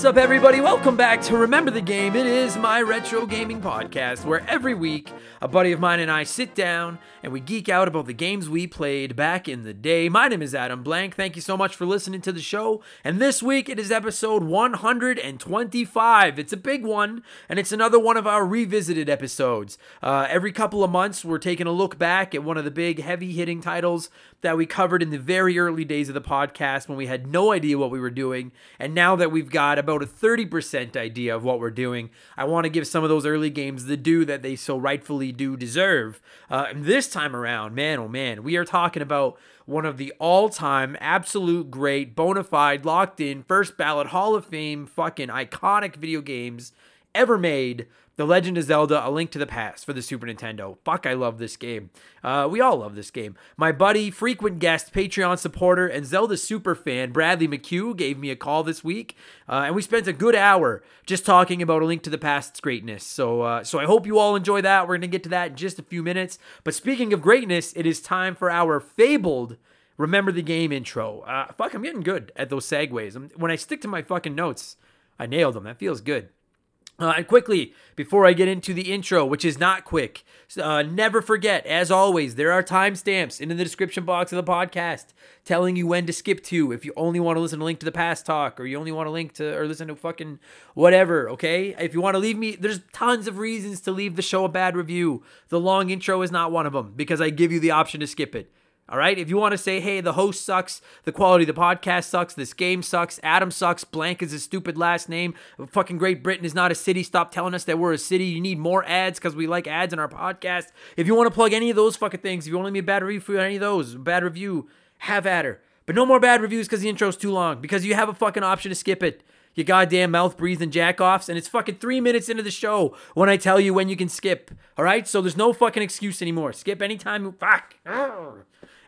What's up, everybody? Welcome back to Remember the Game. It is my retro gaming podcast where every week a buddy of mine and I sit down and we geek out about the games we played back in the day. My name is Adam Blank. Thank you so much for listening to the show. And this week it is episode 125. It's a big one, and it's another one of our revisited episodes. Uh, every couple of months, we're taking a look back at one of the big, heavy hitting titles that we covered in the very early days of the podcast when we had no idea what we were doing. And now that we've got about a 30% idea of what we're doing, I want to give some of those early games the due that they so rightfully do deserve. Uh, and this time around, man, oh man, we are talking about one of the all-time absolute great, bona fide, locked in, first ballot Hall of Fame, fucking iconic video games ever made. The Legend of Zelda: A Link to the Past for the Super Nintendo. Fuck, I love this game. Uh, we all love this game. My buddy, frequent guest, Patreon supporter, and Zelda super fan Bradley McHugh gave me a call this week, uh, and we spent a good hour just talking about A Link to the Past's greatness. So, uh, so I hope you all enjoy that. We're gonna get to that in just a few minutes. But speaking of greatness, it is time for our fabled. Remember the game intro. Uh, fuck, I'm getting good at those segues. I'm, when I stick to my fucking notes, I nailed them. That feels good. Uh, and quickly, before I get into the intro, which is not quick, uh, never forget, as always, there are timestamps in the description box of the podcast telling you when to skip to if you only want to listen to a Link to the Past talk or you only want to link to or listen to fucking whatever, okay? If you want to leave me, there's tons of reasons to leave the show a bad review. The long intro is not one of them because I give you the option to skip it. All right. If you want to say, hey, the host sucks, the quality of the podcast sucks, this game sucks, Adam sucks, blank is a stupid last name, fucking Great Britain is not a city, stop telling us that we're a city. You need more ads because we like ads in our podcast. If you want to plug any of those fucking things, if you want to leave me a bad review for any of those, bad review, have at her. But no more bad reviews because the intro's too long, because you have a fucking option to skip it. You goddamn mouth breathing jack offs, and it's fucking three minutes into the show when I tell you when you can skip. All right, so there's no fucking excuse anymore. Skip anytime. Fuck.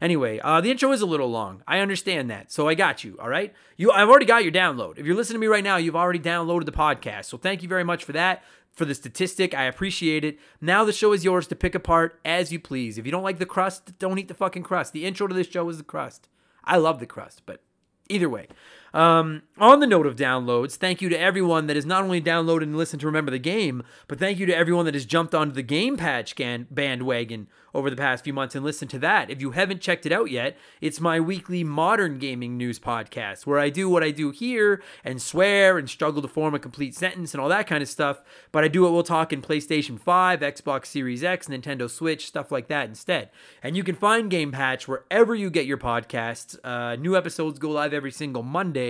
Anyway, uh, the intro is a little long. I understand that, so I got you. All right, you. I've already got your download. If you're listening to me right now, you've already downloaded the podcast. So thank you very much for that. For the statistic, I appreciate it. Now the show is yours to pick apart as you please. If you don't like the crust, don't eat the fucking crust. The intro to this show is the crust. I love the crust, but either way. Um, on the note of downloads, thank you to everyone that has not only downloaded and listened to Remember the Game, but thank you to everyone that has jumped onto the Game Patch bandwagon over the past few months and listened to that. If you haven't checked it out yet, it's my weekly modern gaming news podcast where I do what I do here and swear and struggle to form a complete sentence and all that kind of stuff, but I do what we'll talk in PlayStation 5, Xbox Series X, Nintendo Switch, stuff like that instead. And you can find Game Patch wherever you get your podcasts. Uh, new episodes go live every single Monday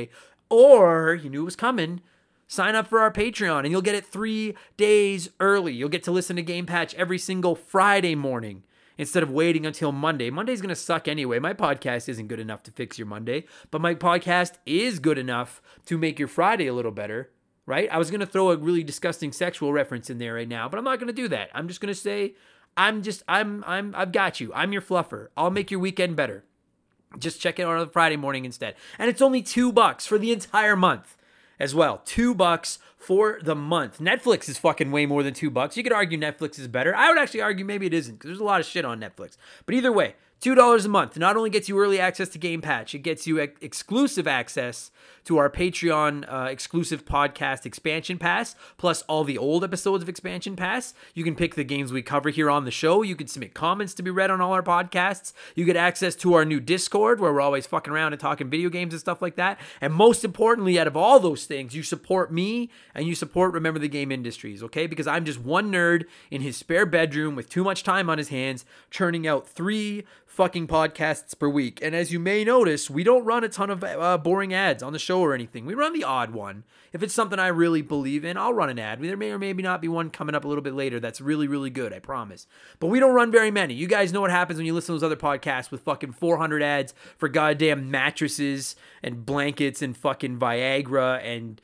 or you knew it was coming. Sign up for our Patreon and you'll get it three days early. You'll get to listen to Game Patch every single Friday morning instead of waiting until Monday. Monday's going to suck anyway. My podcast isn't good enough to fix your Monday, but my podcast is good enough to make your Friday a little better, right? I was going to throw a really disgusting sexual reference in there right now, but I'm not going to do that. I'm just going to say I'm just I'm I'm I've got you. I'm your fluffer. I'll make your weekend better. Just check it out on a Friday morning instead. And it's only two bucks for the entire month as well. Two bucks for the month. Netflix is fucking way more than two bucks. You could argue Netflix is better. I would actually argue maybe it isn't because there's a lot of shit on Netflix. But either way, $2 a month not only gets you early access to Game Patch, it gets you ex- exclusive access to our Patreon uh, exclusive podcast Expansion Pass, plus all the old episodes of Expansion Pass. You can pick the games we cover here on the show. You can submit comments to be read on all our podcasts. You get access to our new Discord where we're always fucking around and talking video games and stuff like that. And most importantly, out of all those things, you support me and you support Remember the Game Industries, okay? Because I'm just one nerd in his spare bedroom with too much time on his hands, churning out three fucking podcasts per week. And as you may notice, we don't run a ton of uh, boring ads on the show or anything. We run the odd one. If it's something I really believe in, I'll run an ad. There may or maybe not be one coming up a little bit later that's really, really good, I promise. But we don't run very many. You guys know what happens when you listen to those other podcasts with fucking 400 ads for goddamn mattresses and blankets and fucking Viagra and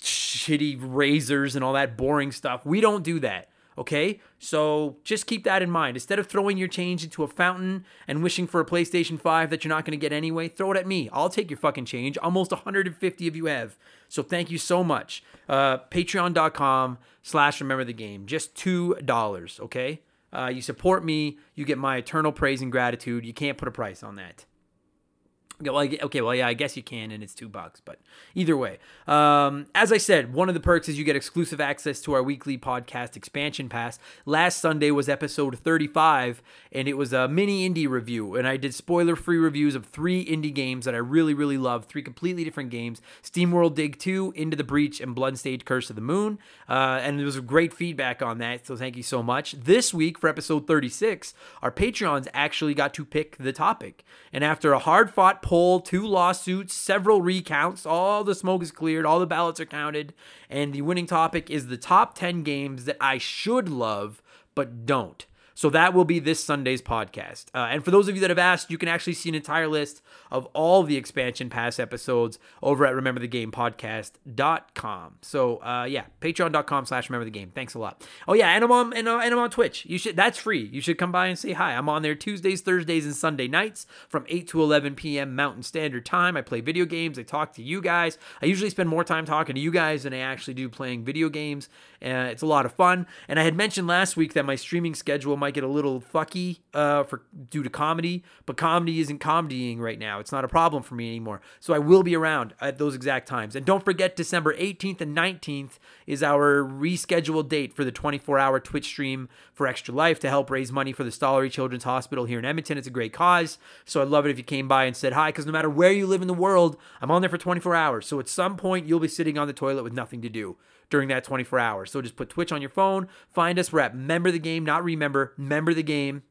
shitty razors and all that boring stuff. We don't do that. Okay? So just keep that in mind. Instead of throwing your change into a fountain and wishing for a PlayStation 5 that you're not going to get anyway, throw it at me. I'll take your fucking change. Almost 150 of you have. So thank you so much. Uh, Patreon.com slash remember the game. Just $2, okay? Uh, you support me, you get my eternal praise and gratitude. You can't put a price on that. Well, okay, well, yeah, I guess you can, and it's two bucks. But either way, um, as I said, one of the perks is you get exclusive access to our weekly podcast expansion pass. Last Sunday was episode 35, and it was a mini indie review, and I did spoiler-free reviews of three indie games that I really, really love. Three completely different games: Steam World Dig 2, Into the Breach, and Bloodstained Curse of the Moon. Uh, and there was great feedback on that, so thank you so much. This week for episode 36, our Patreons actually got to pick the topic, and after a hard-fought poll, two lawsuits, several recounts, all the smoke is cleared, all the ballots are counted, and the winning topic is the top 10 games that I should love but don't. So that will be this Sunday's podcast. Uh, and for those of you that have asked, you can actually see an entire list of all the expansion pass episodes over at rememberthegamepodcast.com. So uh, yeah, patreon.com slash remember the game. Thanks a lot. Oh yeah, and I'm on and, uh, and I'm on Twitch. You should that's free. You should come by and say hi. I'm on there Tuesdays, Thursdays, and Sunday nights from 8 to 11 p.m. Mountain Standard Time. I play video games. I talk to you guys. I usually spend more time talking to you guys than I actually do playing video games. Uh, it's a lot of fun. And I had mentioned last week that my streaming schedule might get a little fucky uh, for due to comedy, but comedy isn't comedying right now. It's not a problem for me anymore. So I will be around at those exact times. And don't forget, December 18th and 19th is our rescheduled date for the 24-hour Twitch stream for Extra Life to help raise money for the Stollery Children's Hospital here in Edmonton. It's a great cause. So I'd love it if you came by and said hi, because no matter where you live in the world, I'm on there for 24 hours. So at some point, you'll be sitting on the toilet with nothing to do during that 24 hours. So just put Twitch on your phone, find us. We're at Member the Game, not Remember, Member the Game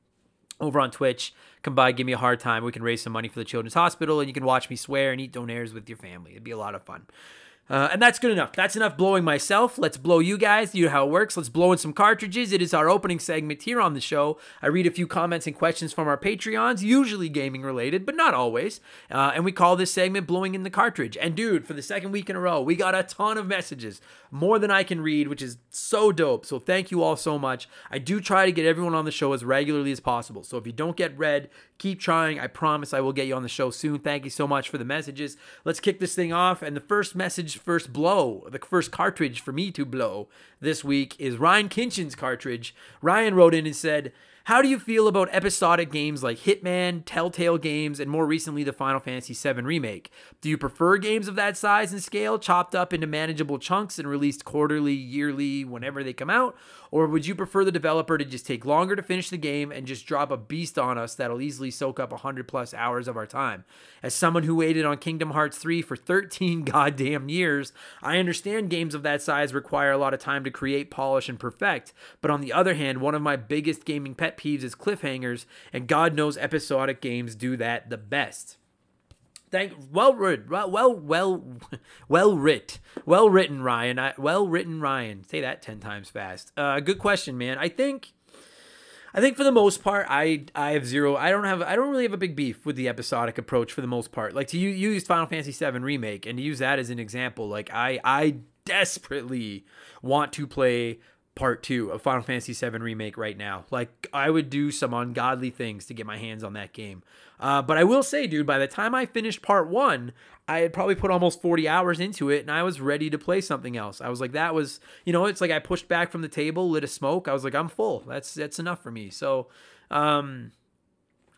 over on Twitch. Come by, give me a hard time. We can raise some money for the Children's Hospital, and you can watch me swear and eat donaires with your family. It'd be a lot of fun. Uh, and that's good enough. That's enough blowing myself. Let's blow you guys. You know how it works. Let's blow in some cartridges. It is our opening segment here on the show. I read a few comments and questions from our Patreons, usually gaming related, but not always. Uh, and we call this segment Blowing in the Cartridge. And dude, for the second week in a row, we got a ton of messages, more than I can read, which is so dope. So thank you all so much. I do try to get everyone on the show as regularly as possible. So if you don't get read, keep trying. I promise I will get you on the show soon. Thank you so much for the messages. Let's kick this thing off. And the first message, first blow, the first cartridge for me to blow this week is Ryan Kinchin's cartridge. Ryan wrote in and said, how do you feel about episodic games like Hitman, Telltale games, and more recently the Final Fantasy VII Remake? Do you prefer games of that size and scale, chopped up into manageable chunks and released quarterly, yearly, whenever they come out? Or would you prefer the developer to just take longer to finish the game and just drop a beast on us that'll easily soak up 100 plus hours of our time? As someone who waited on Kingdom Hearts 3 for 13 goddamn years, I understand games of that size require a lot of time to create, polish, and perfect. But on the other hand, one of my biggest gaming pet peeves is cliffhangers, and God knows episodic games do that the best. Thank well written, well well well well writ, well written Ryan. I, well written Ryan. Say that ten times fast. Uh, good question, man. I think, I think for the most part, I I have zero. I don't have. I don't really have a big beef with the episodic approach for the most part. Like to you, you used Final Fantasy VII remake, and to use that as an example, like I I desperately want to play part two of Final Fantasy VII Remake right now. Like, I would do some ungodly things to get my hands on that game. Uh, but I will say, dude, by the time I finished part one, I had probably put almost 40 hours into it and I was ready to play something else. I was like, that was, you know, it's like I pushed back from the table, lit a smoke. I was like, I'm full. That's, that's enough for me. So, um,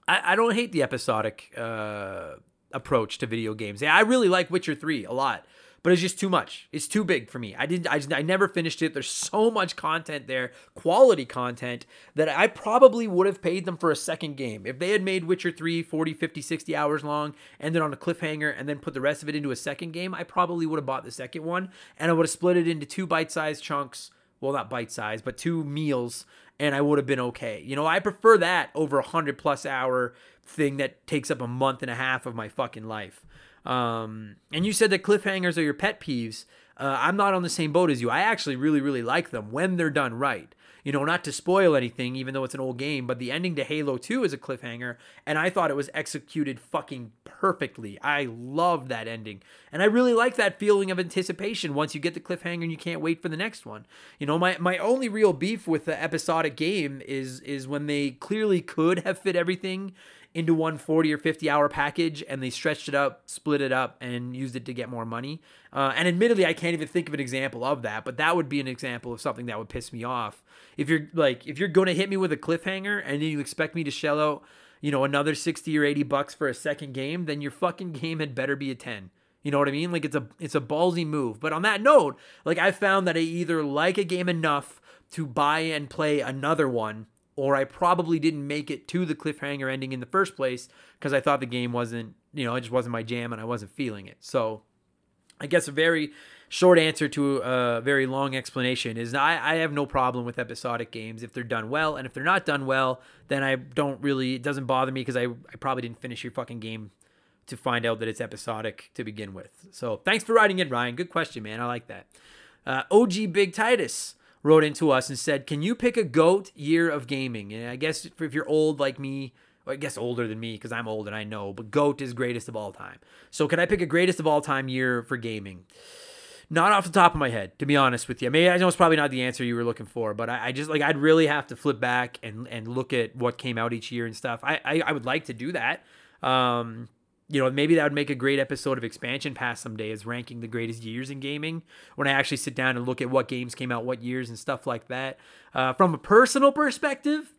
I, I don't hate the episodic, uh, approach to video games. Yeah, I really like Witcher 3 a lot but it's just too much. It's too big for me. I didn't I, just, I never finished it. There's so much content there, quality content that I probably would have paid them for a second game. If they had made Witcher 3 40, 50, 60 hours long, ended on a cliffhanger and then put the rest of it into a second game, I probably would have bought the second one and I would have split it into two bite-sized chunks. Well, not bite-sized, but two meals and I would have been okay. You know, I prefer that over a 100 plus hour thing that takes up a month and a half of my fucking life. Um, and you said that cliffhangers are your pet peeves. Uh, I'm not on the same boat as you. I actually really, really like them when they're done right. You know, not to spoil anything, even though it's an old game, but the ending to Halo 2 is a cliffhanger, and I thought it was executed fucking perfectly. I love that ending. And I really like that feeling of anticipation once you get the cliffhanger and you can't wait for the next one. You know, my, my only real beef with the episodic game is is when they clearly could have fit everything into one 40 or 50 hour package and they stretched it up, split it up, and used it to get more money. Uh, and admittedly, I can't even think of an example of that, but that would be an example of something that would piss me off. If you're like, if you're going to hit me with a cliffhanger and then you expect me to shell out, you know, another 60 or 80 bucks for a second game, then your fucking game had better be a 10. You know what I mean? Like it's a it's a ballsy move. But on that note, like I found that I either like a game enough to buy and play another one or I probably didn't make it to the cliffhanger ending in the first place because I thought the game wasn't, you know, it just wasn't my jam and I wasn't feeling it. So I guess a very short answer to a very long explanation is I, I have no problem with episodic games if they're done well. And if they're not done well, then I don't really, it doesn't bother me because I, I probably didn't finish your fucking game to find out that it's episodic to begin with. So thanks for writing in, Ryan. Good question, man. I like that. Uh, OG Big Titus wrote into us and said, Can you pick a GOAT year of gaming? And I guess if you're old like me, I guess older than me because I'm old and I know, but GOAT is greatest of all time. So can I pick a greatest of all time year for gaming? Not off the top of my head, to be honest with you. I mean, I know it's probably not the answer you were looking for, but I, I just like I'd really have to flip back and and look at what came out each year and stuff. I I, I would like to do that. Um, you know, maybe that would make a great episode of Expansion Pass someday is ranking the greatest years in gaming when I actually sit down and look at what games came out what years and stuff like that. Uh, from a personal perspective,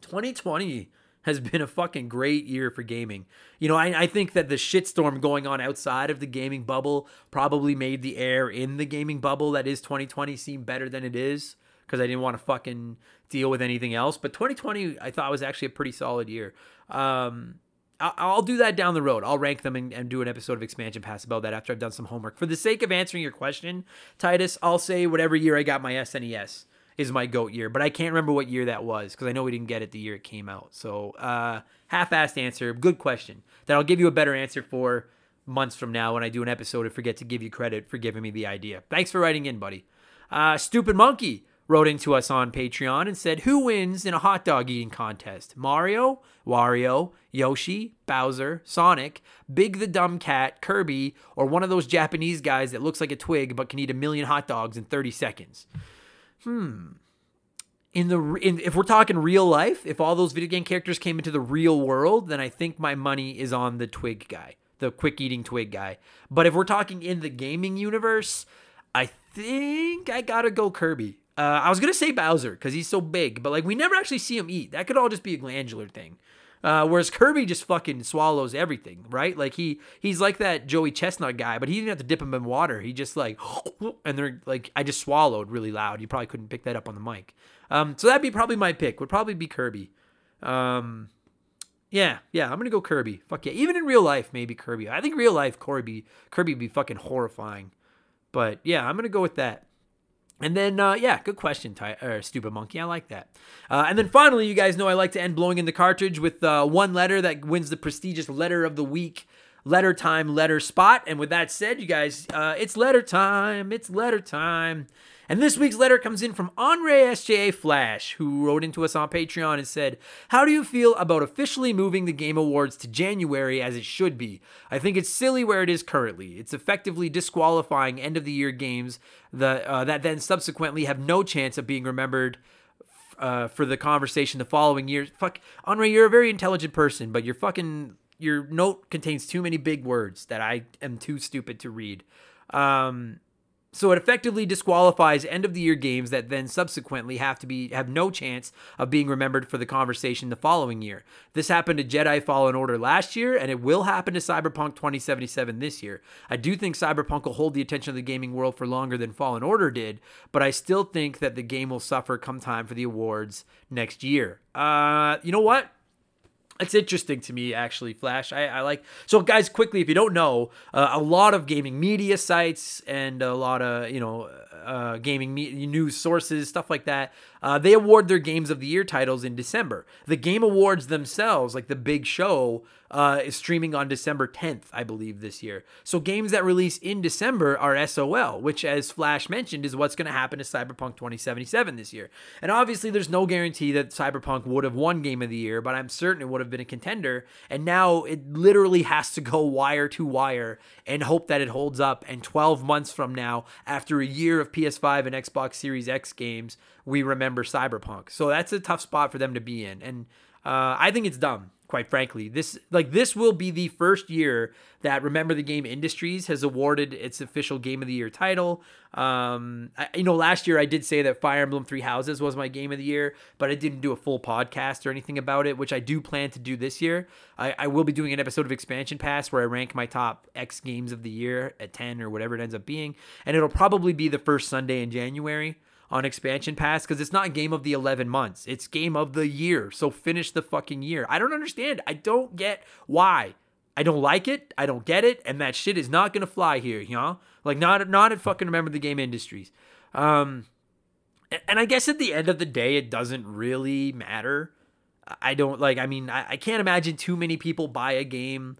2020 has been a fucking great year for gaming. You know, I, I think that the shitstorm going on outside of the gaming bubble probably made the air in the gaming bubble that is 2020 seem better than it is because I didn't want to fucking deal with anything else. But 2020, I thought was actually a pretty solid year. Um, I'll do that down the road. I'll rank them and, and, do an episode of Expansion Pass about that after I've done some homework. For the sake of answering your question, Titus, I'll say whatever year I got my SNES is my GOAT year, but I can't remember what year that was because I know we didn't get it the year it came out. So, uh, half assed answer. Good question that I'll give you a better answer for months from now when I do an episode and forget to give you credit for giving me the idea. Thanks for writing in, buddy. Uh, Stupid Monkey wrote into us on Patreon and said, Who wins in a hot dog eating contest? Mario, Wario, Yoshi, Bowser, Sonic, Big the Dumb Cat, Kirby, or one of those Japanese guys that looks like a twig but can eat a million hot dogs in 30 seconds? Hmm. In the in, if we're talking real life, if all those video game characters came into the real world, then I think my money is on the twig guy, the quick eating twig guy. But if we're talking in the gaming universe, I think I gotta go Kirby. Uh, I was gonna say Bowser because he's so big, but like we never actually see him eat. That could all just be a glandular thing. Uh, whereas Kirby just fucking swallows everything, right? Like he he's like that Joey Chestnut guy, but he didn't have to dip him in water. He just like and they're like I just swallowed really loud. You probably couldn't pick that up on the mic. Um, so that'd be probably my pick. Would probably be Kirby. Um, yeah, yeah, I'm gonna go Kirby. Fuck yeah. Even in real life, maybe Kirby. I think real life Kirby Kirby would be fucking horrifying. But yeah, I'm gonna go with that. And then, uh, yeah, good question, ty- or stupid monkey. I like that. Uh, and then finally, you guys know I like to end blowing in the cartridge with uh, one letter that wins the prestigious letter of the week, letter time, letter spot. And with that said, you guys, uh, it's letter time. It's letter time. And this week's letter comes in from Andre SJA Flash, who wrote into us on Patreon and said, How do you feel about officially moving the Game Awards to January as it should be? I think it's silly where it is currently. It's effectively disqualifying end of the year games that, uh, that then subsequently have no chance of being remembered uh, for the conversation the following year. Fuck, Andre, you're a very intelligent person, but your fucking your note contains too many big words that I am too stupid to read. Um, so it effectively disqualifies end of the year games that then subsequently have to be have no chance of being remembered for the conversation the following year. This happened to Jedi Fallen Order last year and it will happen to Cyberpunk 2077 this year. I do think Cyberpunk will hold the attention of the gaming world for longer than Fallen Order did, but I still think that the game will suffer come time for the awards next year. Uh, you know what? It's interesting to me actually flash. I, I, like so guys quickly if you don't know uh, a lot of gaming media sites and a lot of you know uh, gaming me- news sources stuff like that uh, they award their games of the year titles in december the game awards themselves like the big show uh, is streaming on December 10th, I believe, this year. So games that release in December are SOL, which, as Flash mentioned, is what's going to happen to Cyberpunk 2077 this year. And obviously, there's no guarantee that Cyberpunk would have won Game of the Year, but I'm certain it would have been a contender. And now it literally has to go wire to wire and hope that it holds up. And 12 months from now, after a year of PS5 and Xbox Series X games, we remember Cyberpunk. So that's a tough spot for them to be in. And uh, I think it's dumb. quite frankly. This like this will be the first year that Remember the Game Industries has awarded its official Game of the Year title. Um, I, you know, last year I did say that Fire Emblem Three Houses was my Game of the Year, but I didn't do a full podcast or anything about it, which I do plan to do this year. I, I will be doing an episode of Expansion Pass where I rank my top X games of the year at ten or whatever it ends up being, and it'll probably be the first Sunday in January on expansion pass because it's not game of the 11 months. It's game of the year. So finish the fucking year. I don't understand. I don't get why. I don't like it. I don't get it. And that shit is not gonna fly here, you know? Like not not at fucking remember the game industries. Um and I guess at the end of the day, it doesn't really matter. I don't like, I mean, I, I can't imagine too many people buy a game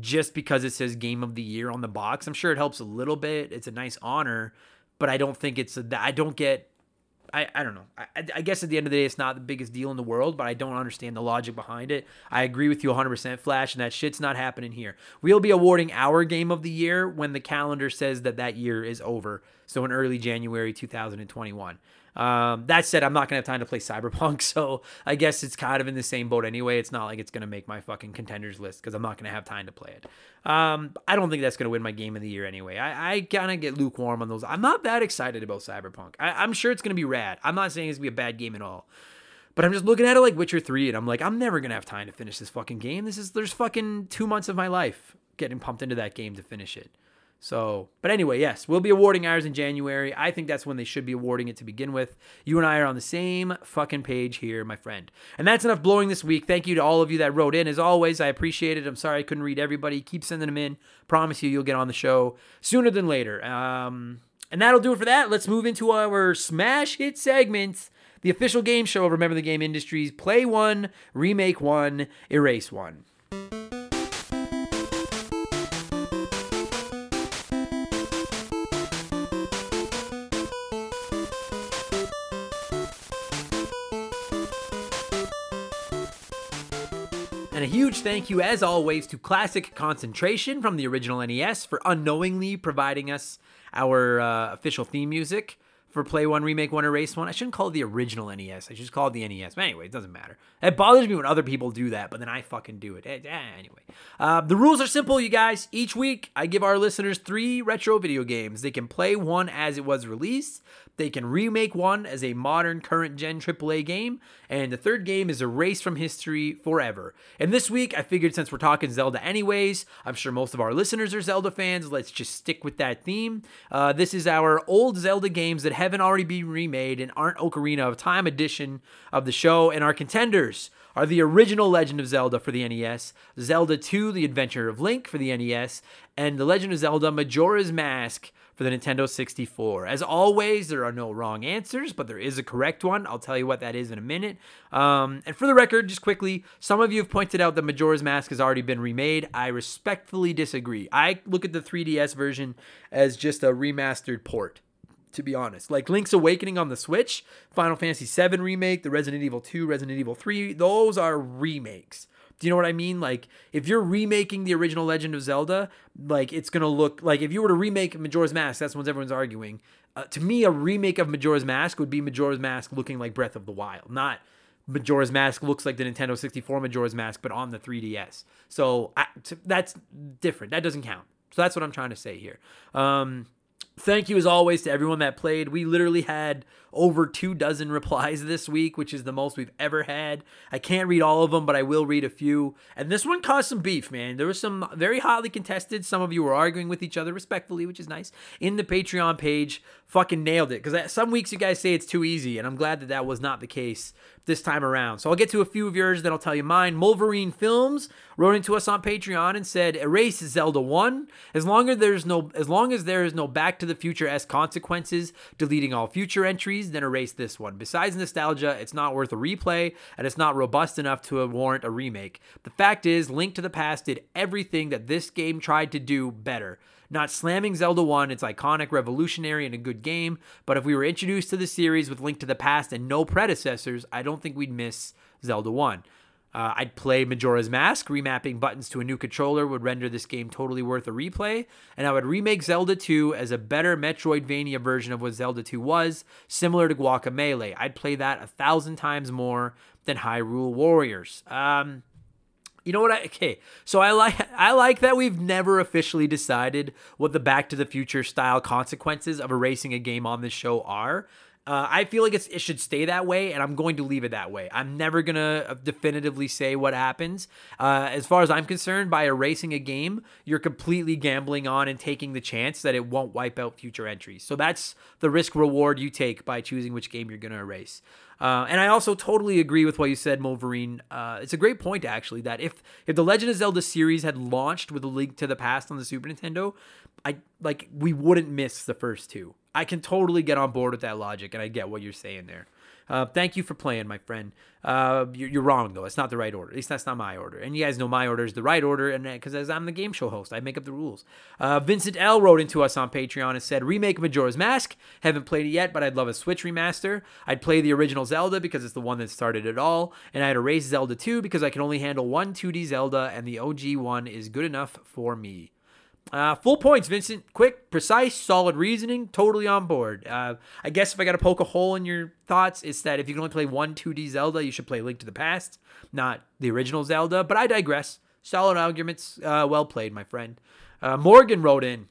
just because it says game of the year on the box. I'm sure it helps a little bit. It's a nice honor, but I don't think it's I don't get I, I don't know. I, I guess at the end of the day, it's not the biggest deal in the world, but I don't understand the logic behind it. I agree with you 100%, Flash, and that shit's not happening here. We'll be awarding our game of the year when the calendar says that that year is over. So in early January 2021. Um, that said, I'm not gonna have time to play Cyberpunk, so I guess it's kind of in the same boat anyway. It's not like it's gonna make my fucking contenders list because I'm not gonna have time to play it. Um, I don't think that's gonna win my game of the year anyway. I, I kind of get lukewarm on those. I'm not that excited about Cyberpunk. I, I'm sure it's gonna be rad. I'm not saying it's gonna be a bad game at all. But I'm just looking at it like Witcher 3, and I'm like, I'm never gonna have time to finish this fucking game. This is there's fucking two months of my life getting pumped into that game to finish it. So, but anyway, yes, we'll be awarding ours in January. I think that's when they should be awarding it to begin with. You and I are on the same fucking page here, my friend. And that's enough blowing this week. Thank you to all of you that wrote in. As always, I appreciate it. I'm sorry I couldn't read everybody. Keep sending them in. Promise you, you'll get on the show sooner than later. Um, and that'll do it for that. Let's move into our smash hit segment. The official game show of Remember the Game Industries. Play one, remake one, erase one. Huge thank you, as always, to Classic Concentration from the original NES for unknowingly providing us our uh, official theme music for Play One, Remake One, Erase One. I shouldn't call it the original NES. I should call it the NES. But anyway, it doesn't matter. It bothers me when other people do that, but then I fucking do it. Eh, eh, anyway, uh, the rules are simple, you guys. Each week, I give our listeners three retro video games. They can play one as it was released. They can remake one as a modern current gen AAA game, and the third game is erased from history forever. And this week, I figured since we're talking Zelda anyways, I'm sure most of our listeners are Zelda fans. Let's just stick with that theme. Uh, this is our old Zelda games that haven't already been remade and aren't Ocarina of Time edition of the show, and our contenders are the original Legend of Zelda for the NES, Zelda 2: The Adventure of Link for the NES, and The Legend of Zelda: Majora's Mask for the Nintendo 64. As always, there are no wrong answers, but there is a correct one. I'll tell you what that is in a minute. Um, and for the record, just quickly, some of you have pointed out that Majora's Mask has already been remade. I respectfully disagree. I look at the 3DS version as just a remastered port to be honest. Like Link's Awakening on the Switch, Final Fantasy VII Remake, the Resident Evil 2, Resident Evil 3, those are remakes. Do you know what I mean? Like, if you're remaking the original Legend of Zelda, like it's gonna look like if you were to remake Majora's Mask, that's what everyone's arguing. Uh, to me, a remake of Majora's Mask would be Majora's Mask looking like Breath of the Wild, not Majora's Mask looks like the Nintendo 64 Majora's Mask, but on the 3DS. So I, that's different. That doesn't count. So that's what I'm trying to say here. Um, thank you as always to everyone that played. We literally had over two dozen replies this week, which is the most we've ever had. I can't read all of them, but I will read a few. And this one caused some beef, man. There was some very hotly contested. Some of you were arguing with each other respectfully, which is nice. In the Patreon page, fucking nailed it. Because some weeks you guys say it's too easy, and I'm glad that that was not the case this time around. So I'll get to a few of yours, then I'll tell you mine. Mulverine Films wrote into us on Patreon and said, "Erase Zelda One. As long as there's no, as long as there is no Back to the Future s consequences, deleting all future entries." Then erase this one. Besides nostalgia, it's not worth a replay, and it's not robust enough to warrant a remake. The fact is, Link to the Past did everything that this game tried to do better. Not slamming Zelda 1, it's iconic, revolutionary, and a good game, but if we were introduced to the series with Link to the Past and no predecessors, I don't think we'd miss Zelda 1. Uh, I'd play Majora's Mask. Remapping buttons to a new controller would render this game totally worth a replay. And I would remake Zelda 2 as a better Metroidvania version of what Zelda 2 was, similar to Guacamelee. I'd play that a thousand times more than Hyrule Warriors. Um, You know what I okay. So I like I like that we've never officially decided what the Back to the Future style consequences of erasing a game on this show are. Uh, I feel like it should stay that way, and I'm going to leave it that way. I'm never going to definitively say what happens. Uh, as far as I'm concerned, by erasing a game, you're completely gambling on and taking the chance that it won't wipe out future entries. So that's the risk reward you take by choosing which game you're going to erase. Uh, and I also totally agree with what you said, Wolverine. Uh, it's a great point, actually, that if if the Legend of Zelda series had launched with a Link to the Past on the Super Nintendo, I like we wouldn't miss the first two. I can totally get on board with that logic, and I get what you're saying there. Uh, thank you for playing, my friend. Uh, you're, you're, wrong though. It's not the right order. At least that's not my order. And you guys know my order is the right order, and because as I'm the game show host, I make up the rules. Uh, Vincent L wrote into us on Patreon and said, "Remake Majora's Mask. Haven't played it yet, but I'd love a Switch remaster. I'd play the original Zelda because it's the one that started it all, and I'd erase Zelda 2 because I can only handle one 2D Zelda, and the OG one is good enough for me." Uh, full points, Vincent. Quick, precise, solid reasoning. Totally on board. Uh, I guess if I got to poke a hole in your thoughts, it's that if you can only play one 2D Zelda, you should play Link to the Past, not the original Zelda. But I digress. Solid arguments. Uh, well played, my friend. Uh, Morgan wrote in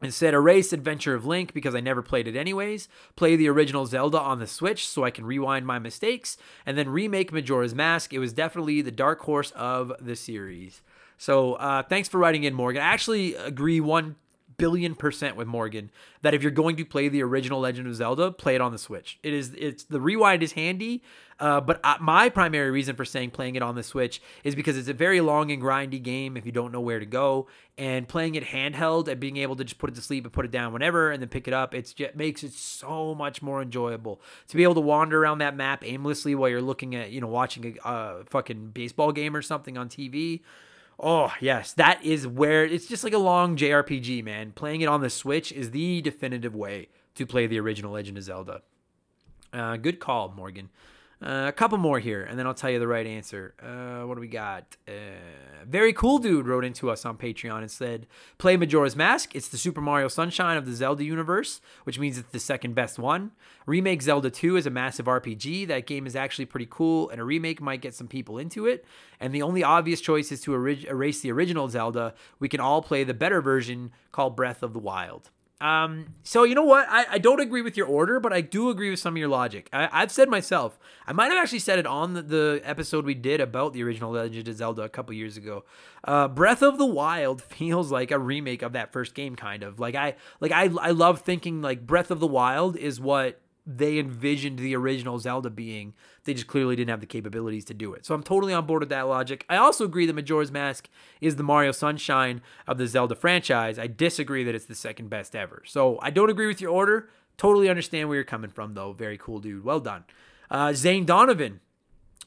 and said, Erase Adventure of Link because I never played it anyways. Play the original Zelda on the Switch so I can rewind my mistakes. And then remake Majora's Mask. It was definitely the dark horse of the series. So uh, thanks for writing in, Morgan. I actually agree one billion percent with Morgan that if you're going to play the original Legend of Zelda, play it on the Switch. It is it's the rewind is handy, uh, but uh, my primary reason for saying playing it on the Switch is because it's a very long and grindy game if you don't know where to go, and playing it handheld and being able to just put it to sleep and put it down whenever and then pick it up, it's just makes it so much more enjoyable to be able to wander around that map aimlessly while you're looking at you know watching a, a fucking baseball game or something on TV. Oh, yes, that is where it's just like a long JRPG, man. Playing it on the Switch is the definitive way to play the original Legend of Zelda. Uh, good call, Morgan. Uh, a couple more here, and then I'll tell you the right answer. Uh, what do we got? Uh, very cool dude wrote into us on Patreon and said, "Play Majora's Mask. It's the Super Mario Sunshine of the Zelda universe, which means it's the second best one. Remake Zelda 2 is a massive RPG. That game is actually pretty cool, and a remake might get some people into it. And the only obvious choice is to erase the original Zelda. We can all play the better version called Breath of the Wild." Um, so you know what? I, I don't agree with your order, but I do agree with some of your logic. I, have said myself, I might have actually said it on the, the, episode we did about the original Legend of Zelda a couple years ago. Uh, Breath of the Wild feels like a remake of that first game, kind of. Like I like I I love thinking like Breath of the Wild is what they envisioned the original Zelda being. They just clearly didn't have the capabilities to do it. So I'm totally on board with that logic. I also agree that Majora's Mask is the Mario Sunshine of the Zelda franchise. I disagree that it's the second best ever. So I don't agree with your order. Totally understand where you're coming from, though. Very cool, dude. Well done. Uh, Zane Donovan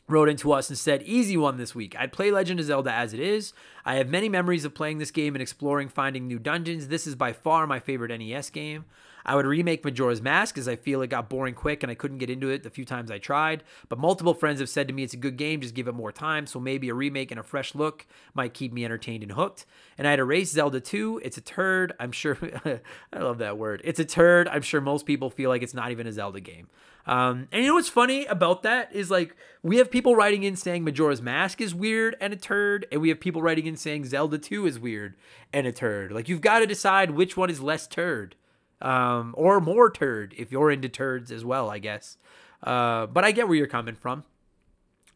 wrote into us and said, Easy one this week. I'd play Legend of Zelda as it is. I have many memories of playing this game and exploring, finding new dungeons. This is by far my favorite NES game. I would remake Majora's Mask as I feel it got boring quick and I couldn't get into it the few times I tried. But multiple friends have said to me it's a good game, just give it more time. So maybe a remake and a fresh look might keep me entertained and hooked. And I'd erase Zelda 2. It's a turd. I'm sure. I love that word. It's a turd. I'm sure most people feel like it's not even a Zelda game. Um, and you know what's funny about that is like we have people writing in saying Majora's Mask is weird and a turd, and we have people writing in saying Zelda 2 is weird and a turd. Like you've got to decide which one is less turd um, or more turd if you're into turds as well, I guess. Uh, but I get where you're coming from.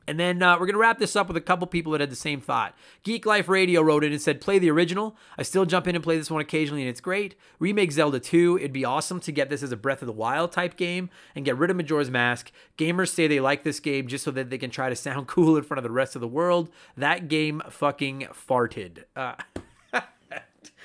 And then uh, we're going to wrap this up with a couple people that had the same thought. Geek Life Radio wrote in and said, Play the original. I still jump in and play this one occasionally, and it's great. Remake Zelda 2. It'd be awesome to get this as a Breath of the Wild type game and get rid of Majora's Mask. Gamers say they like this game just so that they can try to sound cool in front of the rest of the world. That game fucking farted. Uh,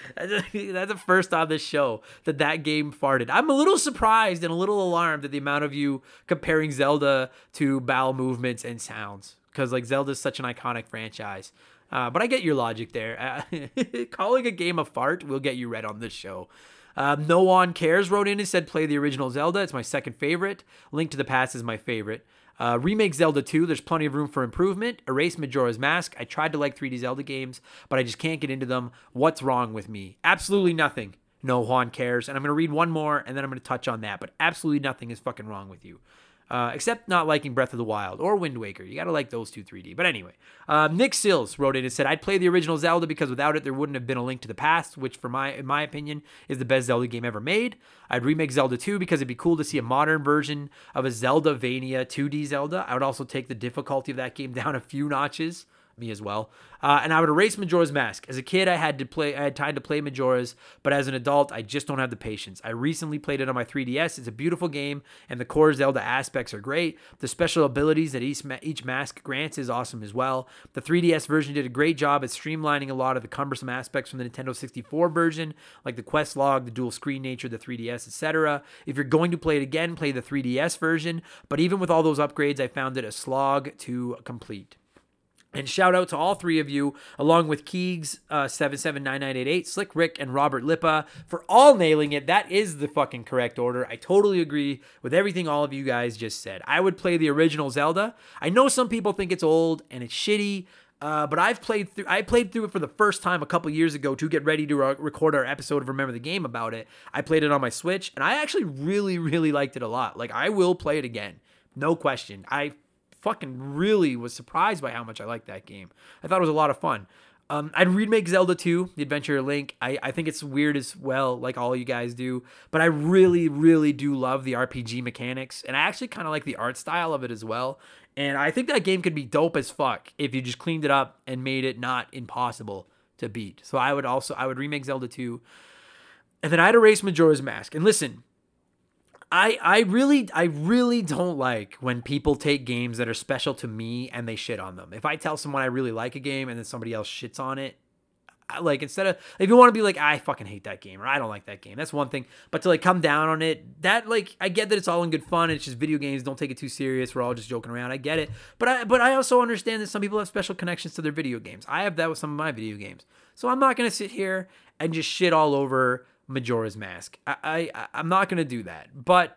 That's the first on this show that that game farted. I'm a little surprised and a little alarmed at the amount of you comparing Zelda to bowel movements and sounds because like Zelda is such an iconic franchise. Uh, but I get your logic there. Uh, calling a game a fart will get you read on this show. Um, no one cares wrote in and said play the original Zelda. It's my second favorite. Link to the Past is my favorite. Uh, remake Zelda 2, there's plenty of room for improvement. Erase Majora's Mask. I tried to like 3D Zelda games, but I just can't get into them. What's wrong with me? Absolutely nothing. No One cares. And I'm going to read one more and then I'm going to touch on that. But absolutely nothing is fucking wrong with you. Uh, except not liking Breath of the Wild or Wind Waker. You gotta like those two 3D. But anyway, uh, Nick Sills wrote in and said, "I'd play the original Zelda because without it, there wouldn't have been a Link to the Past, which, for my in my opinion, is the best Zelda game ever made. I'd remake Zelda 2 because it'd be cool to see a modern version of a Zelda Vania 2D Zelda. I would also take the difficulty of that game down a few notches." Me as well. Uh, and I would erase Majora's Mask. As a kid, I had to play. I had time to play Majora's, but as an adult, I just don't have the patience. I recently played it on my 3DS. It's a beautiful game, and the core Zelda aspects are great. The special abilities that each each mask grants is awesome as well. The 3DS version did a great job at streamlining a lot of the cumbersome aspects from the Nintendo 64 version, like the quest log, the dual screen nature, the 3DS, etc. If you're going to play it again, play the 3DS version. But even with all those upgrades, I found it a slog to complete. And shout out to all three of you, along with Keegs uh, seven seven nine nine eight eight, Slick Rick, and Robert Lippa for all nailing it. That is the fucking correct order. I totally agree with everything all of you guys just said. I would play the original Zelda. I know some people think it's old and it's shitty, uh, but I've played through. I played through it for the first time a couple years ago to get ready to re- record our episode of Remember the Game about it. I played it on my Switch, and I actually really, really liked it a lot. Like I will play it again, no question. I fucking really was surprised by how much I liked that game. I thought it was a lot of fun. Um, I'd remake Zelda 2, The Adventure Link. I, I think it's weird as well, like all you guys do. But I really, really do love the RPG mechanics. And I actually kind of like the art style of it as well. And I think that game could be dope as fuck if you just cleaned it up and made it not impossible to beat. So I would also, I would remake Zelda 2. And then I'd erase Majora's Mask. And listen, I I really I really don't like when people take games that are special to me and they shit on them. If I tell someone I really like a game and then somebody else shits on it, I, like instead of if you want to be like I fucking hate that game or I don't like that game, that's one thing. But to like come down on it, that like I get that it's all in good fun. It's just video games. Don't take it too serious. We're all just joking around. I get it. But I but I also understand that some people have special connections to their video games. I have that with some of my video games. So I'm not gonna sit here and just shit all over Majora's Mask. I, I I'm not gonna do that, but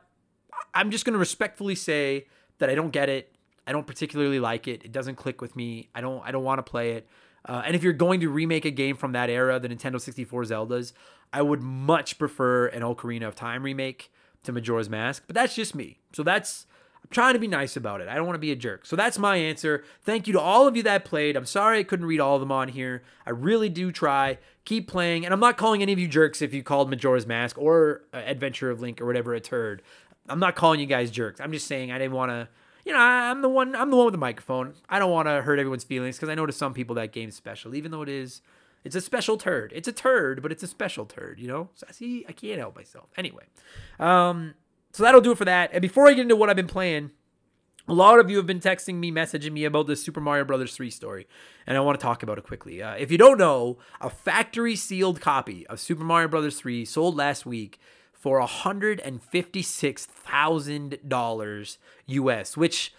I'm just gonna respectfully say that I don't get it. I don't particularly like it. It doesn't click with me. I don't I don't want to play it. Uh, and if you're going to remake a game from that era, the Nintendo 64 Zeldas, I would much prefer an Ocarina of Time remake to Majora's Mask. But that's just me. So that's I'm trying to be nice about it. I don't want to be a jerk. So that's my answer. Thank you to all of you that played. I'm sorry I couldn't read all of them on here. I really do try. Keep playing. And I'm not calling any of you jerks if you called Majora's Mask or uh, Adventure of Link or whatever a turd. I'm not calling you guys jerks. I'm just saying I didn't want to you know, I'm the one I'm the one with the microphone. I don't want to hurt everyone's feelings because I know to some people that game's special, even though it is it's a special turd. It's a turd, but it's a special turd, you know? So I see I can't help myself. Anyway. Um so that'll do it for that. And before I get into what I've been playing, a lot of you have been texting me, messaging me about this Super Mario Brothers 3 story, and I want to talk about it quickly. Uh, if you don't know, a factory sealed copy of Super Mario Brothers 3 sold last week for $156,000 US, which,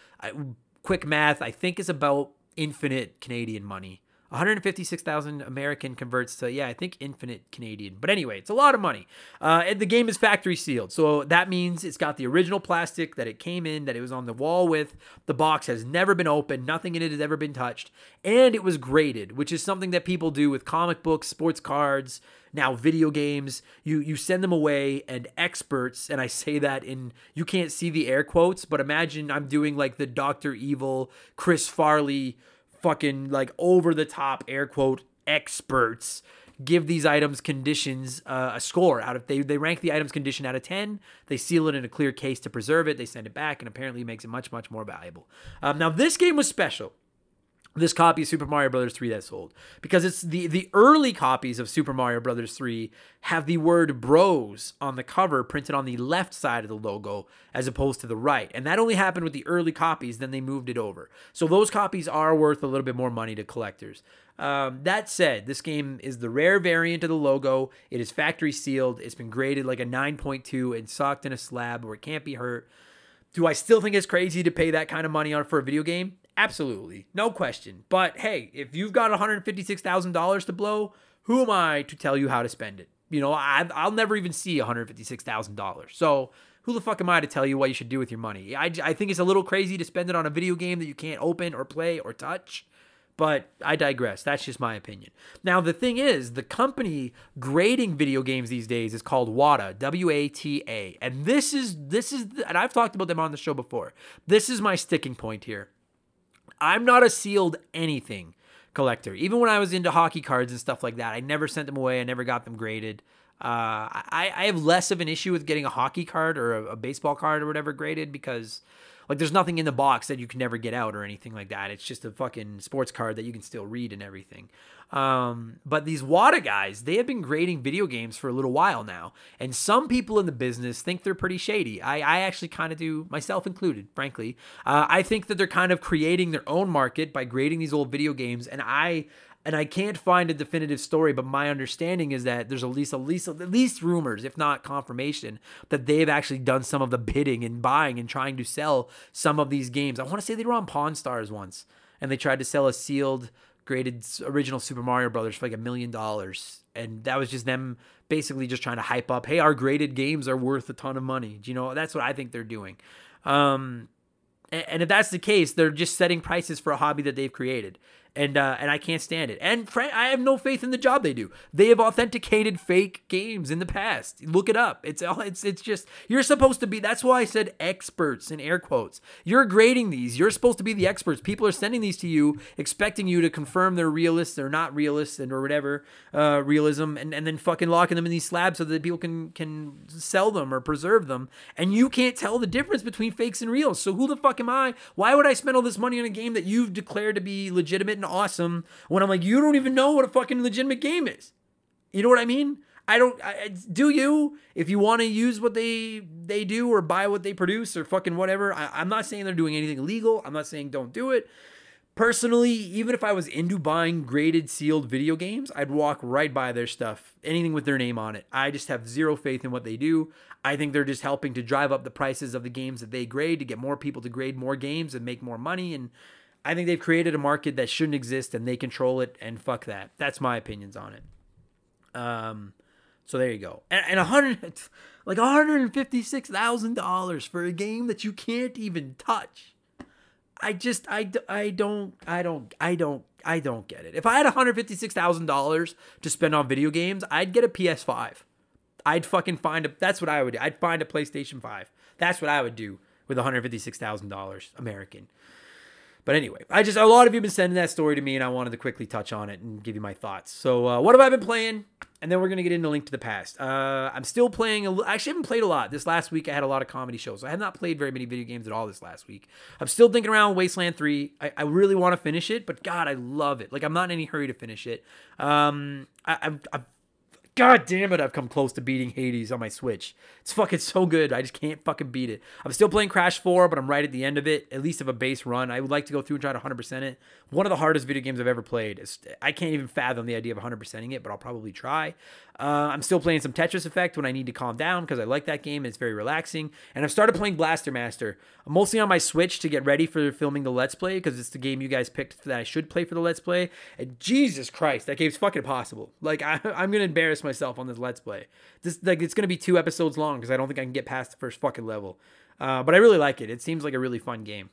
quick math, I think is about infinite Canadian money. 156,000 American converts to, yeah, I think infinite Canadian. But anyway, it's a lot of money. Uh, and the game is factory sealed. So that means it's got the original plastic that it came in, that it was on the wall with. The box has never been opened. Nothing in it has ever been touched. And it was graded, which is something that people do with comic books, sports cards, now video games. You, you send them away, and experts, and I say that in, you can't see the air quotes, but imagine I'm doing like the Dr. Evil, Chris Farley fucking like over the top air quote experts give these items conditions uh, a score out of they they rank the items condition out of 10 they seal it in a clear case to preserve it. They send it back and apparently makes it much much more valuable. Um, now this game was special this copy of Super Mario Brothers 3 that sold. Because it's the the early copies of Super Mario Brothers 3 have the word bros on the cover printed on the left side of the logo as opposed to the right. And that only happened with the early copies then they moved it over. So those copies are worth a little bit more money to collectors. Um, that said this game is the rare variant of the logo. It is factory sealed. It's been graded like a 9.2 and socked in a slab where it can't be hurt. Do I still think it's crazy to pay that kind of money on for a video game? Absolutely, no question. But hey, if you've got $156,000 to blow, who am I to tell you how to spend it? You know, I, I'll never even see $156,000. So who the fuck am I to tell you what you should do with your money? I, I think it's a little crazy to spend it on a video game that you can't open or play or touch. But I digress. That's just my opinion. Now, the thing is, the company grading video games these days is called WATA, W A T A. And this is, this is, and I've talked about them on the show before. This is my sticking point here. I'm not a sealed anything collector. Even when I was into hockey cards and stuff like that, I never sent them away. I never got them graded. Uh, I, I have less of an issue with getting a hockey card or a, a baseball card or whatever graded because like there's nothing in the box that you can never get out or anything like that. It's just a fucking sports card that you can still read and everything. Um, but these WATA guys, they have been grading video games for a little while now, and some people in the business think they're pretty shady. I, I actually kind of do, myself included, frankly. Uh, I think that they're kind of creating their own market by grading these old video games, and I and I can't find a definitive story, but my understanding is that there's at least at least at least rumors, if not confirmation, that they've actually done some of the bidding and buying and trying to sell some of these games. I want to say they were on Pawn Stars once, and they tried to sell a sealed graded original Super Mario Brothers for like a million dollars, and that was just them basically just trying to hype up, hey, our graded games are worth a ton of money. Do you know? That's what I think they're doing. Um, and if that's the case, they're just setting prices for a hobby that they've created and uh, and I can't stand it. And I have no faith in the job they do. They have authenticated fake games in the past. Look it up. It's all it's it's just you're supposed to be. That's why I said experts in air quotes. You're grading these. You're supposed to be the experts. People are sending these to you, expecting you to confirm they're realists or not realists and or whatever uh, realism, and, and then fucking locking them in these slabs so that people can can sell them or preserve them. And you can't tell the difference between fakes and reals. So who the fuck am I? Why would I spend all this money on a game that you've declared to be legitimate? Awesome when I'm like, you don't even know what a fucking legitimate game is. You know what I mean? I don't. I, do you? If you want to use what they they do or buy what they produce or fucking whatever, I, I'm not saying they're doing anything illegal. I'm not saying don't do it. Personally, even if I was into buying graded sealed video games, I'd walk right by their stuff, anything with their name on it. I just have zero faith in what they do. I think they're just helping to drive up the prices of the games that they grade to get more people to grade more games and make more money. And I think they've created a market that shouldn't exist and they control it and fuck that. That's my opinions on it. Um, so there you go. And, and a hundred, like one hundred and fifty six thousand dollars for a game that you can't even touch. I just, I, I don't, I don't, I don't, I don't get it. If I had one hundred fifty six thousand dollars to spend on video games, I'd get a PS five. I'd fucking find a. That's what I would do. I'd find a PlayStation five. That's what I would do with one hundred fifty six thousand dollars American. But anyway, I just a lot of you have been sending that story to me, and I wanted to quickly touch on it and give you my thoughts. So, uh, what have I been playing? And then we're gonna get into Link to the Past. Uh, I'm still playing. A, I actually haven't played a lot. This last week I had a lot of comedy shows. I have not played very many video games at all this last week. I'm still thinking around Wasteland 3. I, I really want to finish it, but God, I love it. Like I'm not in any hurry to finish it. Um, I, I've, I've God damn it, I've come close to beating Hades on my Switch. It's fucking so good. I just can't fucking beat it. I'm still playing Crash 4, but I'm right at the end of it, at least of a base run. I would like to go through and try to 100% it. One of the hardest video games I've ever played. I can't even fathom the idea of 100%ing it, but I'll probably try. Uh, I'm still playing some Tetris Effect when I need to calm down because I like that game. It's very relaxing. And I've started playing Blaster Master, I'm mostly on my Switch to get ready for filming the Let's Play because it's the game you guys picked that I should play for the Let's Play. And Jesus Christ, that game's fucking impossible. Like I, am gonna embarrass myself on this Let's Play. This like it's gonna be two episodes long because I don't think I can get past the first fucking level. Uh, but I really like it. It seems like a really fun game.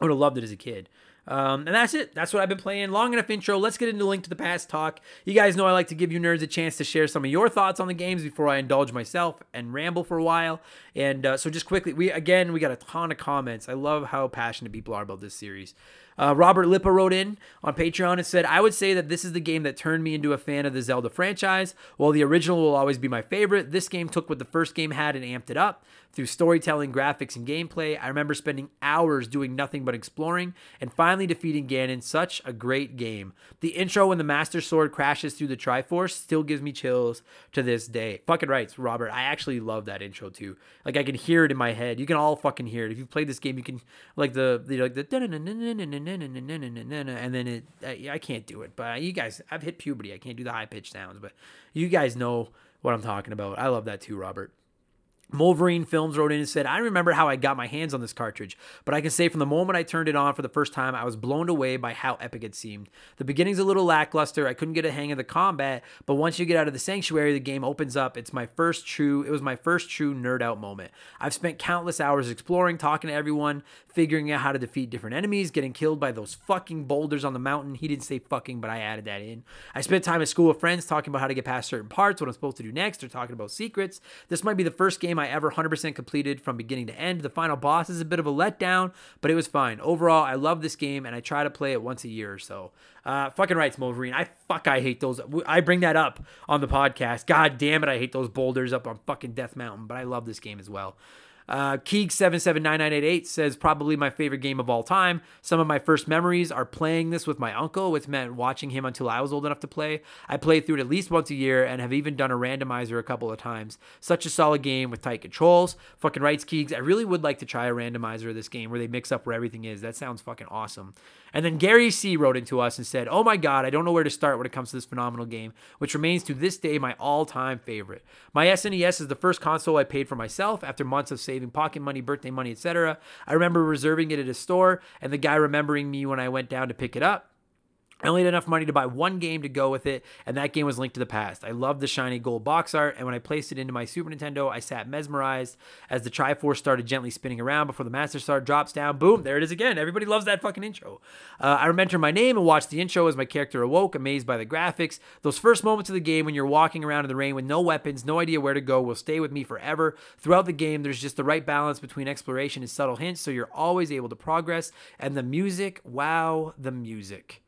I would have loved it as a kid. Um, and that's it. That's what I've been playing. Long enough intro. Let's get into Link to the Past talk. You guys know I like to give you nerds a chance to share some of your thoughts on the games before I indulge myself and ramble for a while. And uh, so, just quickly, we again we got a ton of comments. I love how passionate people are about this series. Uh, Robert Lippa wrote in on Patreon and said, I would say that this is the game that turned me into a fan of the Zelda franchise. While the original will always be my favorite, this game took what the first game had and amped it up. Through storytelling, graphics, and gameplay, I remember spending hours doing nothing but exploring and finally defeating Ganon. Such a great game. The intro when the Master Sword crashes through the Triforce still gives me chills to this day. Fucking rights, Robert. I actually love that intro too. Like I can hear it in my head. You can all fucking hear it. If you played this game, you can like the, the like the and then it. I can't do it, but you guys, I've hit puberty. I can't do the high pitched sounds, but you guys know what I'm talking about. I love that too, Robert. Wolverine Films wrote in and said, I remember how I got my hands on this cartridge, but I can say from the moment I turned it on for the first time, I was blown away by how epic it seemed. The beginning's a little lackluster. I couldn't get a hang of the combat, but once you get out of the sanctuary, the game opens up. It's my first true, it was my first true nerd out moment. I've spent countless hours exploring, talking to everyone, figuring out how to defeat different enemies, getting killed by those fucking boulders on the mountain. He didn't say fucking, but I added that in. I spent time at school with friends talking about how to get past certain parts, what I'm supposed to do next, or talking about secrets. This might be the first game I ever 100% completed from beginning to end. The final boss is a bit of a letdown, but it was fine. Overall, I love this game and I try to play it once a year or so. Uh, fucking rights, Wolverine. I fuck, I hate those. I bring that up on the podcast. God damn it, I hate those boulders up on fucking Death Mountain, but I love this game as well. Uh, Keeg779988 says, probably my favorite game of all time. Some of my first memories are playing this with my uncle, which meant watching him until I was old enough to play. I played through it at least once a year and have even done a randomizer a couple of times. Such a solid game with tight controls. Fucking rights, Keegs. I really would like to try a randomizer of this game where they mix up where everything is. That sounds fucking awesome. And then Gary C wrote into us and said, Oh my God, I don't know where to start when it comes to this phenomenal game, which remains to this day my all time favorite. My SNES is the first console I paid for myself after months of saving pocket money, birthday money, etc. I remember reserving it at a store and the guy remembering me when I went down to pick it up. I only had enough money to buy one game to go with it, and that game was Link to the Past. I loved the shiny gold box art, and when I placed it into my Super Nintendo, I sat mesmerized as the Triforce started gently spinning around before the Master Sword drops down. Boom, there it is again. Everybody loves that fucking intro. Uh, I remember my name and watched the intro as my character awoke, amazed by the graphics. Those first moments of the game when you're walking around in the rain with no weapons, no idea where to go, will stay with me forever. Throughout the game, there's just the right balance between exploration and subtle hints, so you're always able to progress. And the music, wow, the music.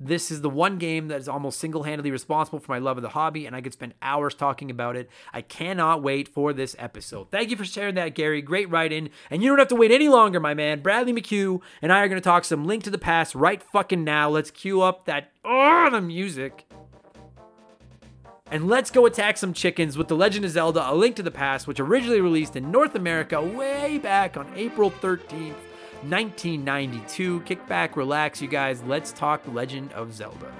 This is the one game that is almost single handedly responsible for my love of the hobby, and I could spend hours talking about it. I cannot wait for this episode. Thank you for sharing that, Gary. Great write in. And you don't have to wait any longer, my man. Bradley McHugh and I are going to talk some Link to the Past right fucking now. Let's cue up that, oh, the music. And let's go attack some chickens with The Legend of Zelda A Link to the Past, which originally released in North America way back on April 13th. 1992. Kick back, relax, you guys. Let's talk Legend of Zelda.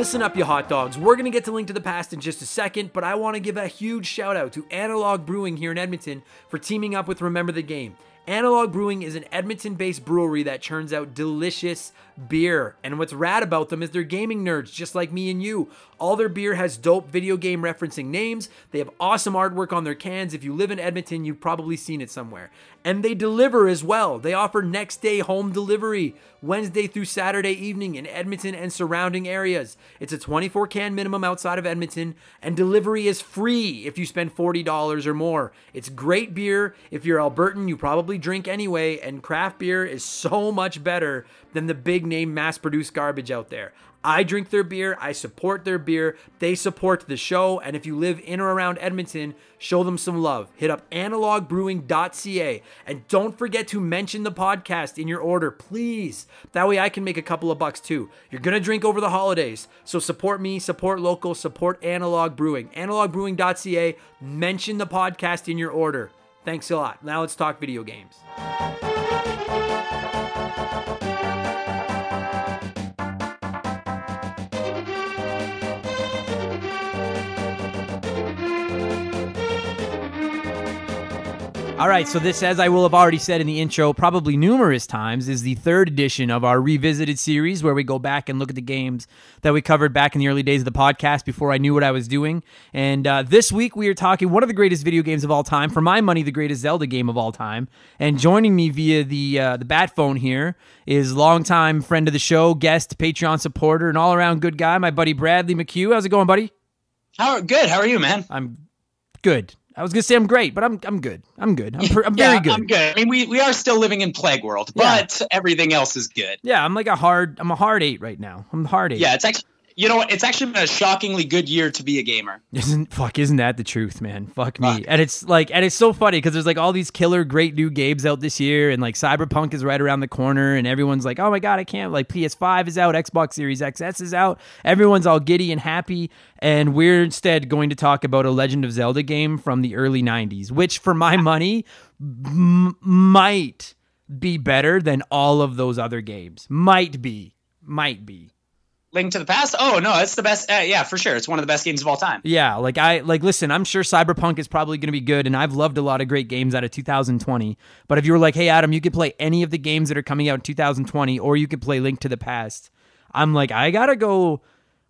Listen up, you hot dogs. We're going to get to Link to the Past in just a second, but I want to give a huge shout out to Analog Brewing here in Edmonton for teaming up with Remember the Game. Analog Brewing is an Edmonton based brewery that churns out delicious beer. And what's rad about them is they're gaming nerds, just like me and you. All their beer has dope video game referencing names. They have awesome artwork on their cans. If you live in Edmonton, you've probably seen it somewhere. And they deliver as well. They offer next day home delivery, Wednesday through Saturday evening in Edmonton and surrounding areas. It's a 24 can minimum outside of Edmonton, and delivery is free if you spend $40 or more. It's great beer. If you're Albertan, you probably drink anyway, and craft beer is so much better than the big name mass produced garbage out there. I drink their beer. I support their beer. They support the show. And if you live in or around Edmonton, show them some love. Hit up analogbrewing.ca. And don't forget to mention the podcast in your order, please. That way I can make a couple of bucks too. You're going to drink over the holidays. So support me, support local, support Analog Brewing. Analogbrewing.ca. Mention the podcast in your order. Thanks a lot. Now let's talk video games. All right, so this, as I will have already said in the intro, probably numerous times, is the third edition of our revisited series where we go back and look at the games that we covered back in the early days of the podcast before I knew what I was doing. And uh, this week we are talking one of the greatest video games of all time, for my money, the greatest Zelda game of all time. And joining me via the uh, the bat phone here is longtime friend of the show, guest, Patreon supporter, and all around good guy, my buddy Bradley McHugh. How's it going, buddy? How good? How are you, man? I'm good. I was gonna say I'm great, but I'm I'm good. I'm good. I'm, I'm yeah, very good. I'm good. I mean, we, we are still living in plague world, but yeah. everything else is good. Yeah, I'm like a hard. I'm a hard eight right now. I'm hard eight. Yeah, it's actually you know what? It's actually been a shockingly good year to be a gamer. Isn't fuck? Isn't that the truth, man? Fuck me. Fuck. And it's like, and it's so funny because there's like all these killer, great new games out this year, and like Cyberpunk is right around the corner, and everyone's like, oh my god, I can't. Like PS5 is out, Xbox Series XS is out. Everyone's all giddy and happy, and we're instead going to talk about a Legend of Zelda game from the early '90s, which, for my money, m- might be better than all of those other games. Might be. Might be. Link to the Past. Oh no, it's the best. Uh, yeah, for sure. It's one of the best games of all time. Yeah, like I like listen, I'm sure Cyberpunk is probably going to be good and I've loved a lot of great games out of 2020. But if you were like, "Hey Adam, you could play any of the games that are coming out in 2020 or you could play Link to the Past." I'm like, I got to go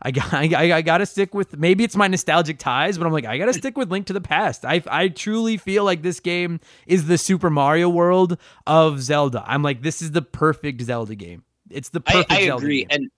I got I, I got to stick with maybe it's my nostalgic ties, but I'm like I got to stick with Link to the Past. I I truly feel like this game is the Super Mario World of Zelda. I'm like this is the perfect Zelda game. It's the I, perfect I Zelda agree. game. And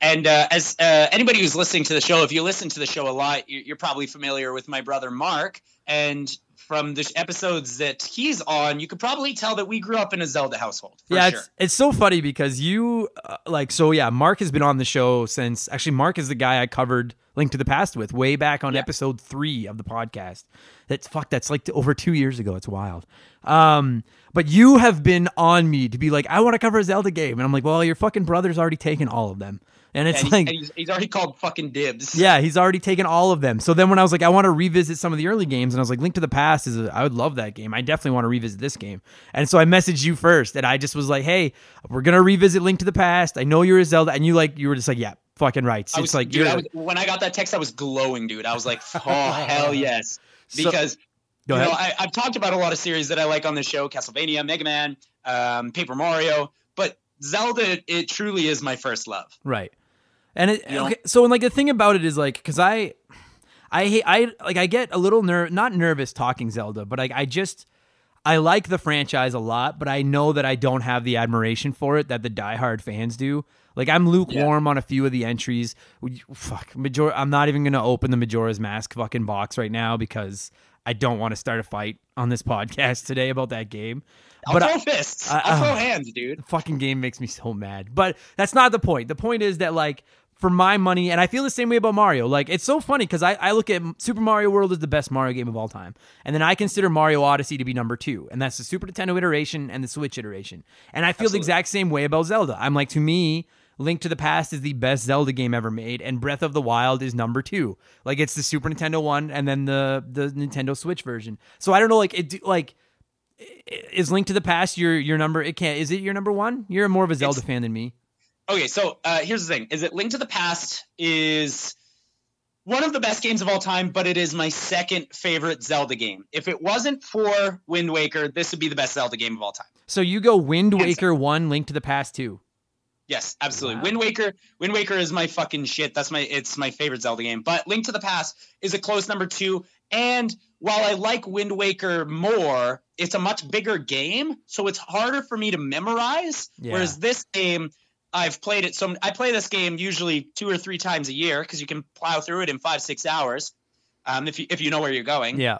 and uh, as uh, anybody who's listening to the show, if you listen to the show a lot, you- you're probably familiar with my brother Mark. And from the episodes that he's on, you could probably tell that we grew up in a Zelda household. For yeah, sure. it's it's so funny because you uh, like so yeah. Mark has been on the show since actually Mark is the guy I covered Link to the Past with way back on Yeah. episode three of the podcast. That's fuck. That's like over two years ago. It's wild. Um, but you have been on me to be like, I want to cover a Zelda game, and I'm like, well, your fucking brother's already taken all of them, and it's and, like. he's, he's already called fucking dibs. Yeah, he's already taken all of them. So then when I was like, I want to revisit some of the early games, and I was like, Link to the Past is, a, I would love that game. I definitely want to revisit this game. And so I messaged you first, and I just was like, Hey, we're gonna revisit Link to the Past. I know you're a Zelda, and you like, you were just like, Yeah, fucking right. It's I was like dude, I was, when I got that text, I was glowing, dude. I was like, oh hell yes, because Go you know. I, I've talked about a lot of series that I like on the show: Castlevania, Mega Man, um, Paper Mario. But Zelda, it truly is my first love. Right. And it, okay, so and like the thing about it is like because I, I hate I like I get a little ner not nervous talking Zelda, but like I just I like the franchise a lot, but I know that I don't have the admiration for it that the diehard fans do. Like I'm lukewarm on a few of the entries. Fuck, Major. I'm not even gonna open the Majora's Mask fucking box right now because I don't want to start a fight on this podcast today about that game. I'll But throw I- fists. I- will uh, throw hands, dude. the fucking game makes me so mad. But that's not the point. The point is that like for my money, and I feel the same way about Mario. Like it's so funny because I, I look at Super Mario World as the best Mario game of all time, and then I consider Mario Odyssey to be number two, and that's the Super Nintendo iteration and the Switch iteration. And I feel the exact same way about Zelda. I'm like to me. Link to the Past is the best Zelda game ever made, and Breath of the Wild is number two. Like it's the Super Nintendo one, and then the the Nintendo Switch version. So I don't know, like it, like is Link to the Past your your number? It can't. Is it your number one? You're more of a Zelda It's- fan than me. Okay, so uh, here's the thing: is that Link to the Past is one of the best games of all time, but it is my second favorite Zelda game. If it wasn't for Wind Waker, this would be the best Zelda game of all time. So you go Wind. Waker one, Link to the Past two. Yes, absolutely. Wow. Wind Waker, Wind Waker is my fucking shit. That's my it's my favorite Zelda game. But Link to the Past is a close number 2 and while I like Wind Waker more, it's a much bigger game, so it's harder for me to memorize. Yeah. Whereas this game I've played it so I play this game usually 2 or 3 times a year cuz you can plow through it in 5-6 hours. Um, if you if you know where you're going. Yeah,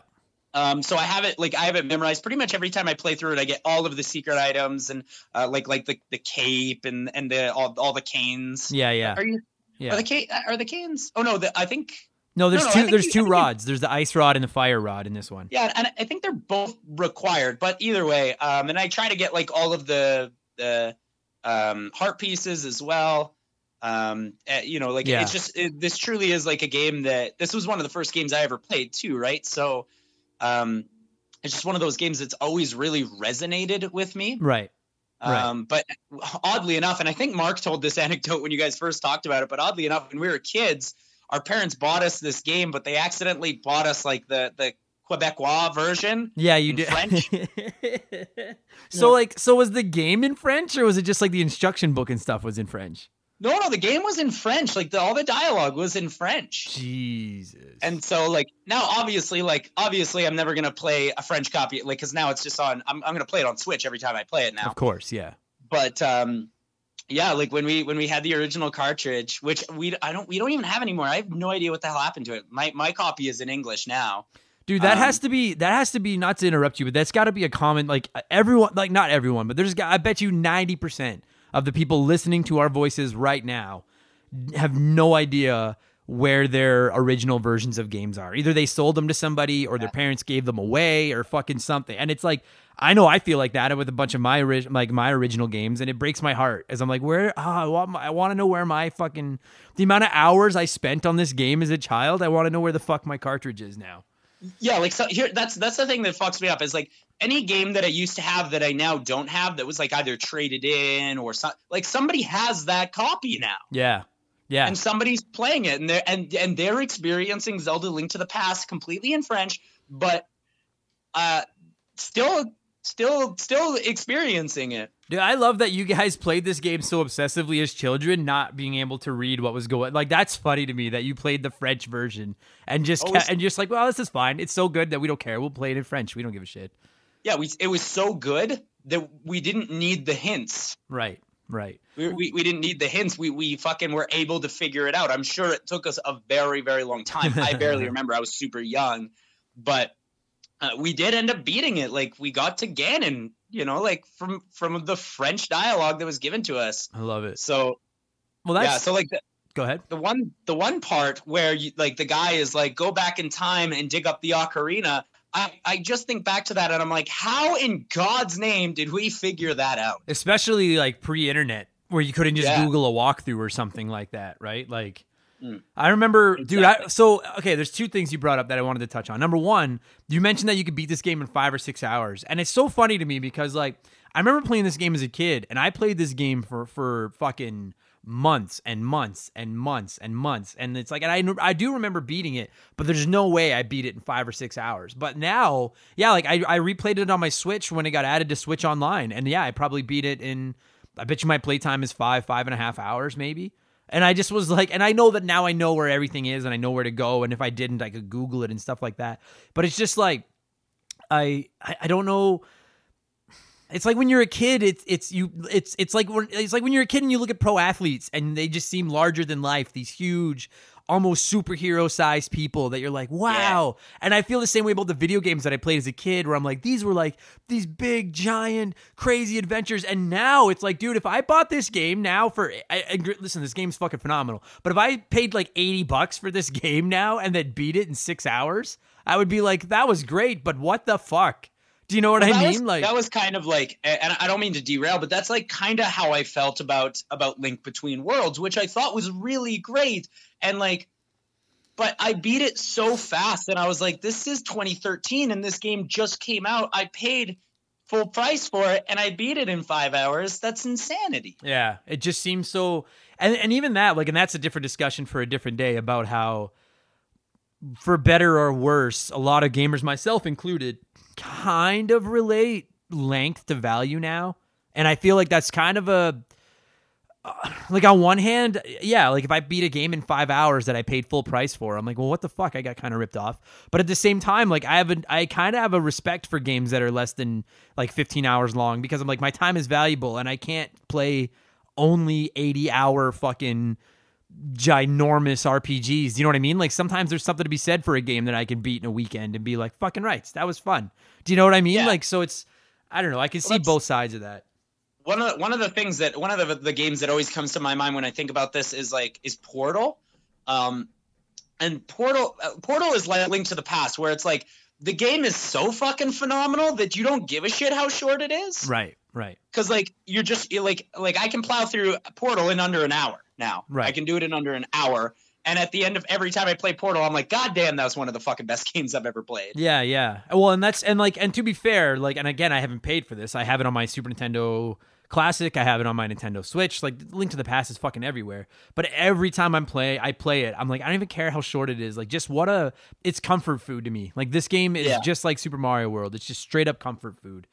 Um, so I have it like I have it memorized pretty much every time I play through it. I get all of the secret items and uh, like like the, the cape and and the all, all the canes. yeah, yeah, Are you yeah. are the ca- are the canes? Oh no, the, I think no, there's no, no, two. There's you- two you- rods. There's the ice rod and the fire rod in this one. yeah, and I think they're both required. But either way, um, and I try to get like all of the the um heart pieces as well. Um, uh, you know, like Yeah. it's just it, this truly is like a game that this was one of the first games I ever played too, right? So, um, it's just one of those games that's always really resonated with me. Right. Right. Um, but oddly enough, and I think Mark told this anecdote when you guys first talked about it, but oddly enough, when we were kids, our parents bought us this game, but they accidentally bought us like the the Quebecois version. Yeah, you In did. French? so like, so was the game in French, or was it just like the instruction book and stuff was in French? No, no, the game was in French. Like the, all the dialogue was in French. Jesus. And so like now obviously like obviously I'm never gonna play a French copy like because now it's just on I'm I'm gonna play it on Switch every time I play it now. of course, yeah. but um yeah like when we when we had the original cartridge which we i don't we don't even have anymore. I have no idea what the hell happened to it. My my copy is in english now. Dude, that Um, has to be that has to be not to interrupt you, but that's got to be a common like everyone like not everyone, but there's I bet you 90% of the people listening to our voices right now have no idea where their original versions of games are. Either they sold them to somebody or their parents gave them away or fucking something. And it's like I know I feel like that with a bunch of my ori- like my original games and it breaks my heart as I'm like where oh, I want my, I want to know where my fucking the amount of hours I spent on this game as a child. I want to know where the fuck my cartridge is now. Yeah, like so here that's that's the thing that fucks me up is like any game that I used to have that I now don't have that was like either traded in or some, like somebody has that copy now. Yeah. Yeah. And somebody's playing it and they're and and they're experiencing Zelda Link to the Past completely in French, but uh still still still experiencing it. Dude, I love that you guys played this game so obsessively as children, not being able to read what was going. Like that's funny to me that you played the French version and just Oh, it's- and just like, well, this is fine. It's so good that we don't care. We'll play it in French. We don't give a shit. Yeah, we it was so good that we didn't need the hints. Right. Right. We, we, we didn't need the hints. We we fucking were able to figure it out. I'm sure it took us a very very long time. I barely remember. I was super young, but uh, we did end up beating it. Like we got to Ganon, you know, like from from the French dialogue that was given to us. I love it. So Well, that's yeah, so like the, go ahead. the one the one part where you like the guy is like go back in time and dig up the ocarina. I, I just think back to that and I'm like, how in God's name did we figure that out? Especially like pre-internet where you couldn't just Yeah. Google a walkthrough or something like that, right? Like Mm. I remember, dude. I, so okay, there's two things you brought up that I wanted to touch on. Number one, you mentioned that you could beat this game in five or six hours, and it's so funny to me because like I remember playing this game as a kid, and I played this game for for fucking months and months and months and months, and it's like, and I I do remember beating it, but there's no way I beat it in five or six hours. But now, yeah, like I I replayed it on my Switch when it got added to Switch Online, and yeah, I probably beat it in. I bet you my playtime is five five and a half hours maybe. And I just was like, and I know that now I know where everything is and I know where to go. And if I didn't, I could Google it and stuff like that. But it's just like, I, I, I don't know. It's like when you're a kid, it's it's you it's it's like when it's like when you're a kid and you look at pro athletes and they just seem larger than life. These huge, almost superhero sized people that you're like, wow. And I feel the same way about the video games that I played as a kid, where I'm like, these were like these big, giant, crazy adventures. And now it's like, dude, if I bought this game now for, I, I, listen, this game's fucking phenomenal. But if I paid like 80 bucks for this game now and then beat it in six hours, I would be like, that was great, but what the fuck? Do you know what Well, I mean? was, like, that was kind of like, and I don't mean to derail, but that's like kind of how I felt about about Link Between Worlds, which I thought was really great, and like, but I beat it so fast, and I was like, this is 2013, and this game just came out. I paid full price for it, and I beat it in five hours. That's insanity. Yeah, it just seems so, and and even that, like, and that's a different discussion for a different day about how, for better or worse, a lot of gamers, myself included, kind of relate length to value now, and I feel like that's kind of a. uh, Like on one hand, yeah, like if I beat a game in five hours that I paid full price for, I'm like, well, what the fuck? I got kind of ripped off. But at the same time, like I have, a, I kind of have a respect for games that are less than like 15 hours long because I'm like, my time is valuable, and I can't play only 80 hour fucking ginormous RPGs. You know what I mean? Like sometimes there's something to be said for a game that I can beat in a weekend and be like, fucking rights, that was fun. Do you know what I mean? Yeah. Like so it's I don't know, I can see that's- both sides of that. one of the, one of the things that one of the, the games that always comes to my mind when I think about this is like is Portal, um, and Portal uh, Portal is like Link to the Past, where it's like the game is so fucking phenomenal that you don't give a shit how short it is, Right, right. because like you're just you're like like I can plow through Portal in under an hour now. Right. I can do it in under an hour. And at the end of every time I play Portal, I'm like, God damn, that was one of the fucking best games I've ever played. Yeah, yeah. Well, and that's and like and to be fair, like and again, I haven't paid for this. I have it on my Super Nintendo Classic. I have it on my Nintendo Switch. Like Link to the Past is fucking everywhere. But every time I'm play, I play it. I'm like, I don't even care how short it is. Like, just what a it's comfort food to me. Like this game is Yeah. just like Super Mario World. It's just straight up comfort food.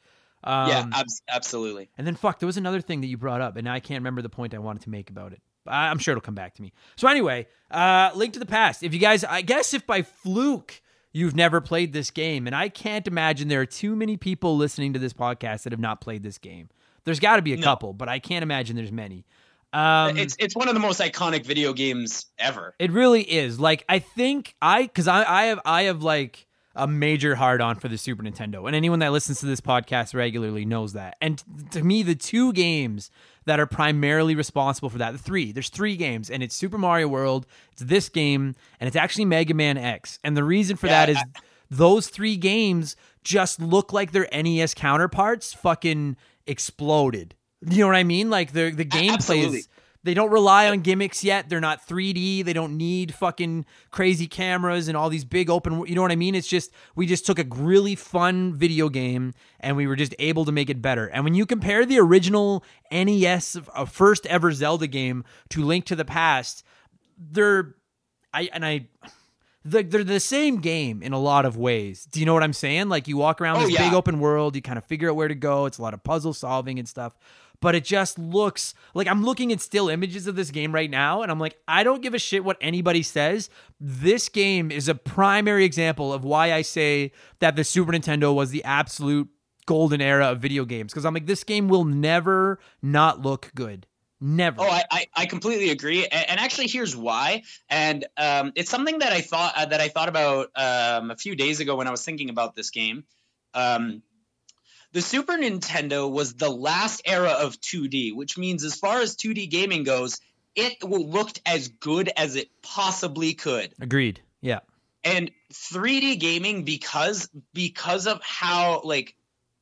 Um, yeah, abs- absolutely. and then fuck, there was another thing that you brought up, and I can't remember the point I wanted to make about it. I- I'm sure it'll come back to me. So anyway, uh, Link to the Past. If you guys, I guess if by fluke you've never played this game, and I can't imagine there are too many people listening to this podcast that have not played this game. There's got to be a No. couple, but I can't imagine there's many. Um, it's it's one of the most iconic video games ever. it really is. Like I think I because I I have I have like a major hard on for the Super Nintendo. And anyone that listens to this podcast regularly knows that. And to me, the two games that are primarily responsible for that, the three, there's three games, and it's Super Mario World, it's this game, and it's actually Mega Man X. And the reason for Yeah, that is I- those three games just look like their NES counterparts fucking exploded. You know what I mean? Like the the gameplay is they don't rely on gimmicks yet. They're not 3D. They don't need fucking crazy cameras and all these big open. You know what I mean? It's just we just took a really fun video game and we were just able to make it better. And when you compare the original NES uh, first ever Zelda game to Link to the Past, they're I and I they're, they're the same game in a lot of ways. Do you know what I'm saying? Like you walk around Oh, this yeah. big open world, you kind of figure out where to go. It's a lot of puzzle solving and stuff. But it just looks like I'm looking at still images of this game right now, and I'm like, I don't give a shit what anybody says. This game is a primary example of why I say that the Super Nintendo was the absolute golden era of video games. Because I'm like, this game will never not look good. Never. Oh, I, I, I completely agree, and, and actually, here's why. And um, it's something that I thought uh, that I thought about um, a few days ago when I was thinking about this game. Um, the Super Nintendo was the last era of 2D, which means as far as 2D gaming goes, it looked as good as it possibly could. Agreed. Yeah. And 3D gaming, because because of how like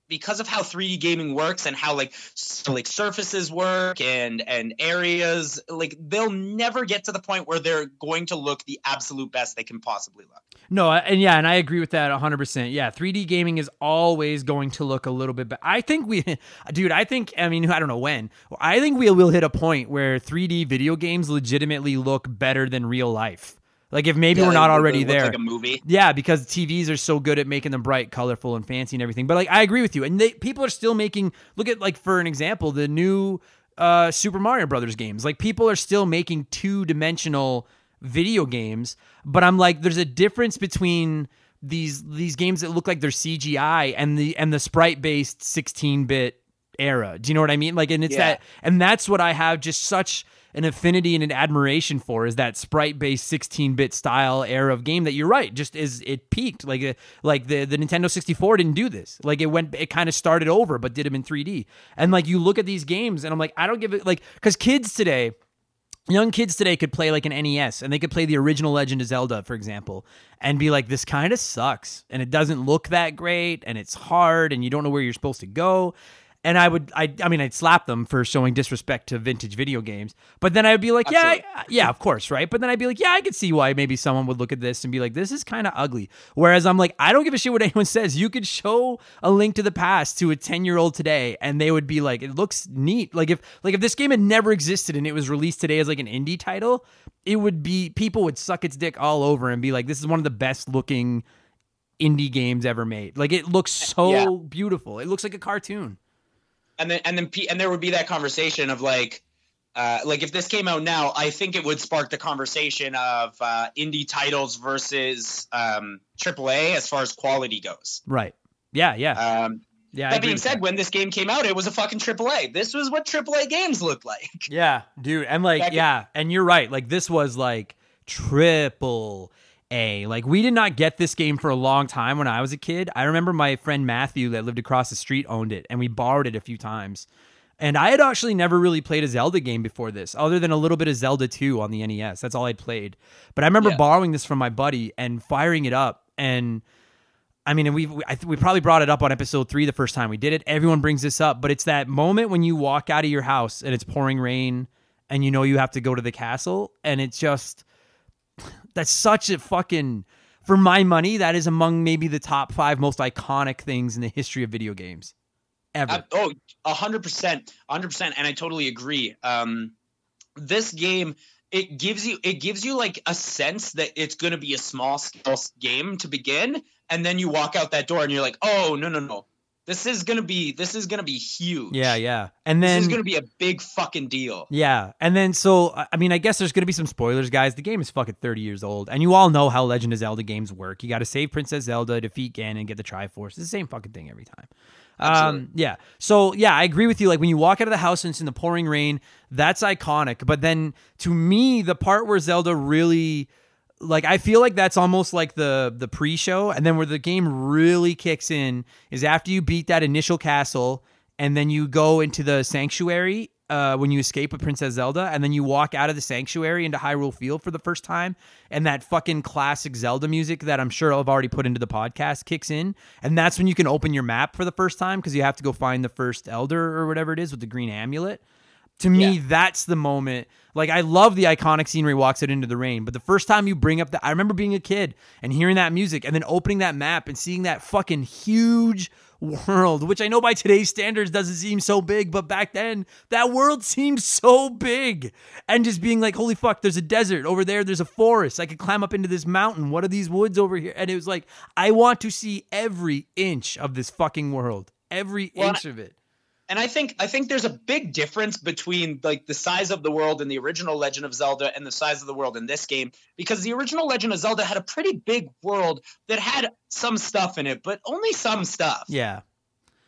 because of how 3D gaming works and how like s- like surfaces work and and areas like they'll never get to the point where they're going to look the absolute best they can possibly look. No, and yeah, and I agree with that 100%. Yeah, 3D gaming is always going to look a little bit better. I think we, dude, I think, I mean, I don't know when. I think we will hit a point where 3D video games legitimately look better than real life. Like if maybe Yeah, we're not already there. like a movie. Yeah, because TVs are so good at making them bright, colorful, and fancy and everything. But like, I agree with you. And they, people are still making. Look at like for an example, the new uh, Super Mario Brothers games. Like people are still making two dimensional video games. But I'm like, there's a difference between these these games that look like they're CGI and the and the sprite based 16 bit era. Do you know what I mean? Like, and it's Yeah. that, and that's what I have just such an affinity and an admiration for is that sprite based 16 bit style era of game that you're right, just is it peaked like uh, like the the Nintendo 64 didn't do this. Like it went, it kind of started over, but did them in 3D. And like you look at these games, and I'm like, I don't give it like because kids today young kids today could play like an NES and they could play the original Legend of Zelda, for example, and be like, this kind of sucks and it doesn't look that great and it's hard and you don't know where you're supposed to go. And I would, I, I mean, I'd slap them for showing disrespect to vintage video games. But then I'd be like, yeah, I- yeah, of course, right? But then I'd be like, yeah, I could see why maybe someone would look at this and be like, this is kind of ugly. Whereas I'm like, I don't give a shit what anyone says. You could show a link to the past to a 10 year old today and they would be like, it looks neat. Like if, like if this game had never existed and it was released today as like an indie title, it would be, people would suck its dick all over and be like, this is one of the best looking indie games ever made. Like it looks so Yeah. beautiful. It looks like a cartoon. And then and then P- and there would be that conversation of like uh, like if this came out now, I think it would spark the conversation of uh, indie titles versus um, AAA as far as quality goes. Right. Yeah. Yeah. Um, yeah. That being said, when this game came out, it was a fucking AAA. This was what AAA games looked like. Yeah, dude. And like, Back in- yeah, and you're right. Like this was like triple A. Like we did not get this game for a long time when I was a kid. I remember my friend Matthew that lived across the street owned it and we borrowed it a few times. And I had actually never really played a Zelda game before this, other than a little bit of Zelda 2 on the NES. That's all I'd played. But I remember Yeah. borrowing this from my buddy and firing it up and I mean, and we th- we probably brought it up on episode three the first time we did it. Everyone brings this up, but it's that moment when you walk out of your house and it's pouring rain, and you know you have to go to the castle, and it's just that's such a fucking for my money that is among maybe the top five most iconic things in the history of video games ever. Uh, oh, a hundred percent, a hundred percent, and I totally agree. Um, this game it gives you it gives you like a sense that it's going to be a small scale game to begin, and then you walk out that door and you're like, oh no no no, this is gonna be this is gonna be huge. yeah, yeah, and then This is gonna be a big fucking deal. Yeah, and then so I mean, I guess there's going to be some spoilers, guys. The game is fucking 30 years old, and you all know how Legend of Zelda games work. You got to save Princess Zelda, defeat Ganon, get the Triforce. It's the same fucking thing every time. Um, yeah. So yeah, I agree with you. Like when you walk out of the house and it's in the pouring rain, that's iconic. But then to me, the part where Zelda really like I feel like that's almost like the the pre-show and then where the game really kicks in is after you beat that initial castle and then you go into the sanctuary uh, when you escape with Princess Zelda, and then you walk out of the sanctuary into Hyrule Field for the first time, and that fucking classic Zelda music that I'm sure I've already put into the podcast kicks in, and that's when you can open your map for the first time because you have to go find the first Elder or whatever it is with the green amulet. To me, Yeah. that's the moment. Like I love the iconic scene where he walks out into the rain, but the first time you bring up that, I remember being a kid and hearing that music, and then opening that map and seeing that fucking huge world, which I know by today's standards doesn't seem so big, but back then that world seemed so big, and just being like, holy fuck, there's a desert over there, there's a forest, I could climb up into this mountain. What are these woods over here? And it was like, I want to see every inch of this fucking world, every Well, inch of it. And I think I think there's a big difference between like the size of the world in the original Legend of Zelda and the size of the world in this game because the original Legend of Zelda had a pretty big world that had some stuff in it, but only some stuff. Yeah.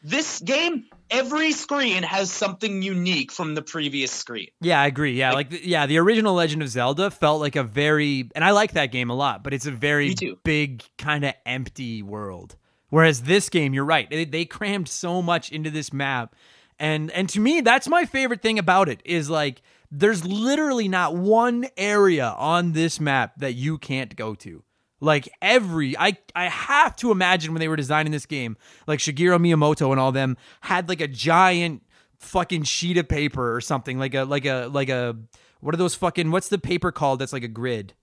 This game, every screen has something unique from the previous screen. Yeah, I agree. Yeah, like, the, yeah, the original Legend of Zelda felt like a very, and I like that game a lot, but it's a very big, kind of empty world. Whereas this game, you're right, they, they crammed so much into this map, and and to me, that's my favorite thing about it is like there's literally not one area on this map that you can't go to. Like every, I I have to imagine when they were designing this game, like Shigeru Miyamoto and all them had like a giant fucking sheet of paper or something, like a like a like a what are those fucking what's the paper called that's like a grid?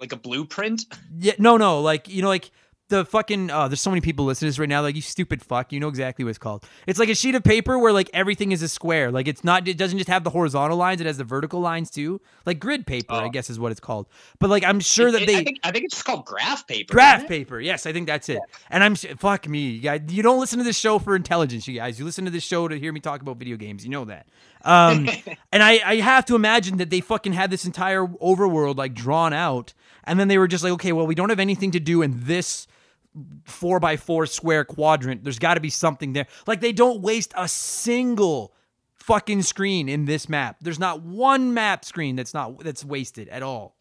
Like a blueprint. Yeah, no, no, like you know, like the fucking. Oh, there's so many people listening to this right now. Like you stupid fuck, you know exactly what it's called. It's like a sheet of paper where like everything is a square. Like it's not. It doesn't just have the horizontal lines. It has the vertical lines too. Like grid paper, I Oh. guess is what it's called. But like I'm sure that It- they. I think I think it's just called graph paper. Graph paper. Yes, I think that's it. And I'm fuck me, you guys. You don't listen to this show for intelligence, you guys. You listen to this show to hear me talk about video games. You know that. Um, and I, I have to imagine that they fucking had this entire overworld like drawn out, and then they were just like, okay, well, we don't have anything to do in this four by four square quadrant. There's got to be something there. Like they don't waste a single fucking screen in this map. There's not one map screen that's not that's wasted at all.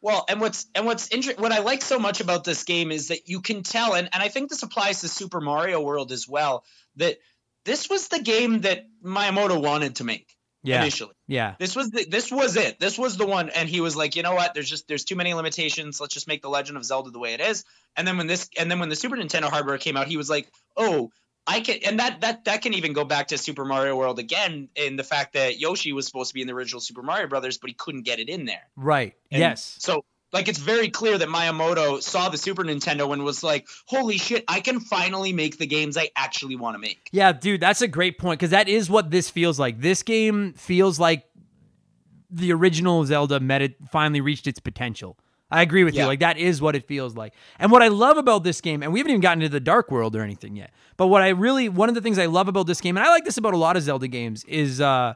Well, and what's and what's inter- what I like so much about this game is that you can tell, and, and I think this applies to Super Mario World as well, that this was the game that Miyamoto wanted to make Yeah. initially. Yeah. This was the, this was it. This was the one, and he was like, you know what? There's just there's too many limitations. Let's just make the Legend of Zelda the way it is. And then when this and then when the Super Nintendo hardware came out, he was like, oh. I can, and that that that can even go back to Super Mario World again in the fact that Yoshi was supposed to be in the original Super Mario Brothers, but he couldn't get it in there. Right. And yes. So like it's very clear that Miyamoto saw the Super Nintendo and was like, "Holy shit, I can finally make the games I actually want to make." Yeah, dude, that's a great point because that is what this feels like. This game feels like the original Zelda met it, finally reached its potential. I agree with you. Like that is what it feels like. And what I love about this game, and we haven't even gotten into the dark world or anything yet, but what I really one of the things I love about this game, and I like this about a lot of Zelda games, is uh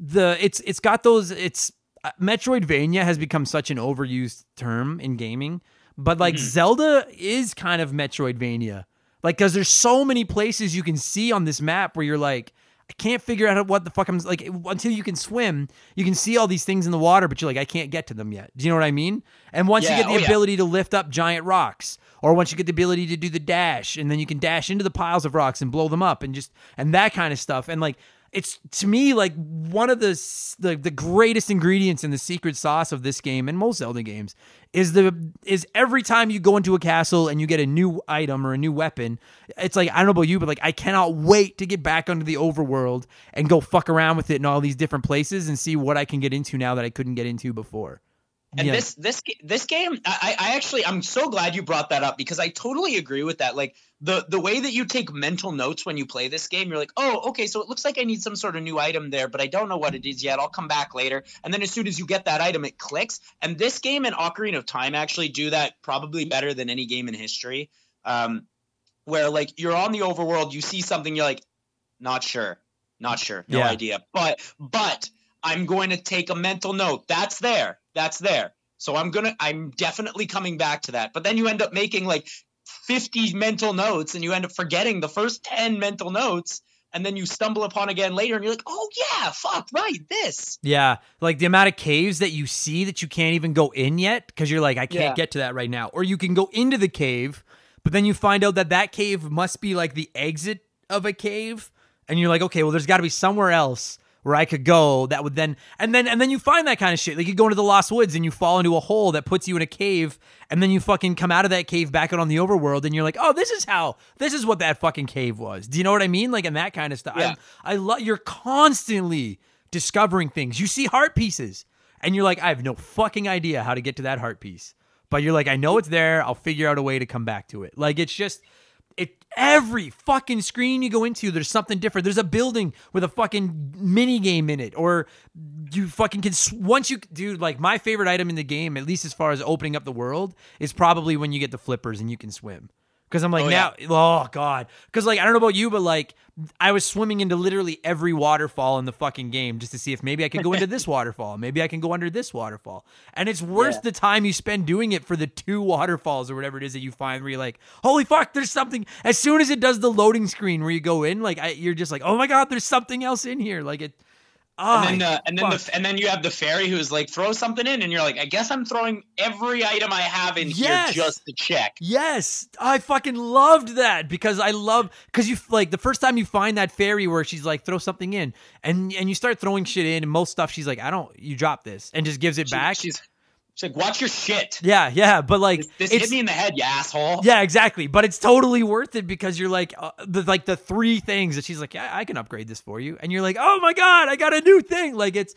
the it's it's got those it's Uh, Metroidvania has become such an overused term in gaming, but like mm-hmm. Zelda is kind of Metroidvania. Like cuz there's so many places you can see on this map where you're like I can't figure out what the fuck I'm like until you can swim, you can see all these things in the water but you're like I can't get to them yet. Do you know what I mean? And once Yeah, you get the oh, yeah. ability to lift up giant rocks or once you get the ability to do the dash and then you can dash into the piles of rocks and blow them up and just and that kind of stuff and like it's to me like one of the, the the greatest ingredients in the secret sauce of this game and most Zelda games is the is every time you go into a castle and you get a new item or a new weapon, it's like I don't know about you, but like I cannot wait to get back onto the overworld and go fuck around with it in all these different places and see what I can get into now that I couldn't get into before. And Yeah. this this this game, I, I actually I'm so glad you brought that up because I totally agree with that. Like the the way that you take mental notes when you play this game, you're like, oh, okay, so it looks like I need some sort of new item there, but I don't know what it is yet. I'll come back later. And then as soon as you get that item, it clicks. And this game and Ocarina of Time actually do that probably better than any game in history. Um, where like you're on the overworld, you see something, you're like, not sure, not sure, no Yeah. idea. But but I'm going to take a mental note. That's there. That's there. So I'm gonna I'm definitely coming back to that. But then you end up making like 50 mental notes and you end up forgetting the first 10 mental notes and then you stumble upon again later, and you're like, oh yeah, fuck, right, this. Yeah, like the amount of caves that you see that you can't even go in yet because you're like, I can't Yeah. get to that right now. Or you can go into the cave, but then you find out that that cave must be like the exit of a cave, and you're like, okay, well, there's got to be somewhere else where I could go that would then, and then, and then you find that kind of shit. Like you go into the Lost Woods and you fall into a hole that puts you in a cave, and then you fucking come out of that cave back out on the overworld, and you're like, oh, this is how, this is what that fucking cave was. Do you know what I mean? Like, and that kind of stuff. Yeah. I, I love. You're constantly discovering things. You see heart pieces, and you're like, I have no fucking idea how to get to that heart piece. But you're like, I know it's there. I'll figure out a way to come back to it. Like it's just every fucking screen you go into, there's something different. There's a building with a fucking mini game in it, or you fucking can once you dude like my favorite item in the game, at least as far as opening up the world, is probably when you get the flippers and you can swim. Because I'm like Oh, now, oh god. Because like I don't know about you, but like I was swimming into literally every waterfall in the fucking game just to see if maybe I could go into this waterfall, maybe I can go under this waterfall, and it's worth Yeah. the time you spend doing it for the two waterfalls or whatever it is that you find where you're like, holy fuck, there's something. As soon as it does the loading screen where you go in, like I, you're just like, oh my god, there's something else in here. Like it. Oh, And then, uh, and then, the, and then you have the fairy who's like, throw something in, and you're like, I guess I'm throwing every item I have in Yes. here just to check. Yes, I fucking loved that because I love because you like the first time you find that fairy where she's like throw something in and and you start throwing shit in and most stuff she's like I don't you drop this and just gives it She- back. she's, she's like, watch your shit. yeah, yeah, but like This, this it's hit me in the head, you asshole. yeah, exactly. But it's totally worth it because you're like uh, the like the three things that she's like yeah I can upgrade this for you and you're like oh my god I got a new thing like it's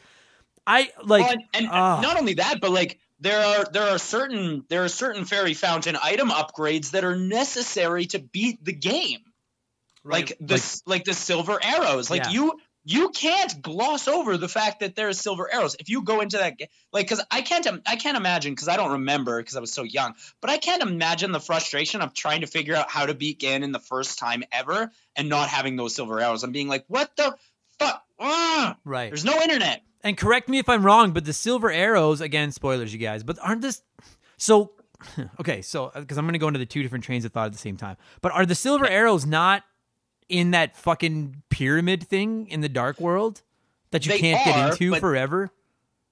I like and, and ah. not only that, but like there are there are certain there are certain fairy fountain item upgrades that are necessary to beat the game. right, Like the s like, the silver arrows. Like Yeah. you you can't gloss over the fact that there's silver arrows. If you go into that ga- like cuz I can't I can't imagine cuz I don't remember cuz I was so young, but I can't imagine the frustration of trying to figure out how to beat Ganon the first time ever and not having those silver arrows I'm being like, "What the fuck? Ah, right there's no internet." And correct me if I'm wrong, but the silver arrows, again, spoilers, you guys, but aren't this. So, okay, so, because I'm going to go into the two different trains of thought at the same time. But are the silver arrows not in that fucking pyramid thing in the dark world that you They can't get into but- forever?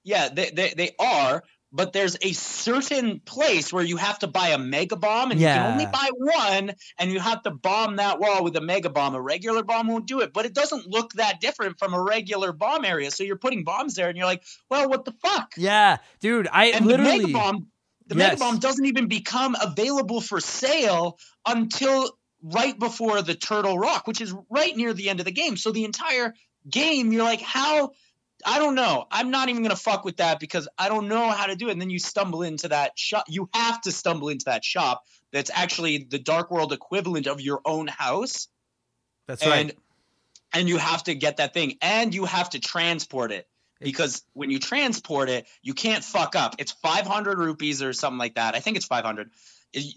Yeah, they, they, they are, but there's a certain place where you have to buy a mega bomb and you can only buy one and you have to bomb that wall with a mega bomb. A regular bomb won't do it, but it doesn't look that different from a regular bomb area. So you're putting bombs there and you're like, well, what the fuck? Yeah, dude, I And literally. the mega bomb the Yes. mega bomb doesn't even become available for sale until right before the turtle rock, which is right near the end of the game. So the entire game, you're like, how? I don't know. I'm not even gonna fuck with that because I don't know how to do it. And then you stumble into that shop. You have to stumble into that shop that's actually the dark world equivalent of your own house, That's and right. and you have to get that thing, and you have to transport it because when you transport it, you can't fuck up. It's 500 rupees or something like that. I think it's 500,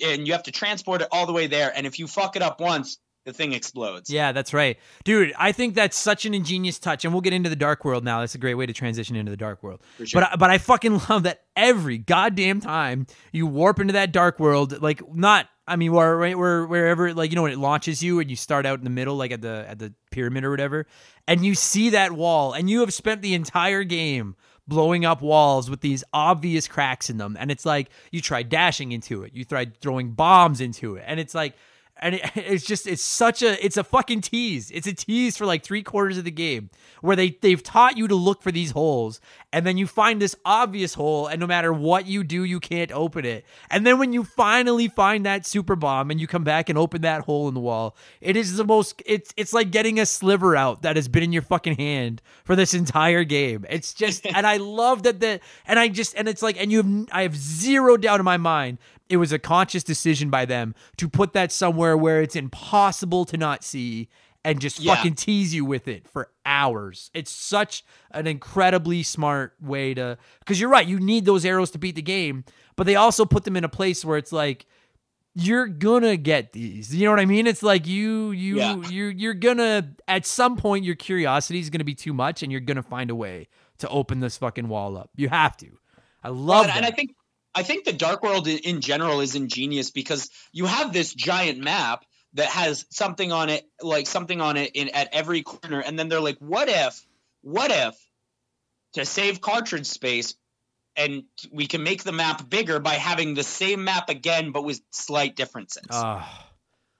and you have to transport it all the way there. And if you fuck it up once, the thing explodes. Yeah, that's right. Dude, I think that's such an ingenious touch. And we'll get into the dark world now. That's a great way to transition into the dark world. Sure. But I- but I fucking love that every goddamn time you warp into that dark world, like not I mean where where wherever like you know when it launches you and you start out in the middle like at the at the pyramid or whatever and you see that wall and you have spent the entire game blowing up walls with these obvious cracks in them. And it's like you try dashing into it. You try throwing bombs into it. And it's like and it, it's just it's such a it's a fucking tease. It's a tease for like three quarters of the game where they they've taught you to look for these holes and then you find this obvious hole and no matter what you do you can't open it. And then when you finally find that super bomb and you come back and open that hole in the wall it is the most it's it's like getting a sliver out that has been in your fucking hand for this entire game. It's just and i love that the and i just and it's like and you have i have zero doubt in my mind it was a conscious decision by them to put that somewhere where it's impossible to not see and just Yeah. fucking tease you with it for hours. It's such an incredibly smart way to because you're right, you need those arrows to beat the game, but they also put them in a place where it's like you're gonna get these. You know what I mean? It's like you you Yeah. you you're gonna at some point your curiosity is gonna be too much and you're gonna find a way to open this fucking wall up. You have to. I love and, that. and I think I think the Dark World in, general is ingenious because you have this giant map that has something on it, like something on it in at every corner, and then they're like, what if, what if, to save cartridge space, and we can make the map bigger by having the same map again but with slight differences. Uh,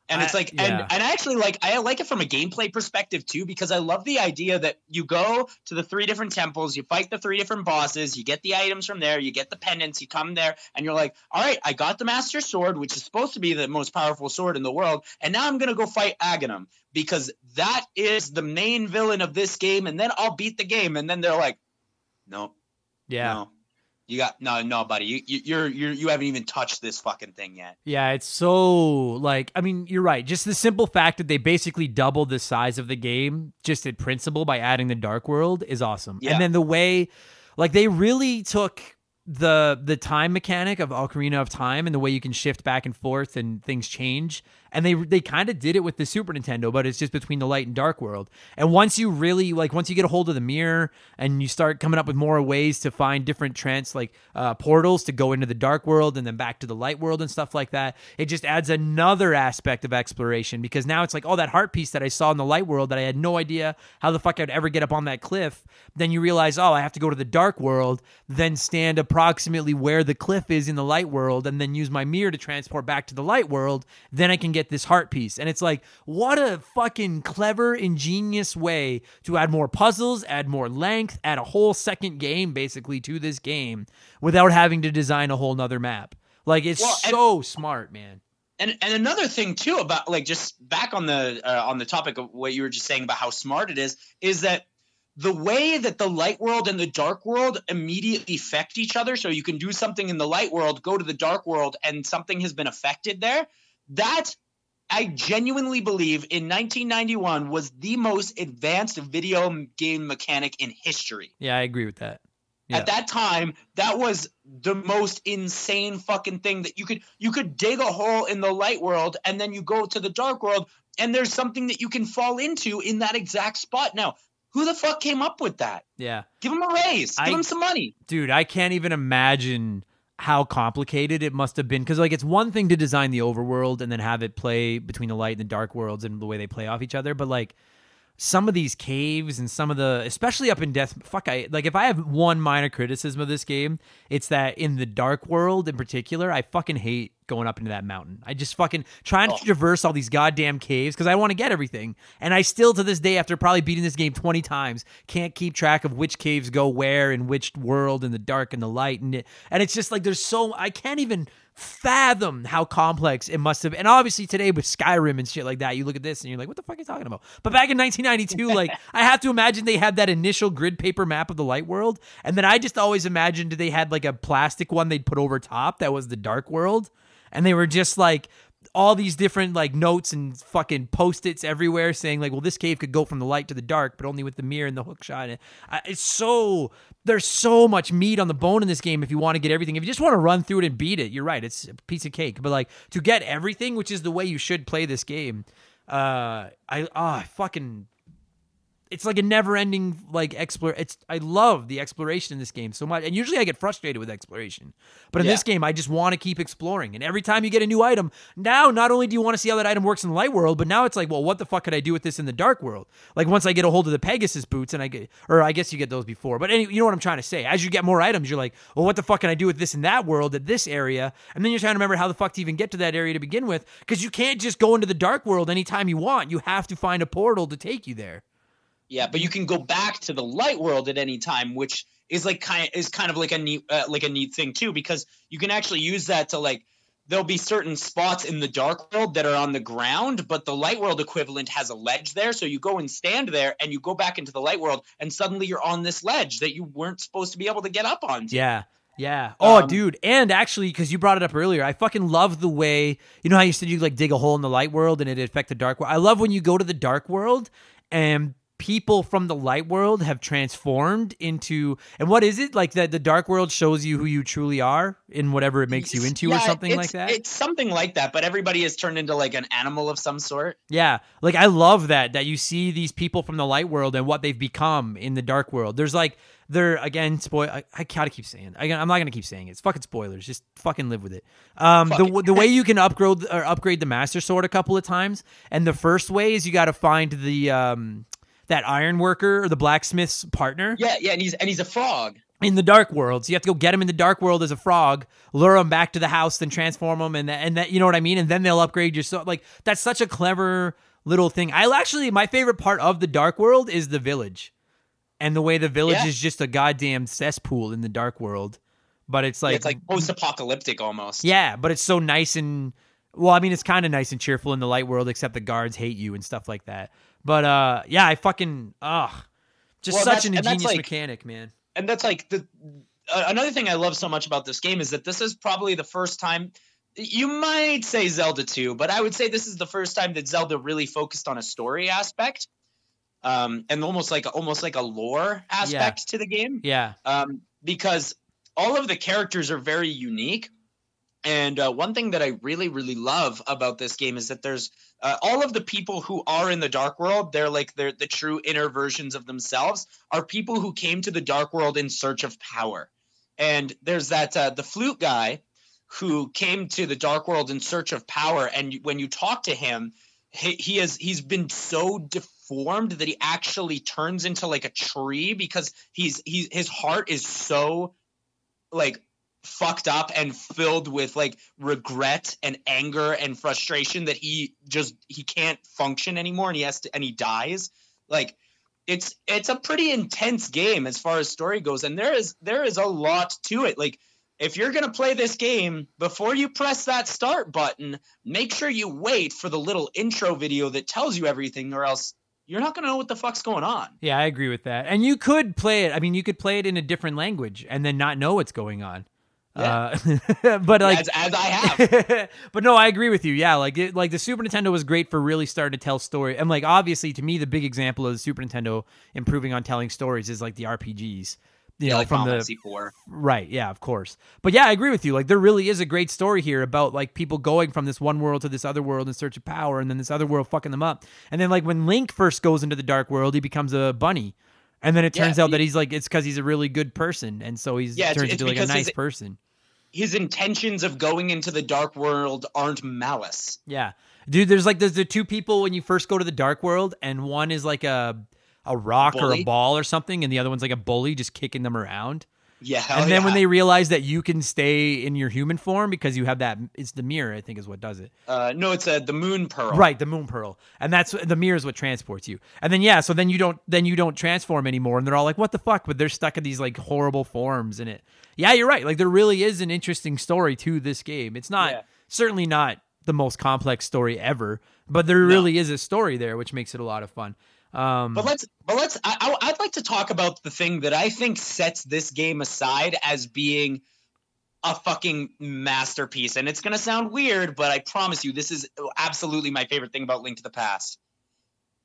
and it's I- like yeah. and and I actually like I like it from a gameplay perspective too because I love the idea that you go to the three different temples, you fight the three different bosses, you get the items from there, you get the pendants, you come there and you're like, "All right, I got the master sword, which is supposed to be the most powerful sword in the world, and now I'm going to go fight Aghanim because that is the main villain of this game and then I'll beat the game." And then they're like, "No, yeah. no. You got no, no, buddy. You, you you're you're you haven't even touched this fucking thing yet. Yeah, it's so like I mean, you're right. Just the simple fact that they basically doubled the size of the game just in principle by adding the dark world is awesome. Yeah. And then the way like they really took the the time mechanic of Ocarina of Time and the way you can shift back and forth and things change. And they they kind of did it with the Super Nintendo, but it's just between the light and dark world. And once you really like once you get a hold of the mirror and you start coming up with more ways to find different trans like uh, portals to go into the dark world and then back to the light world and stuff like that, it just adds another aspect of exploration because now it's like oh that heart piece that I saw in the light world that I had no idea how the fuck I'd ever get up on that cliff. Then you realize oh I have to go to the dark world, then stand approximately where the cliff is in the light world, and then use my mirror to transport back to the light world. Then I can get this heart piece, and it's like what a fucking clever, ingenious way to add more puzzles, add more length, add a whole second game basically to this game without having to design a whole nother map. Like it's Well, and- so smart, man. And and another thing too about like just back on the uh, on the topic of what you were just saying about how smart it is is that the way that the light world and the dark world immediately affect each other so you can do something in the light world go to the dark world and something has been affected there that I genuinely believe in 1991 was the most advanced video game mechanic in history. Yeah, I agree with that. Yeah. At that time, that was the most insane fucking thing that you could you could dig a hole in the light world and then you go to the dark world and there's something that you can fall into in that exact spot. Now, who the fuck came up with that? Yeah. Give him a raise. I- Give him some money. dude i can't even imagine how complicated it must have been. Because like it's one thing to design the overworld and then have it play between the light and the dark worlds and the way they play off each other but like some of these caves and some of the especially up in death fuck i like if i have one minor criticism of this game it's that in the dark world in particular i fucking hate going up into that mountain i just fucking trying Oh. to traverse all these goddamn caves because i want to get everything and i still to this day after probably beating this game 20 times can't keep track of which caves go where in which world in the dark and the light and it, and it's just like there's so i can't even fathom how complex it must have and obviously today with skyrim and shit like that you look at this and you're like what the fuck are you talking about? But back in 1992 like i have to imagine they had that initial grid paper map of the light world. And then i just always imagined they had like a plastic one they'd put over top that was the dark world. And they were just like all these different like notes and fucking post-its everywhere saying like well this cave could go from the light to the dark but only with the mirror and the hook shot. It's so there's so much meat on the bone in this game if you want to get everything. If you just want to run through it and beat it you're right it's a piece of cake. But like to get everything which is the way you should play this game uh i oh, I fucking it's like a never-ending like explore. It's I love the exploration in this game so much, and usually I get frustrated with exploration, but in Yeah. this game I just want to keep exploring. And every time you get a new item, now not only do you want to see how that item works in the light world, but now it's like, well, what the fuck could I do with this in the dark world? Like once I get a hold of the Pegasus boots, and I get, or I guess you get those before, but anyway, you know what I'm trying to say. As you get more items, you're like, well, what the fuck can I do with this in that world at this area? And then you're trying to remember how the fuck to even get to that area to begin with, because you can't just go into the dark world anytime you want. You have to find a portal to take you there. Yeah, but you can go back to the light world at any time, which is like kind of, is kind of like a neat uh, like a neat thing too, because you can actually use that to like there'll be certain spots in the dark world that are on the ground, but the light world equivalent has a ledge there, so you go and stand there, and you go back into the light world, and suddenly you're on this ledge that you weren't supposed to be able to get up on. Yeah. Yeah. Oh, Um, dude. And actually, because you brought it up earlier, I fucking love the way you know how you said you like dig a hole in the light world and it affect the dark world. I love when you go to the dark world and people from the light world have transformed into and what is it? Like that the dark world shows you who you truly are in whatever it makes you into Yeah, or something like that? It's something like that, but everybody has turned into like an animal of some sort. yeah. Like i love that that you see these people from the light world and what they've become in the dark world. There's like they're again spoil i, I gotta keep saying I, i'm not gonna keep saying it. It's fucking spoilers. Just fucking live with it. Um Fuck the, the way you can upgrade or upgrade the master sword a couple of times and the first way is you gotta find the um that iron worker or the blacksmith's partner Yeah, yeah, and he's and he's a frog. in the dark world. So you have to go get him in the dark world as a frog, lure him back to the house, then transform him, and that, and that you know what I mean. And then they'll upgrade your so like that's such a clever little thing. I actually my favorite part of the dark world is the village, and the way the village Yeah. is just a goddamn cesspool in the dark world. But it's Like, like it's like post-apocalyptic almost. yeah, but it's so nice and well, I mean, it's kind of nice and cheerful in the light world, except the guards hate you and stuff like that. But uh, yeah, I fucking ugh, just Well, such an ingenious like- mechanic, man. and that's like the uh, another thing I love so much about this game is that this is probably the first time you might say Zelda 2, but I would say this is the first time that Zelda really focused on a story aspect. Um, and almost like almost like a lore aspect to the game. Yeah, Um, because all of the characters are very unique. And uh, one thing that I really, really love about this game is that there's uh, all of the people who are in the dark world. They're like they're the true inner versions of themselves. Are people who came to the dark world in search of power. And there's that uh, the flute guy who came to the dark world in search of power. And when you talk to him, he, he has he's been so deformed that he actually turns into like a tree because he's he's his heart is so like fucked up and filled with like regret and anger and frustration that he just he can't function anymore and he has to and he dies like it's it's a pretty intense game as far as story goes and there is there is a lot to it like if you're going to play this game before you press that start button make sure you wait for the little intro video that tells you everything or else you're not going to know what the fuck's going on Yeah, I agree with that. And you could play it. I mean, you could play it in a different language and then not know what's going on. Uh, but like, as, as i have but no, I agree with you. Yeah, like it, like the Super Nintendo was great for really starting to tell story. And like obviously, to me, the big example of the Super Nintendo improving on telling stories is like the RPGs. You know, like from Final the Fantasy IV. Right, yeah, of course. But yeah, I agree with you. Like there really is a great story here about like people going from this one world to this other world in search of power and then this other world fucking them up. And then like when Link first goes into the dark world, he becomes a bunny. And then it Yeah, turns out he- that he's like it's cuz he's a really good person and so he's Yeah, it's- turns it's into like a nice person. His intentions of going into the dark world aren't malice. Yeah. Dude, there's like there's the two people when you first go to the dark world and one is like a a rock or a ball or something and the other one's like a bully just kicking them around. Yeah. and then when they realize that you can stay in your human form because you have that it's the mirror i think is what does it uh, no, it's uh, the moon pearl. right the moon pearl and that's the mirror is what transports you and then yeah so then you don't then you don't transform anymore and they're all like what the fuck but they're stuck in these like horrible forms in it yeah you're right like there really is an interesting story to this game it's not Yeah. certainly not the most complex story ever but there really is a story there which makes it a lot of fun um But let's, but let's. I, I, I'd like to talk about the thing that I think sets this game aside as being a fucking masterpiece. And it's gonna sound weird, but I promise you, this is absolutely my favorite thing about Link to the Past.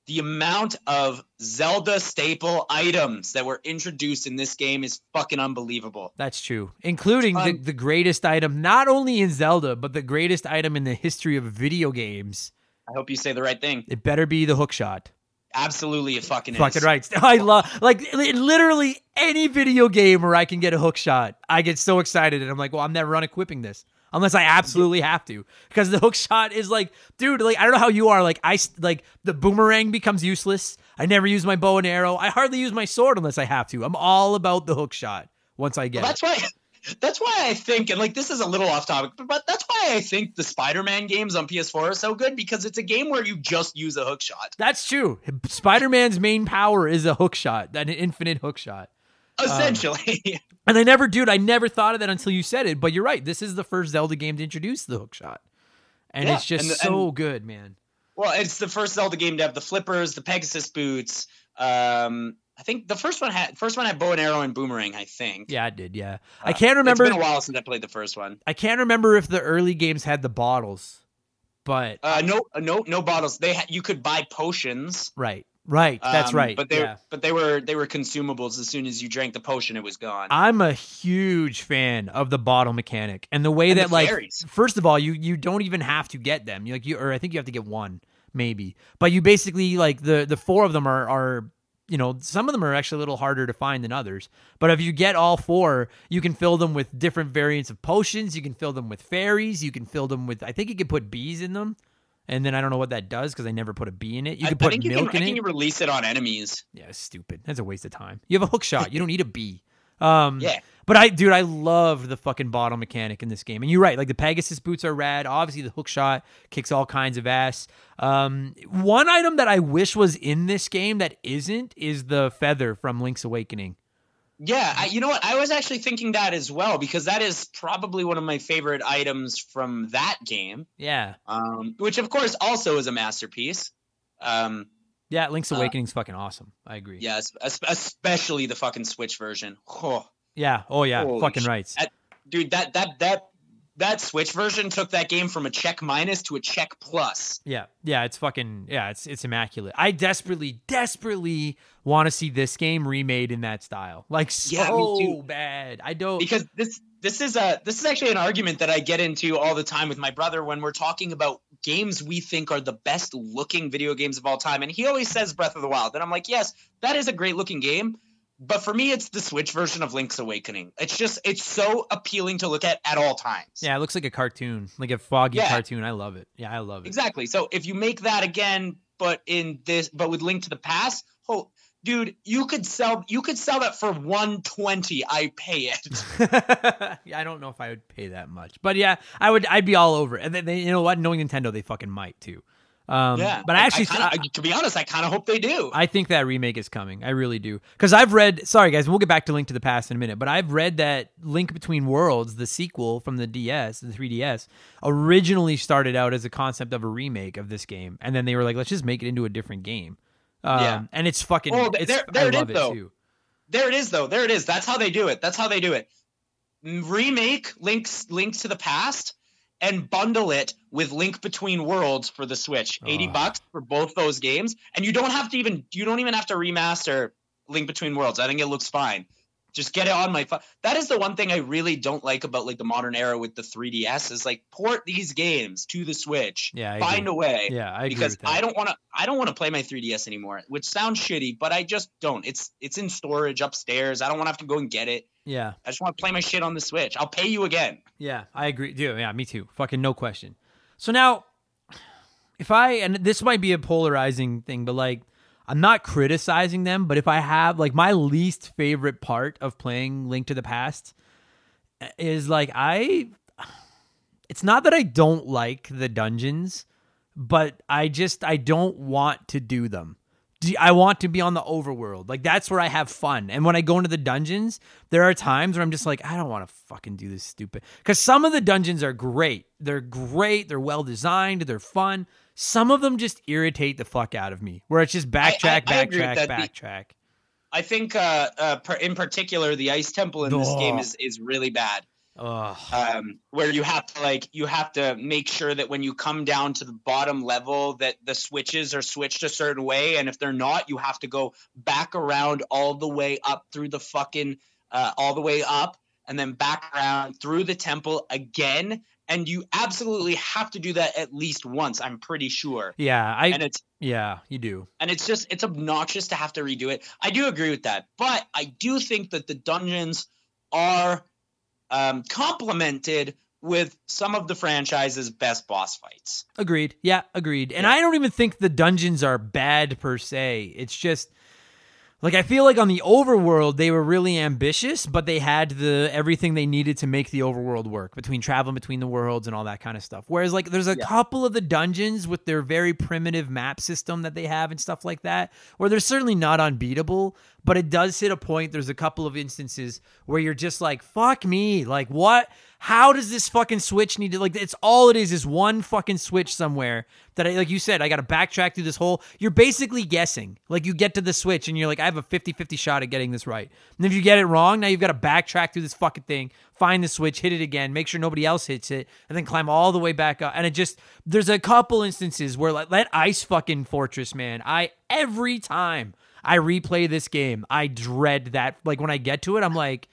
The amount of Zelda staple items that were introduced in this game is fucking unbelievable. That's true, including the, Um, the greatest item, not only in Zelda, but the greatest item in the history of video games. I hope you say the right thing. It better be the hook shot. Absolutely, it fucking is. Fucking right. I love like literally any video game where I can get a hook shot. I get so excited, and I'm like, well, I'm never unequipping this unless I absolutely have to because the hook shot is like, dude, like I don't know how you are. Like I like the boomerang becomes useless. I never use my bow and arrow. I hardly use my sword unless I have to. I'm all about the hook shot once I get Well, it. that's why that's why I think and like this is a little off topic, but, but that's why I think the Spider-Man games on PS4 are so good because it's a game where you just use a hook shot. That's true. Spider Man's main power is a hook shot, an infinite hook shot. Essentially. And I never, dude, I never thought of that until you said it. But you're right. This is the first Zelda game to introduce the hook shot. And Yeah, it's just and- so good, man. well, it's the first Zelda game to have the flippers, the Pegasus boots. Um, I think the first one had first one had bow and arrow and boomerang. I think. Yeah, I did. Yeah. I can't Uh, It's remember. been a while since I played the first one. I can't remember if the early games had the bottles, but Uh, no, no, no bottles. They ha- you could buy potions. right. Right, that's Um, right. But they yeah. but they were they were consumables. As soon as you drank the potion, it was gone. I'm a huge fan of the bottle mechanic and the way And that the like fairies. first of all you you don't even have to get them. You like you or I think you have to get one maybe. But you basically like the the four of them are are you know some of them are actually a little harder to find than others. But if you get all four, you can fill them with different variants of potions, you can fill them with fairies, you can fill them with I think you can put bees in them. And then I don't know what that does because I never put a bee in it. You can I put think you milk can, I in think it. you release it on enemies. Yeah, it's stupid. That's a waste of time. You have a hook shot. You don't need a bee. Um, Yeah. But I, dude, I love the fucking bottle mechanic in this game. And you're right. Like the Pegasus boots are rad. Obviously, the hook shot kicks all kinds of ass. Um, one item that I wish was in this game that isn't is the feather from Link's Awakening. Yeah, I, you know what? I was actually thinking that as well because that is probably one of my favorite items from that game. Yeah. Um, which of course also is a masterpiece. Um, Yeah, Link's Uh, Awakening's fucking awesome. I agree. yes, es- especially the fucking Switch version. Oh, Yeah. Oh, yeah. Holy fucking rights. that- dude, that that that that Switch version took that game from a check minus to a check plus. Yeah, yeah, it's fucking yeah, it's it's immaculate. I desperately, desperately want to see this game remade in that style, like so Yeah, bad. I don't. because this this is a this is actually an argument that I get into all the time with my brother when we're talking about games we think are the best looking video games of all time, and he always says Breath of the Wild, and I'm like, yes, that is a great looking game. But for me, it's the Switch version of Link's Awakening. It's just, it's so appealing to look at at all times. yeah, it looks like a cartoon, like a foggy Yeah. cartoon. I love it. Yeah, I love it. Exactly. So if you make that again, but in this, but with Link to the Past, oh, dude, you could sell, you could sell that for 120. I pay it. Yeah, I don't know if I would pay that much, but yeah, I would. I'd be all over it. And then they, you know what? Knowing Nintendo, they fucking might too. Um, yeah. but I actually, kinda, I- I- to be honest, I kind of hope they do. I think that remake is coming. I really do. Because I've read, sorry guys, we'll get back to Link to the Past in a minute, but I've read that Link Between Worlds, the sequel from the DS, the 3DS, originally started out as a concept of a remake of this game. And then they were like, let's just make it into a different game. Um, Yeah. And it's fucking, Well, it's, there- there I it is, love it though. too. There it is, though. There it is. That's how they do it. That's how they do it. Remake Link's Link to the Past and bundle it with Link Between Worlds for the Switch. Ah. 80 Ugh. bucks for both those games. And you don't have to even you don't even have to remaster Link Between Worlds. I think it looks fine. Just get it on my phone. That is the one thing I really don't like about like the modern era with the 3DS is like port these games to the Switch. Yeah, I Find agree. a way Yeah, I because. I don't want to. I don't want to play my 3ds anymore, which sounds shitty, but I just don't. It's it's in storage upstairs. I don't want to have to go and get it. yeah. I just want to play my shit on the Switch. I'll pay you again. Yeah, I agree. Dude, yeah, me too. Fucking no question. So now, if I and this might be a polarizing thing, but like I'm not criticizing them, but if I have like my least favorite part of playing Link to the Past is like I it's not that I don't like the dungeons, but I just I don't want to do them. I want to be on the overworld. Like that's where I have fun. And when I go into the dungeons, there are times where I'm just like, I don't want to fucking do this stupid. Because some of the dungeons are great. They're great. They're well designed. They're fun. Some of them just irritate the fuck out of me. Where it's just backtrack, I with backtrack. The- backtrack. I think, uh, uh, in particular, the ice temple in this game is is really bad. Ugh. Um, where you have to like you have to make sure that when you come down to the bottom level that the switches are switched a certain way, and if they're not, you have to go back around all the way up through the fucking uh, all the way up, and then back around through the temple again. And you absolutely have to do that at least once. I'm pretty sure. Yeah, I And it's yeah, you do. and it's just it's obnoxious to have to redo it. I do agree with that, but I do think that the dungeons are um, complemented with some of the franchise's best boss fights. Agreed. Yeah, agreed. And Yeah. I don't even think the dungeons are bad per se. It's just like I feel like on the overworld they were really ambitious, but they had the everything they needed to make the overworld work between traveling between the worlds and all that kind of stuff. Whereas like there's a Yeah. couple of the dungeons with their very primitive map system that they have and stuff like that, where they're certainly not unbeatable, but it does hit a point. There's a couple of instances where you're just like, fuck me, like what? How does this fucking switch need to like? It's all it is is one fucking switch somewhere that I like. You said I got to backtrack through this whole. You're basically guessing. Like you get to the switch and you're like, I have a 50-50 shot at getting this right. And if you get it wrong, now you've got to backtrack through this fucking thing, find the switch, hit it again, make sure nobody else hits it, and then climb all the way back up. And it just there's a couple instances where like that ice fucking fortress, man. I every time I replay this game, I dread that. Like when I get to it, I'm like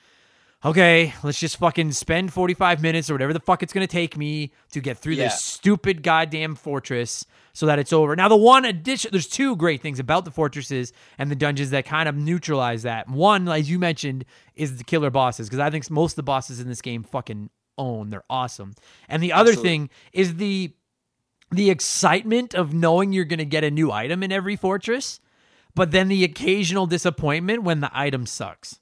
okay, let's just fucking spend 45 minutes or whatever the fuck it's going to take me to get through Yeah. this stupid goddamn fortress so that it's over. Now, the one addition, there's two great things about the fortresses and the dungeons that kind of neutralize that. One, as you mentioned, is the killer bosses, because I think most of the bosses in this game fucking own. They're awesome. And the other Absolutely. thing is the the excitement of knowing you're going to get a new item in every fortress, but then the occasional disappointment when the item sucks.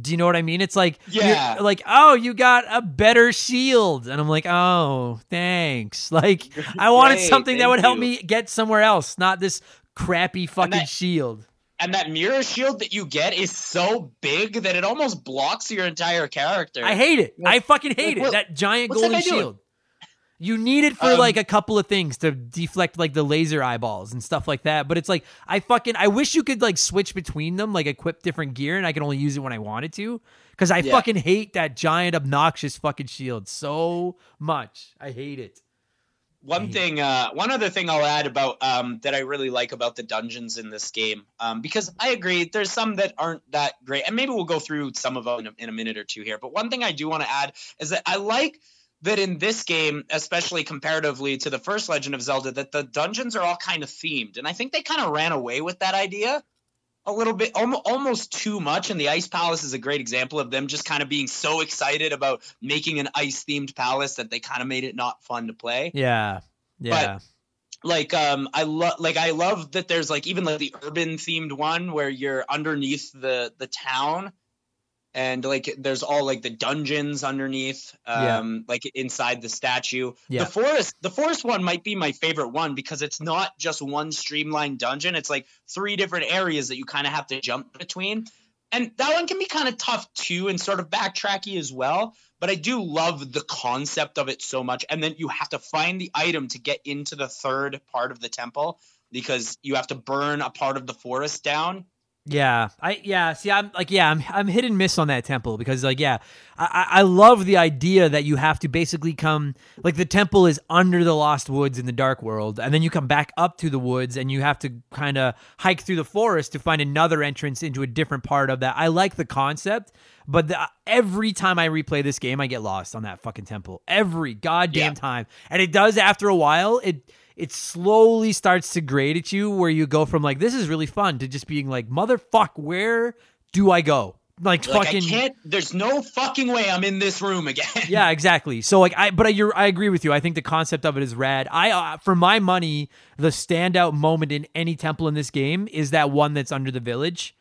Do you know what I mean? It's like, Yeah. like oh, you got a better shield, and I'm like, oh, thanks. Like, I wanted Great, something that would help you. me get somewhere else, not this crappy fucking that- shield. And that mirror shield that you get is so big that it almost blocks your entire character. I hate it. I fucking hate it. what- That giant golden shield. doing? You need it for Um, like a couple of things to deflect like the laser eyeballs and stuff like that. But it's like I fucking I wish you could like switch between them, like equip different gear, and I can only use it when I wanted to. Because I Yeah. fucking hate that giant obnoxious fucking shield so much. I hate it. One thing, uh, one other thing I'll add about um, that I really like about the dungeons in this game, um, because I agree, there's some that aren't that great, and maybe we'll go through some of them in a, in a minute or two here. But one thing I do want to add is that I like that in this game, especially comparatively to the first Legend of Zelda, that the dungeons are all kind of themed, and I think they kind of ran away with that idea a little bit, almost too much. And the Ice Palace is a great example of them just kind of being so excited about making an ice themed palace that they kind of made it not fun to play Yeah. Yeah. But like um i love like i love that there's like even like the urban themed one where you're underneath the the town and like there's all like the dungeons underneath Yeah. um like inside the statue. Yeah. the forest the forest one might be my favorite one because it's not just one streamlined dungeon. It's like three different areas that you kind of have to jump between. And that one can be kind of tough too and sort of backtracky as well but i do love the concept of it so much. And then you have to find the item to get into the third part of the temple because you have to burn a part of the forest down Yeah, I yeah. See, I'm like yeah, I'm I'm hit and miss on that temple because like yeah, I I love the idea that you have to basically come like the temple is under the lost woods in the dark world, and then you come back up to the woods and you have to kind of hike through the forest to find another entrance into a different part of that. I like the concept, but the, every time I replay this game, I get lost on that fucking temple every goddamn Yeah. time, and it does after a while. It it slowly starts to grade at you where you go from like this is really fun to just being like motherfuck where do I go? Like, like fucking i can't there's no fucking way i'm in this room again. Yeah exactly. So like I but I, you're, I agree with you. I think the concept of it is rad. I uh, for my money the standout moment in any temple in this game is that one that's under the village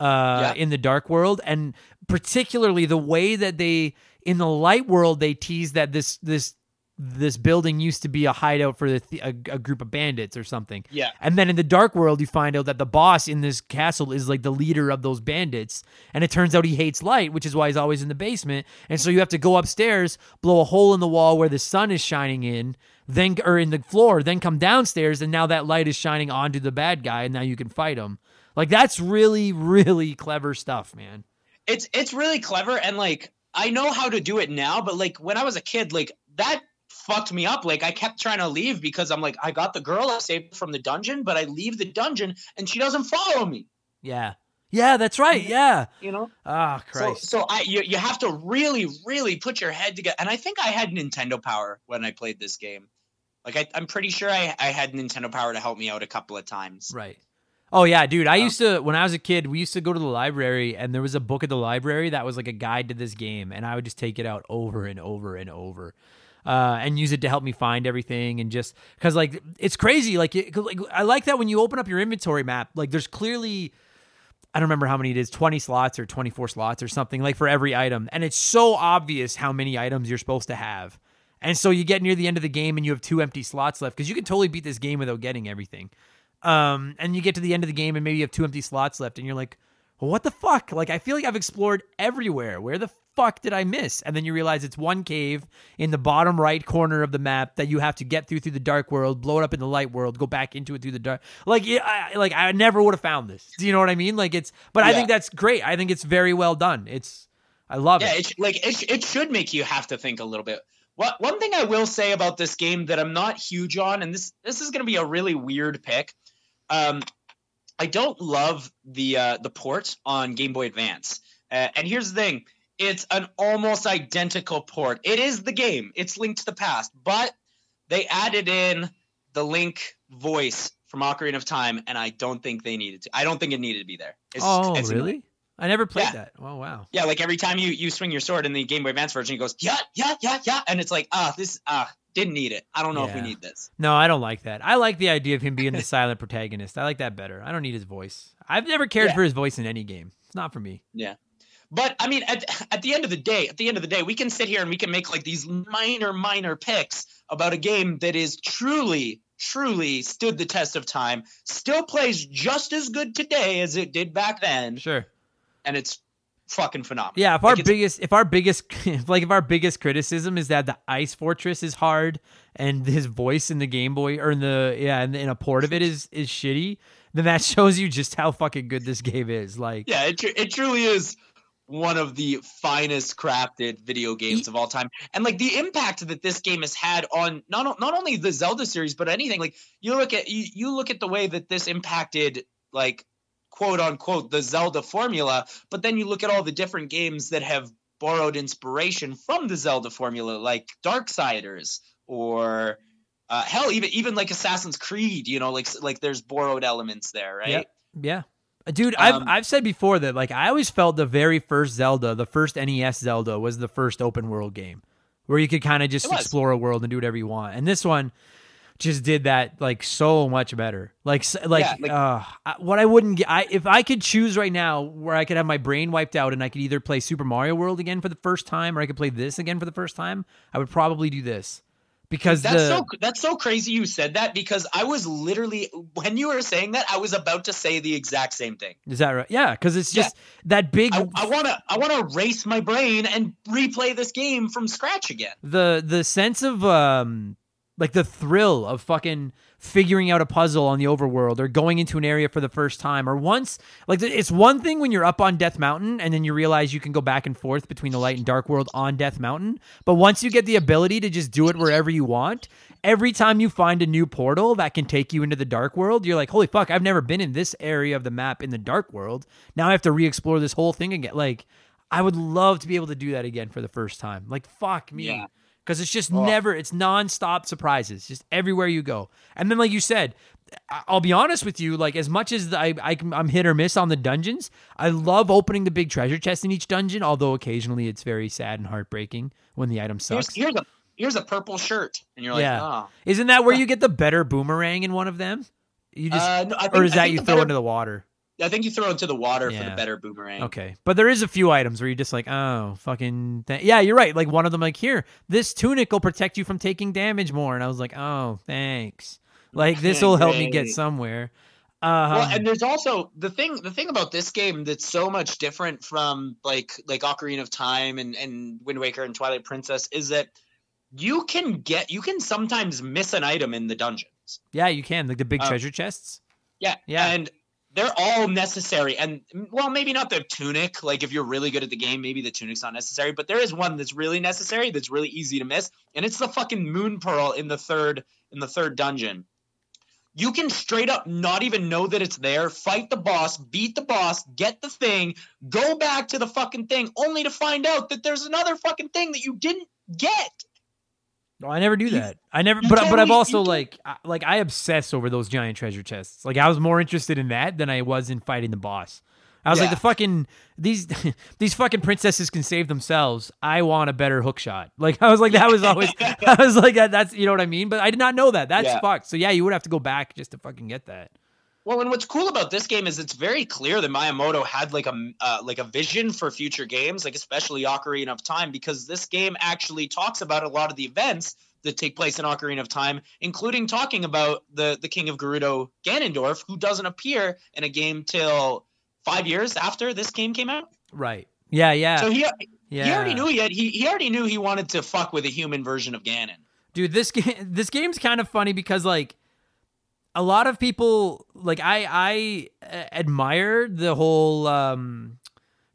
uh Yeah. in the dark world. And particularly the way that they in the light world they tease that this this this building used to be a hideout for the th- a, a group of bandits or something Yeah. and then in the dark world, you find out that the boss in this castle is like the leader of those bandits. And it turns out he hates light, which is why he's always in the basement. And so you have to go upstairs, blow a hole in the wall where the sun is shining in, then or in the floor, then come downstairs, and now that light is shining onto the bad guy, and now you can fight him. Like that's really, really clever stuff, man. it's it's really clever and like I know how to do it now, but like when I was a kid, like that fucked me up. Like I kept trying to leave because I'm like, I got the girl I saved from the dungeon, but I leave the dungeon and she doesn't follow me. Yeah. Yeah, that's right. Yeah. You know? Ah, So Christ. so I you, you have to really, really put your head together. And I think I had Nintendo power when I played this game. Like I, I'm pretty sure I, I had Nintendo power to help me out a couple of times. Right. Oh yeah, dude. I Um, used to when I was a kid, we used to go to the library and there was a book at the library that was like a guide to this game and I would just take it out over and over and over. Uh, and use it to help me find everything and just because like it's crazy like, it, like i like that when you open up your inventory map like there's clearly I don't remember how many it is, 20 slots or 24 slots or something like for every item. And it's so obvious how many items you're supposed to have. And so you get near the end of the game and you have two empty slots left because you can totally beat this game without getting everything. Um, and you get to the end of the game and maybe you have two empty slots left and you're like, well, what the fuck? Like, I feel like I've explored everywhere. Where the fuck did I miss? And then you realize it's one cave in the bottom right corner of the map that you have to get through through the dark world, blow it up in the light world, go back into it through the dark. Like, yeah, I, like I never would have found this. Do you know what I mean? Like it's, but I think that's great. I think it's very well done. It's, I love Yeah, it. it, like it, it should make you have to think a little bit. What one thing I will say about this game that I'm not huge on, and this this is going to be a really weird pick. Um, I don't love the uh, the port on Game Boy Advance. Uh, and here's the thing: it's an almost identical port. It is the game. It's Link to the Past, but they added in the Link voice from Ocarina of Time, and I don't think they needed to. I don't think it needed to be there. It's, oh, it's really? I never played Yeah. that. Oh, wow. Yeah, like every time you you swing your sword in the Game Boy Advance version, it goes yeah, yeah, yeah, yeah, and it's like ah, this ah, didn't need it. I don't know if we need this. No, I don't like that. I like the idea of him being the silent protagonist. I like that better. I don't need his voice. I've never cared Yeah. for his voice in any game. It's not for me. But I mean, at, at the end of the day, at the end of the day, we can sit here and we can make like these minor, minor picks about a game that is truly, truly stood the test of time, still plays just as good today as it did back then, Sure. and it's fucking phenomenal. Yeah, if our Like, it's- biggest if our biggest like if our biggest criticism is that the Ice Fortress is hard and his voice in the Game Boy or in the yeah, in, in a port of it is is shitty, then that shows you just how fucking good this game is. Like yeah, it, it truly is one of the finest crafted video games of all time. And like the impact that this game has had on not not only the Zelda series but anything like you look at you, you look at the way that this impacted like quote unquote the Zelda formula, but then you look at all the different games that have borrowed inspiration from the Zelda formula like Darksiders or uh, hell even even like Assassin's Creed, you know, like like there's borrowed elements there, right? Yeah. Dude, I've Um, I've said before that like I always felt the very first Zelda, the first NES Zelda was the first open world game where you could kind of just explore a world and do whatever you want. And this one just did that like so much better. Like like, Yeah, like- uh I- what I wouldn't get I if I could choose right now where I could have my brain wiped out and I could either play Super Mario World again for the first time or I could play this again for the first time, I would probably do this. Because That's the so that's so crazy you said that because I was literally when you were saying that I was about to say the exact same thing. is that right? Yeah, cuz it's Yeah. just that big I, I wanna I wanna race my brain and replay this game from scratch again. the the sense of um like the thrill of fucking figuring out a puzzle on the overworld or going into an area for the first time or once like it's one thing when you're up on Death Mountain and then you realize you can go back and forth between the light and dark world on Death Mountain but once you get the ability to just do it wherever you want every time you find a new portal that can take you into the dark world you're like holy fuck I've never been in this area of the map in the dark world. Now I have to re-explore this whole thing again. Like I would love to be able to do that again for the first time. Like fuck me. Yeah. Because it's just Oh. never it's non-stop surprises just everywhere you go and then like you said i'll be honest with you like as much as I, I i'm hit or miss on the dungeons i love opening the big treasure chest in each dungeon although occasionally it's very sad and heartbreaking when the item Here's, sucks here's a here's a purple shirt and you're like, Yeah. oh. isn't that where you get the better boomerang in one of them you just Uh, no, think, or is that you throw better- into the water I think you throw into the water for the better boomerang. Okay, but there is a few items where you're just like, oh, fucking, th- yeah, you're right. Like one of them, like here, this tunic will protect you from taking damage more, and I was like, oh, thanks. Like this will help me get somewhere. Um, well, and there's also the thing. The thing about this game that's so much different from like like Ocarina of Time and and Wind Waker and Twilight Princess is that you can get you can sometimes miss an item in the dungeons. yeah, you can like the big uh, treasure chests. Yeah, Yeah. and they're all necessary. And well, maybe not the tunic. Like if you're really good at the game, maybe the tunic's not necessary. But there is one that's really necessary. That's really easy to miss, and it's the fucking moon pearl in the third in the third dungeon. You can straight up not even know that it's there, fight the boss, beat the boss, get the thing, go back to the fucking thing, only to find out that there's another fucking thing that you didn't get. Oh, I never do that. I never, but but I've also like I, like I obsess over those giant treasure chests. Like I was more interested in that than I was in fighting the boss. I was like the fucking these these fucking princesses can save themselves. I want a better hook shot. Like I was like that was always I was like that, that's you know what I mean. But I did not know that. That's Yeah. fucked. So yeah, you would have to go back just to fucking get that. Well, and what's cool about this game is it's very clear that Miyamoto had like a uh, like a vision for future games, like especially Ocarina of Time, because this game actually talks about a lot of the events that take place in Ocarina of Time, including talking about the the King of Gerudo Ganondorf, who doesn't appear in a game till five years after this game came out. Right. Yeah. Yeah. So he Yeah. He already knew he had, he he already knew he wanted to fuck with a human version of Ganon. Dude, this game this game's kind of funny because like a lot of people like I I uh, admire the whole um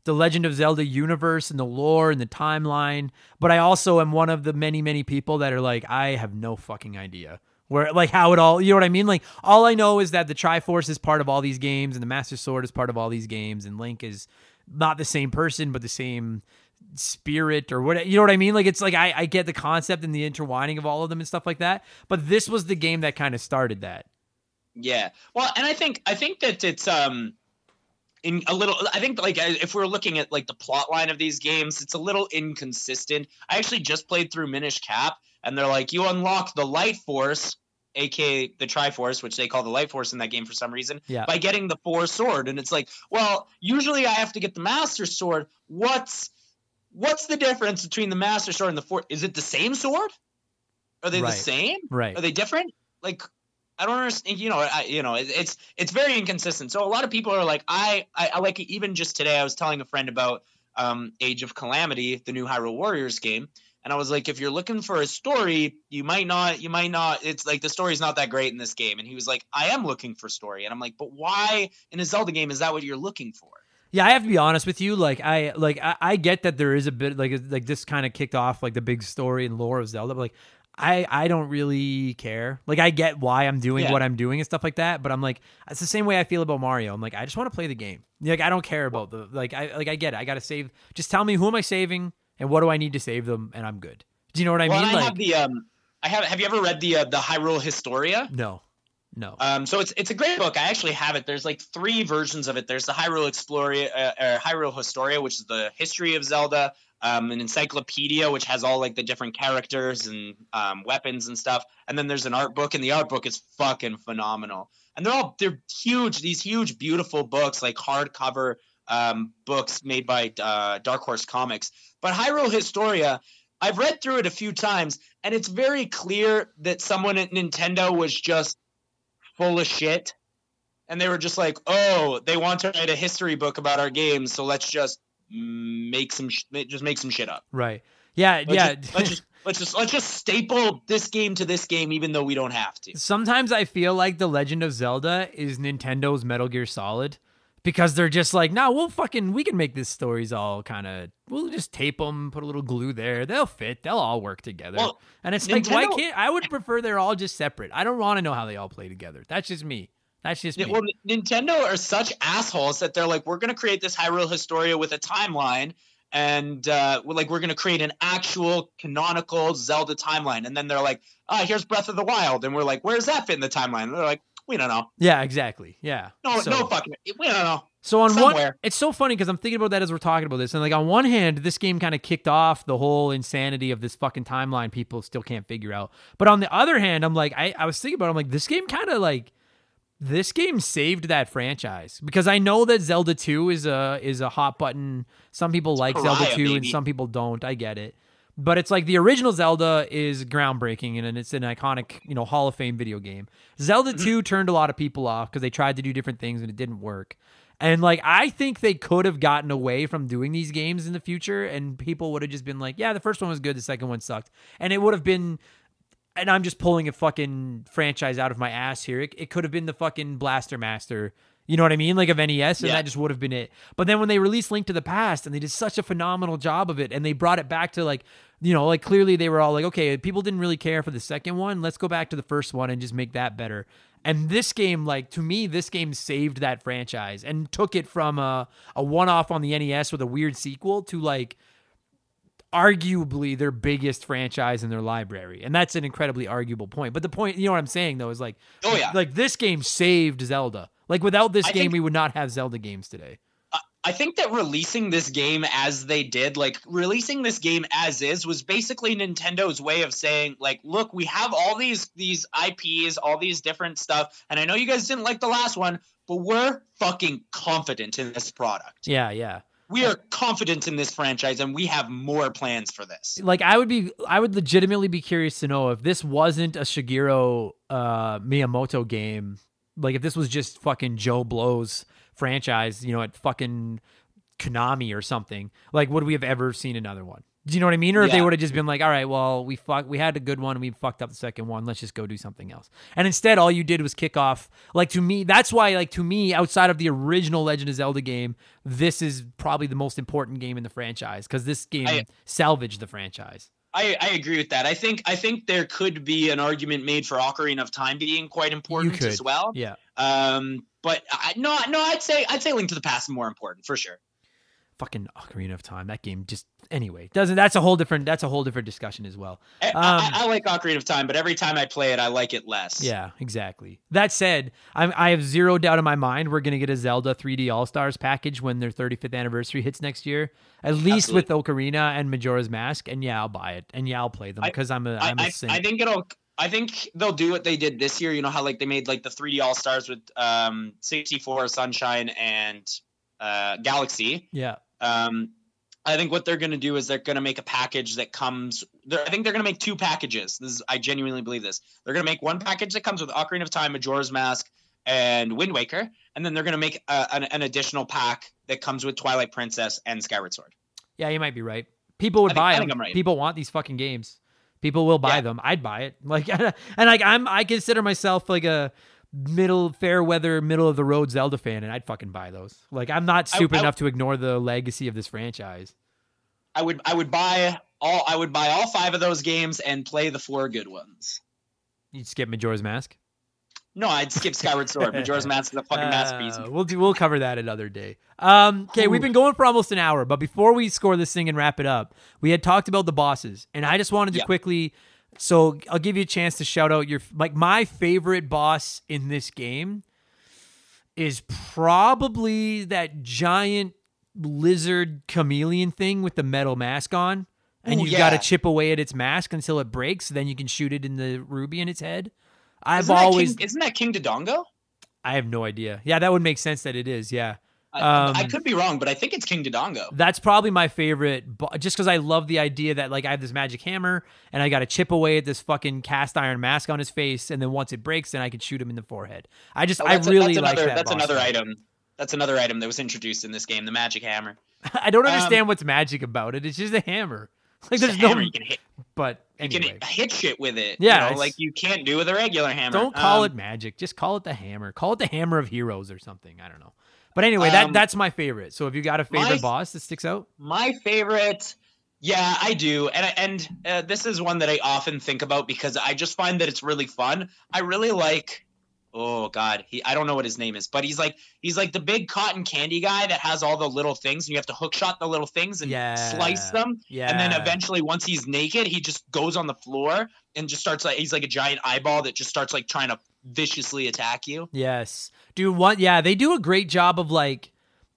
the Legend of Zelda universe and the lore and the timeline, but I also am one of the many many people that are like I have no fucking idea where like how it all you know what I mean? Like all I know is that the Triforce is part of all these games and the Master Sword is part of all these games and Link is not the same person but the same spirit or what you know what I mean? Like it's like I, I get the concept and the intertwining of all of them and stuff like that. But this was the game that kind of started that. Yeah. Well, and I think I think that it's um in a little I think like if we're looking at like the plot line of these games, it's a little inconsistent. I actually just played through Minish Cap and they're like you unlock the light force aka the Triforce, which they call the Light Force in that game for some reason, Yeah. by getting the Four Sword. And it's like, well, usually I have to get the Master Sword. What's what's the difference between the Master Sword and the Four? Is it the same sword? Are they Right. the same? Right. Are they different? Like, I don't understand. You know, I, you know, it, it's it's very inconsistent. So a lot of people are like, I, I, I like. Even just today, I was telling a friend about um, Age of Calamity, the new Hyrule Warriors game, and I was like, if you're looking for a story, you might not, you might not. It's like the story's not that great in this game. And he was like, I am looking for story, and I'm like, but why in a Zelda game is that what you're looking for? Yeah, I have to be honest with you. Like I like I, I get that there is a bit like like this kind of kicked off like the big story and lore of Zelda, but like I I don't really care. Like I get why I'm doing Yeah. what I'm doing and stuff like that, but I'm like it's the same way I feel about Mario. I'm like I just want to play the game. Like I don't care about the like I like I get it. I got to save. Just tell me who am I saving and what do I need to save them, and I'm good. Do you know what I well, mean? I Like have the um, I have. Have you ever read the uh, the Hyrule Historia? no, no. Um, so it's it's a great book. I actually have it. There's like three versions of it. There's the Hyrule Exploria, uh, Hyrule Historia, which is the history of Zelda. Um, an encyclopedia which has all like the different characters and um, weapons and stuff. And then there's an art book, and the art book is fucking phenomenal. And they're all they're huge. These huge, beautiful books, like hardcover um, books made by uh, Dark Horse Comics. But Hyrule Historia, I've read through it a few times, and it's very clear that someone at Nintendo was just full of shit. And they were just like, oh, they want to write a history book about our games, so let's just make some, sh- just make some shit up. right. Yeah, Let's yeah. Just, let's just let's just let's just staple this game to this game, even though we don't have to. Sometimes I feel like The Legend of Zelda is Nintendo's Metal Gear Solid because they're just like, nah, we'll fucking, we can make these stories all kind of, we'll just tape them, put a little glue there. They'll fit. They'll all work together. Well, and it's like, why can't, I would prefer they're all just separate. I don't want to know how they all play together. That's just me. That's just me. well, Nintendo are such assholes that they're like, we're gonna create this Hyrule Historia with a timeline, and uh, we're like, we're gonna create an actual canonical Zelda timeline, and then they're like, ah, here's Breath of the Wild, and we're like, where's that fit in the timeline? And they're like, we don't know. yeah, exactly. Yeah. No, So- no fucking, we don't know. So on one, it's so funny because I'm thinking about that as we're talking about this, and like on one hand, this game kind of kicked off the whole insanity of this fucking timeline people still can't figure out. But on the other hand, I'm like, I, I was thinking about, it, I'm like, this game kind of like, this game saved that franchise because I know that Zelda 2 is a is a hot button. Some people like Zelda pariah, 2 and some people don't. I get it. But it's like the original Zelda is groundbreaking and it's an iconic, you know, Hall of Fame video game. Zelda mm-hmm. 2 turned a lot of people off because they tried to do different things and it didn't work. And like I think they could have gotten away from doing these games in the future and people would have just been like, yeah, the first one was good, the second one sucked. And it would have been and I'm just pulling a fucking franchise out of my ass here. It, it could have been the fucking Blaster Master. You know what I mean? Like of NES, and Yeah. that just would have been it. But then when they released Link to the Past and they did such a phenomenal job of it and they brought it back to like, you know, like clearly they were all like, okay, people didn't really care for the second one. Let's go back to the first one and just make that better. And this game, like to me, this game saved that franchise and took it from a, a one off on the NES with a weird sequel to like arguably their biggest franchise in their library. And that's an incredibly arguable point. But the point, you know what I'm saying though, is like Oh, yeah. like this game saved Zelda. Like without this I game think- we would not have Zelda games today. I think that releasing this game as they did, like releasing this game as is, was basically Nintendo's way of saying, like, look, we have all these these IPs, all these different stuff, and I know you guys didn't like the last one, but we're fucking confident in this product. Yeah, yeah. We are confident in this franchise, and we have more plans for this. Like I would be I would legitimately be curious to know if this wasn't a Shigeru uh Miyamoto game, like if this was just fucking Joe Blow's franchise, you know, at fucking Konami or something, like would we have ever seen another one? Do you know what I mean? Or if they would have just been like, all right, well, we fuck, we had a good one, we fucked up the second one, let's just go do something else. And instead, all you did was kick off. Like to me, that's why, like to me, outside of the original Legend of Zelda game, this is probably the most important game in the franchise because this game I- salvaged the franchise. I, I agree with that. I think I think there could be an argument made for Ocarina of Time being quite important as well. Yeah. Um, but I, no, no, I'd say I'd say Link to the Past is more important for sure. Fucking Ocarina of Time. That game just anyway doesn't. That's a whole different. That's a whole different discussion as well. I, Um, I, I like Ocarina of Time, but every time I play it, I like it less. Yeah, exactly. That said, I'm, I have zero doubt in my mind we're going to get a Zelda 3D All Stars package when their 35th anniversary hits next year, at least with Ocarina and Majora's Mask. And yeah, I'll buy it, and yeah, I'll play them because I'm a I, I'm a I. I think it'll. I think they'll do what they did this year. You know how like they made like the 3D All Stars with um 64, Sunshine, and uh, Galaxy. yeah, Um, I think what they're going to do is they're going to make a package that comes. I think they're going to make two packages. This is, I genuinely believe this. They're going to make one package that comes with Ocarina of Time, Majora's Mask, and Wind Waker, and then they're going to make a, an, an additional pack that comes with Twilight Princess and Skyward Sword. yeah, you might be right. People would think- buy I them. think I'm right. People want these fucking games. People will buy Yeah. them. I'd buy it. Like, and like I'm I consider myself like a middle fair weather middle of the road Zelda fan, and I'd fucking buy those. Like, I'm not stupid I- enough to ignore the legacy of this franchise. I would I would buy all I would buy all five of those games and play the four good ones. You'd skip Majora's Mask. No, I'd skip Skyward Sword. Majora's Mask is a fucking masterpiece. Uh, we'll do. We'll cover that another day. Um, okay, we've been going for almost an hour, but before we score this thing and wrap it up, we had talked about the bosses, and I just wanted to Yeah. quickly. So I'll give you a chance to shout out your like my favorite boss in this game is probably that giant lizard chameleon thing with the metal mask on. And Ooh, you've got to chip away at its mask until it breaks. Then you can shoot it in the ruby in its head. I've Isn't that always, King, isn't that King Dodongo? I have no idea. Yeah, that would make sense that it is. Yeah. I, Um, I could be wrong, but I think it's King Dodongo. That's probably my favorite, just because I love the idea that like I have this magic hammer and I got to chip away at this fucking cast iron mask on his face, and then once it breaks, then I can shoot him in the forehead. I just, Oh, I that's a- really like another, that. That's another fight. item. That's another item that was introduced in this game, the magic hammer. I don't Um, understand what's magic about it. It's just a hammer. Like there's no, you can hit. but anyway. You can hit shit with it. Yeah, you know, like you can't do with a regular hammer. don't call Um, it magic. Just call it the hammer. Call it the hammer of heroes or something. I don't know. But anyway, that Um, that's my favorite. So have you got a favorite my- boss that sticks out, My favorite, yeah, I do, and and uh, this is one that I often think about because I just find that it's really fun. I really like. Oh God, he I don't know what his name is, but he's like he's like the big cotton candy guy that has all the little things, and you have to hook shot the little things and Yeah. slice them. yeah, And then eventually, once he's naked, he just goes on the floor and just starts like he's like a giant eyeball that just starts like trying to viciously attack you. Yes. Dude, what yeah, they do a great job of like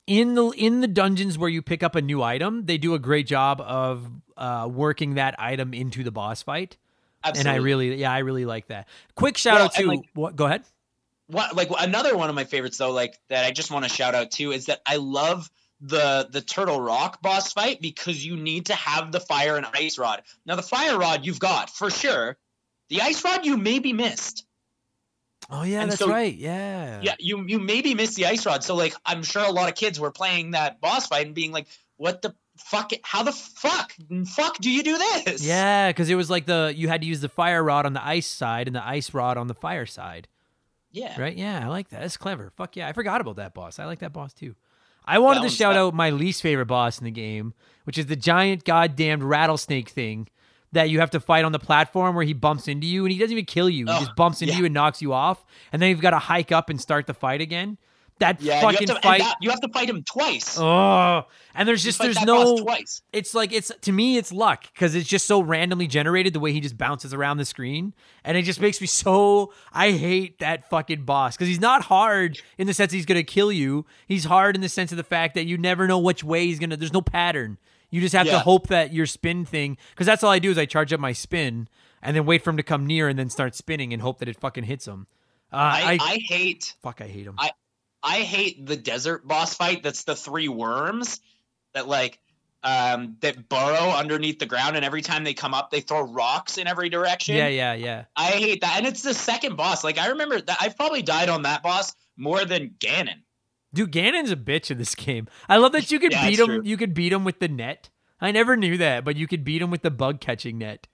in the in the dungeons where you pick up a new item, they do a great job of uh working that item into the boss fight. Absolutely. And I really yeah, I really like that. Quick shout Well, out to like- what go ahead. What like another one of my favorites though, like that I just want to shout out to is that I love the the turtle rock boss fight because you need to have the fire and ice rod. Now the fire rod you've got for sure. The ice rod you maybe missed. Oh yeah, and that's so- right. Yeah. Yeah, you you maybe missed the ice rod. So like I'm sure a lot of kids were playing that boss fight and being like, "What the fuck? How the fuck? Fuck do you do this?" Yeah, because it was like the you had to use the fire rod on the ice side and the ice rod on the fire side. Yeah. Right? Yeah, I like that. That's clever. Fuck yeah. I forgot about that boss. I like that boss too. I wanted That to shout fun. out my least favorite boss in the game, which is the giant goddamn rattlesnake thing that you have to fight on the platform where he bumps into you and he doesn't even kill you. He Oh, just bumps into yeah. you and knocks you off. And then you've got to hike up and start the fight again. That Yeah, you have, fucking to, fight. that- you have to fight him twice. oh, and there's You just there's no twice. it's like it's to me it's luck because it's just so randomly generated the way he just bounces around the screen and it just makes me so i hate that fucking boss because he's not hard in the sense he's gonna kill you he's hard in the sense of the fact that you never know which way he's gonna there's no pattern you just have to hope that your spin thing because that's all i do is i charge up my spin and then wait for him to come near and then start spinning and hope that it fucking hits him uh, I, I, I hate fuck i hate him I- I hate the desert boss fight. That's the three worms that like um that burrow underneath the ground, and every time they come up, they throw rocks in every direction. yeah yeah yeah I hate that, and it's the second boss. Like I remember that I've probably died on that boss more than Ganon. Dude, Ganon's a bitch in this game. I love that you could Yeah, beat him. true. You could beat him with the net. I never knew that, but you could beat him with the bug catching net.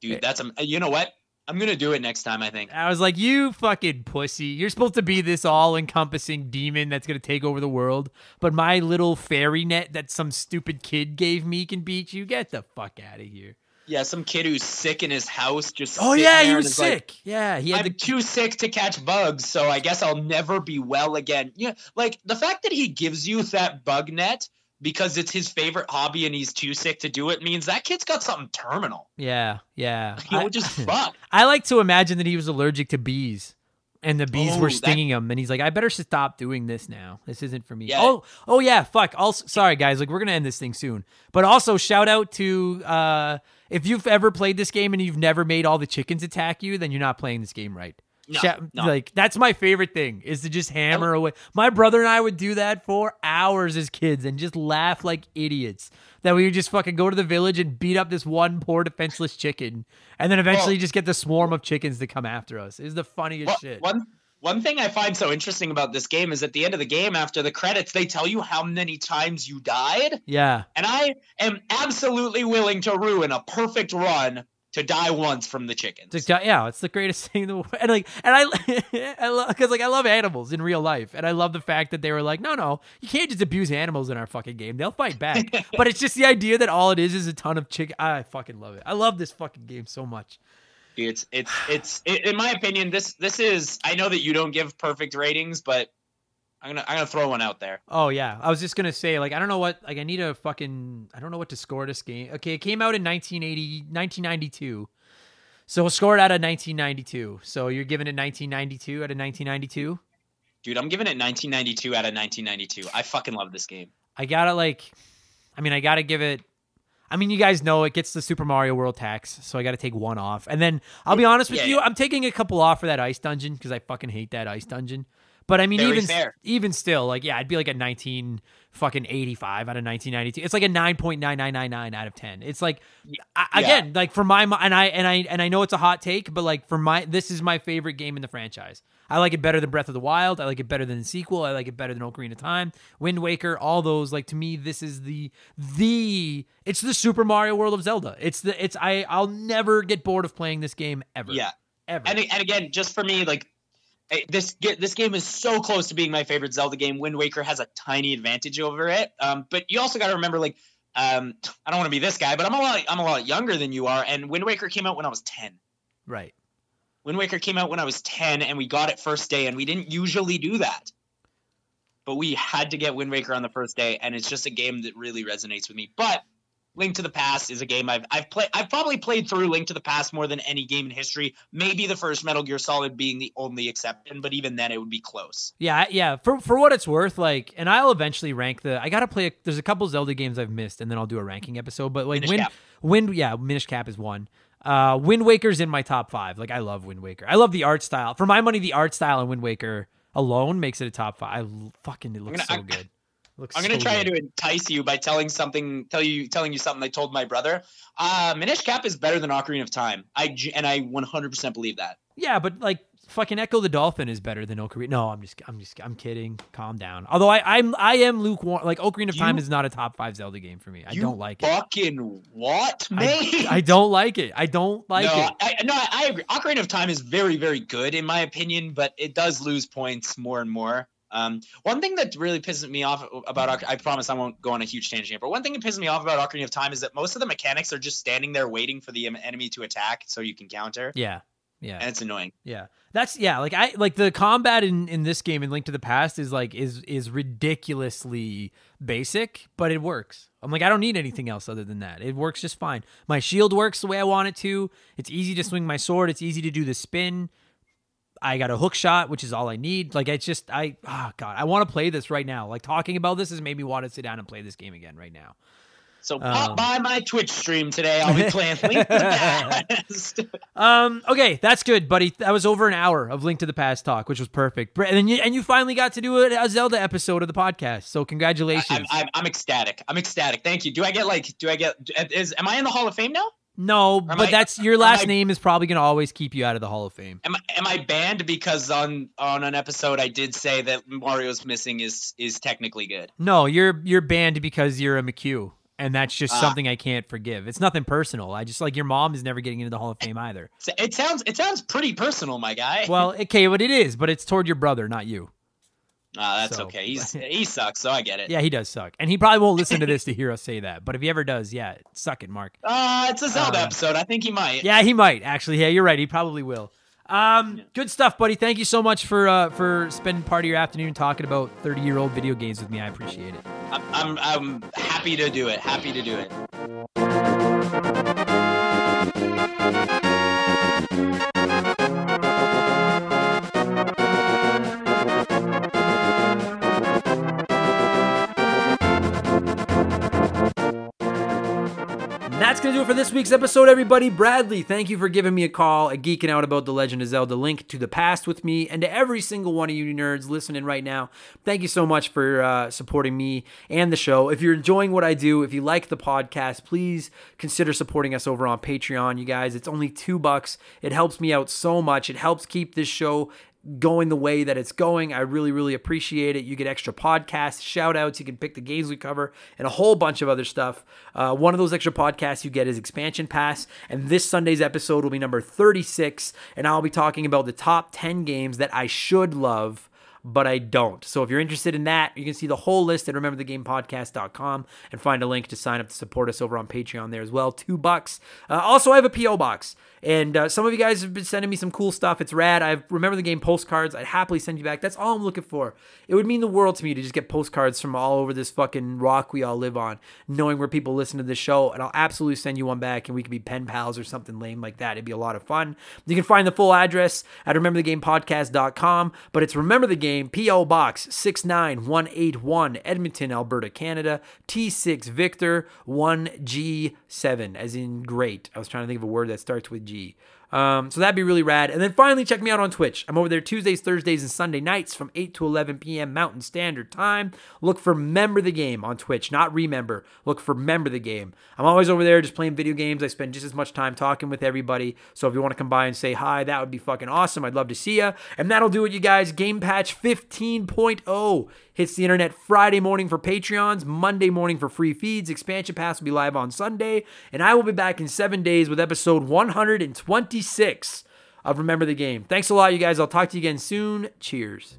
Dude, that's a, you know what? I'm gonna do it next time. I think. I was like, you fucking pussy. You're supposed to be this all encompassing demon that's going to take over the world. But my little fairy net that some stupid kid gave me can beat you. Get the fuck out of here. Yeah, some kid who's sick in his house just. Oh, yeah, he was is like, sick. yeah, he had I'm the. too sick to catch bugs, so I guess I'll never be well again. Yeah, like the fact that he gives you that bug net because it's his favorite hobby and he's too sick to do it means that kid's got something terminal. Yeah, yeah. Know, I- just fuck. I like to imagine that he was allergic to bees. And the bees Oh, were that- stinging him, and he's like, "I better stop doing this now. This isn't for me." Yeah. Oh, oh yeah, fuck. Also, sorry guys, like we're gonna end this thing soon. But also, shout out to uh, if you've ever played this game and you've never made all the chickens attack you, then you're not playing this game right. No, Shout- no. Like that's my favorite thing is to just hammer away. My brother and I would do that for hours as kids and just laugh like idiots. That we would just fucking go to the village and beat up this one poor defenseless chicken, and then eventually Well- just get the swarm of chickens to come after us. Is the funniest One- shit. One one thing I find so interesting about this game is at the end of the game, after the credits, they tell you how many times you died, Yeah, and I am absolutely willing to ruin a perfect run to die once from the chickens. Like, yeah, it's the greatest thing in the world. And like, and I, I love because like I love animals in real life, and I love the fact that they were like, no, no, you can't just abuse animals in our fucking game. They'll fight back. but it's just the idea that all it is is a ton of chicken. I fucking love it. I love this fucking game so much. Dude, It's it's it's i in my opinion this this is I know that you don't give perfect ratings, but I'm gonna I'm gonna throw one out there. Oh yeah, I was just gonna say like I don't know what like I need a fucking I don't know what to score this game. Okay, it came out in 1980 1992. So we'll score it out of 1992. So you're giving it 1992 out of 1992. Dude, I'm giving it 1992 out of 1992. I fucking love this game. I gotta like, I mean, I gotta give it. I mean, you guys know it gets the Super Mario World tax, so I gotta take one off. And then I'll be honest with Yeah, you, yeah. I'm taking a couple off for that ice dungeon because I fucking hate that ice dungeon. But I mean, Very even fair. even still, like, yeah, I'd be like a 19 fucking 85 out of 1992. It's like a 9.9999 out of 10. It's like, I, Yeah. again, like for my and I and I and I know it's a hot take, but like for my this is my favorite game in the franchise. I like it better than Breath of the Wild. I like it better than the sequel. I like it better than Ocarina of Time, Wind Waker, all those. Like to me, this is the the it's the Super Mario World of Zelda. It's the it's I I'll never get bored of playing this game ever. Yeah. ever. And and again, just for me, like this this game is so close to being my favorite Zelda game. Wind Waker has a tiny advantage over it. Um, but you also got to remember, like, um, I don't want to be this guy, but I'm a lot I'm a lot younger than you are. And Wind Waker came out when I was 10. right. Wind Waker came out when I was 10 and we got it first day and we didn't usually do that. But we had to get Wind Waker on the first day and it's just a game that really resonates with me. But Link to the Past is a game I've I've played I've probably played through Link to the Past more than any game in history. Maybe the first Metal Gear Solid being the only exception, but even then it would be close. Yeah, yeah. For for what it's worth, like, and I'll eventually rank the. I gotta play. There's a couple Zelda games I've missed, and then I'll do a ranking episode. But like, Minish Wind, Cap. Wind, yeah, Minish Cap is one. Uh, Wind Waker's in my top five. Like, I love Wind Waker. I love the art style. For my money, the art style in Wind Waker alone makes it a top five. I fucking it looks gonna- so I'm- good. Looks I'm gonna so try good. to entice you by telling something, tell you, telling you something I told my brother. Uh, Minish Cap is better than Ocarina of Time. I and I 100% believe that. Yeah, but like fucking Ecco the Dolphin is better than Ocarina. No, I'm just I'm just I'm kidding. Calm down. Although I I'm I am lukewarm. Like Ocarina of Time is not a top five Zelda game for me. I You don't like it. Fucking what, I, man? I don't like it. I don't like no, it. I, no, I, I agree. Ocarina of Time is very, very good in my opinion, but it does lose points more and more. Um, one thing that really pisses me off about I promise I won't go on a huge tangent here, but one thing that pisses me off about Ocarina of Time is that most of the mechanics are just standing there waiting for the enemy to attack so you can counter, Yeah. Yeah. and it's annoying. Yeah. That's yeah, like I like the combat in in this game in Link to the Past is like is is ridiculously basic, but it works. I'm like I don't need anything else other than that. It works just fine. My shield works the way I want it to. It's easy to swing my sword, it's easy to do the spin. I got a hook shot, which is all I need. Like it's just I oh god, I want to play this right now. Like talking about this has made me want to sit down and play this game again right now. So Um, by my Twitch stream today. I'll be playing Link to the Past. Um. Okay, that's good, buddy. That was over an hour of Link to the Past talk, which was perfect. And then you, and you finally got to do a, a Zelda episode of the podcast. So congratulations. I'm, I'm, I'm ecstatic. I'm ecstatic. Thank you. Do I get like? Do I get? Is am I in the Hall of Fame now? No, but I- that's your last I- name is probably going to always keep you out of the Hall of Fame. Am, I- am I banned because on on an episode I did say that Mario's missing is is technically good? No, you're you're banned because you're a McHugh, and that's just Ah. something I can't forgive. It's nothing personal. I just like your mom is never getting into the Hall of Fame either. It sounds it sounds pretty personal, my guy. Well, okay, what it is, but it's toward your brother, not you. Ah, that's so- okay. He's he sucks, so I get it. Yeah, he does suck, and he probably won't listen to this to hear us say that. But if he ever does, yeah, suck it, Mark. Uh, it's a Zelda Uh, episode. I think he might. Yeah, he might actually. Yeah, you're right. He probably will. Um, good stuff, buddy. Thank you so much for uh, for spending part of your afternoon talking about 30 year old video games with me. I appreciate it. I'm, I'm I'm happy to do it. Happy to do it. That's going to do it for this week's episode, everybody. Bradley, thank you for giving me a call and geeking out about The Legend of Zelda Link to the Past with me, and to every single one of you nerds listening right now. Thank you so much for uh, supporting me and the show. If you're enjoying what I do, if you like the podcast, please consider supporting us over on Patreon, you guys. It's only two bucks. It helps me out so much. It helps keep this show going the way that it's going. I really, really appreciate it. You get extra podcasts, shout outs. You can pick the games we cover and a whole bunch of other stuff. Uh, one of those extra podcasts you get is Expansion Pass. And this Sunday's episode will be number 36. And I'll be talking about the top 10 games that I should love but I don't. So if you're interested in that, you can see the whole list at rememberthegamepodcast.com and find a link to sign up to support us over on Patreon there as well. Two bucks. Uh, also, I have a PO box, and uh, some of you guys have been sending me some cool stuff. It's rad. I remember the game postcards. I'd happily send you back. That's all I'm looking for. It would mean the world to me to just get postcards from all over this fucking rock we all live on, knowing where people listen to the show, and I'll absolutely send you one back, and we could be pen pals or something lame like that. It'd be a lot of fun. You can find the full address at rememberthegamepodcast.com, but it's remember the game PO Box 69181 Edmonton, Alberta, Canada T6 Victor 1G7 as in great. I was trying to think of a word that starts with G. Um, so that'd be really rad. And then finally, check me out on Twitch. I'm over there Tuesdays, Thursdays, and Sunday nights from 8 to 11 p.m. Mountain Standard Time. Look for Member the Game on Twitch, not Remember. Look for Member the Game. I'm always over there just playing video games. I spend just as much time talking with everybody. So if you want to come by and say hi, that would be fucking awesome. I'd love to see you. And that'll do it, you guys. Game Patch 15.0 hits the internet Friday morning for Patreons, Monday morning for free feeds. Expansion Pass will be live on Sunday. And I will be back in seven days with episode 126 of Remember the Game. Thanks a lot, you guys. I'll talk to you again soon. Cheers.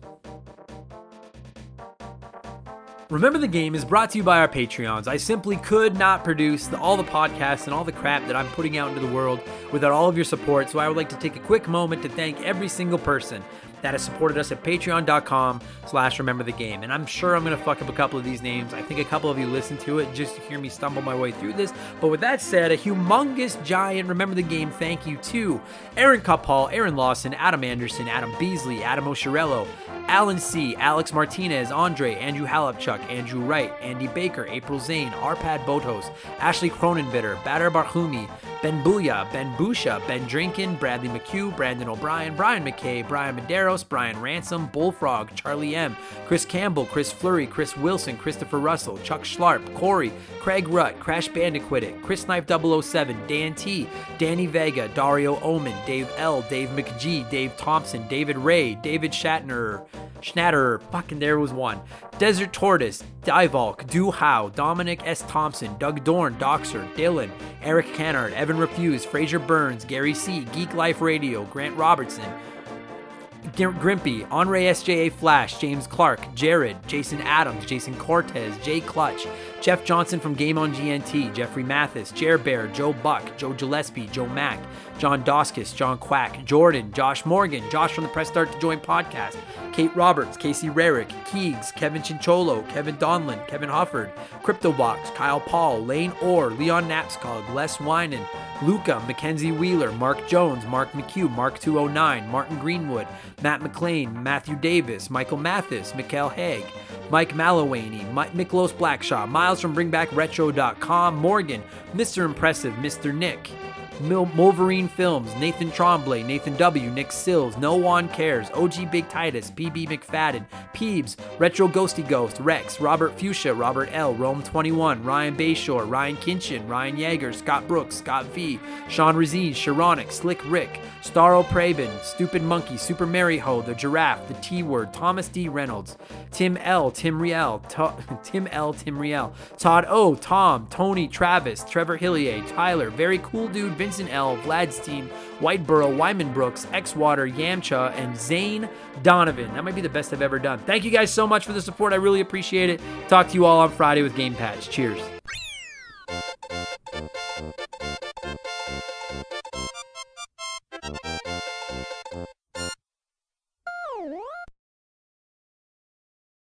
Remember the Game is brought to you by our Patreons. I simply could not produce the, all the podcasts and all the crap that I'm putting out into the world without all of your support, so I would like to take a quick moment to thank every single person that has supported us at patreon.com slash remember the game. And I'm sure I'm going to fuck up a couple of these names. I think a couple of you listened to it just to hear me stumble my way through this. But with that said, a humongous giant remember the game thank you to Aaron Cuphall, Aaron Lawson, Adam Anderson, Adam Beasley, Adam Oshirello, Alan C., Alex Martinez, Andre, Andrew Halupchuk, Andrew Wright, Andy Baker, April Zane, Arpad Botos, Ashley Cronenbitter, Badar Barhumi, Ben Booya, Ben Busha, Ben Drinkin, Bradley McHugh, Brandon O'Brien, Brian McKay, Brian Medeiros, Brian Ransom, Bullfrog, Charlie M, Chris Campbell, Chris Flurry, Chris Wilson, Christopher Russell, Chuck Schlarp, Corey, Craig Rutt, Crash Bandicoot, Chris Knife 007, Dan T, Danny Vega, Dario Omen, Dave L, Dave McGee, Dave Thompson, David Ray, David Shatner, Schnatter, fucking there was one. Desert Tortoise, Divalk, Du Howe, Dominic S. Thompson, Doug Dorn, Doxer, Dylan, Eric Cannard, Evan Refuse, Fraser Burns, Gary C., Geek Life Radio, Grant Robertson, Grimpy, Henri SJA Flash, James Clark, Jared, Jason Adams, Jason Cortez, Jay Clutch, Jeff Johnson from Game on GNT, Jeffrey Mathis, Jer Bear, Joe Buck, Joe Gillespie, Joe Mack, John Doskis, John Quack, Jordan, Josh Morgan, Josh from the Press Start to Join podcast, Kate Roberts, Casey Rarick, Keegs, Kevin Chincholo, Kevin Donlin, Kevin Hufford, CryptoBox, Kyle Paul, Lane Orr, Leon Knapskog, Les Winan, Luca, Mackenzie Wheeler, Mark Jones, Mark McHugh, Mark 209, Martin Greenwood, Matt McLean, Matthew Davis, Michael Mathis, Mikhail Haig, Mike Mallowaney, Mike Miklos Blackshaw, Miles from BringBackRetro.com, Morgan, Mr. Impressive, Mr. Nick, Wolverine Films, Nathan Tremblay, Nathan W, Nick Sills, No One Cares, OG Big Titus, PB McFadden, Peebs, Retro Ghosty Ghost, Rex, Robert Fuchsia, Robert L, Rome 21, Ryan Bayshore, Ryan Kinchin, Ryan Yeager, Scott Brooks, Scott V, Sean Razine, Sharonic, Slick Rick, Starro Praben, Stupid Monkey, Super Mary Ho, The Giraffe, The T Word, Thomas D. Reynolds, Tim L, Tim Riel, Tim L, Tim Riel, Todd O, Tom, Tony, Travis, Trevor Hillier, Tyler, Very Cool Dude, Vincent L, Vladstein, Whiteboro, Wyman Brooks, Xwater, Yamcha, and Zane Donovan. That might be the best I've ever done. Thank you guys so much for the support. I really appreciate it. Talk to you all on Friday with Game Patch. Cheers.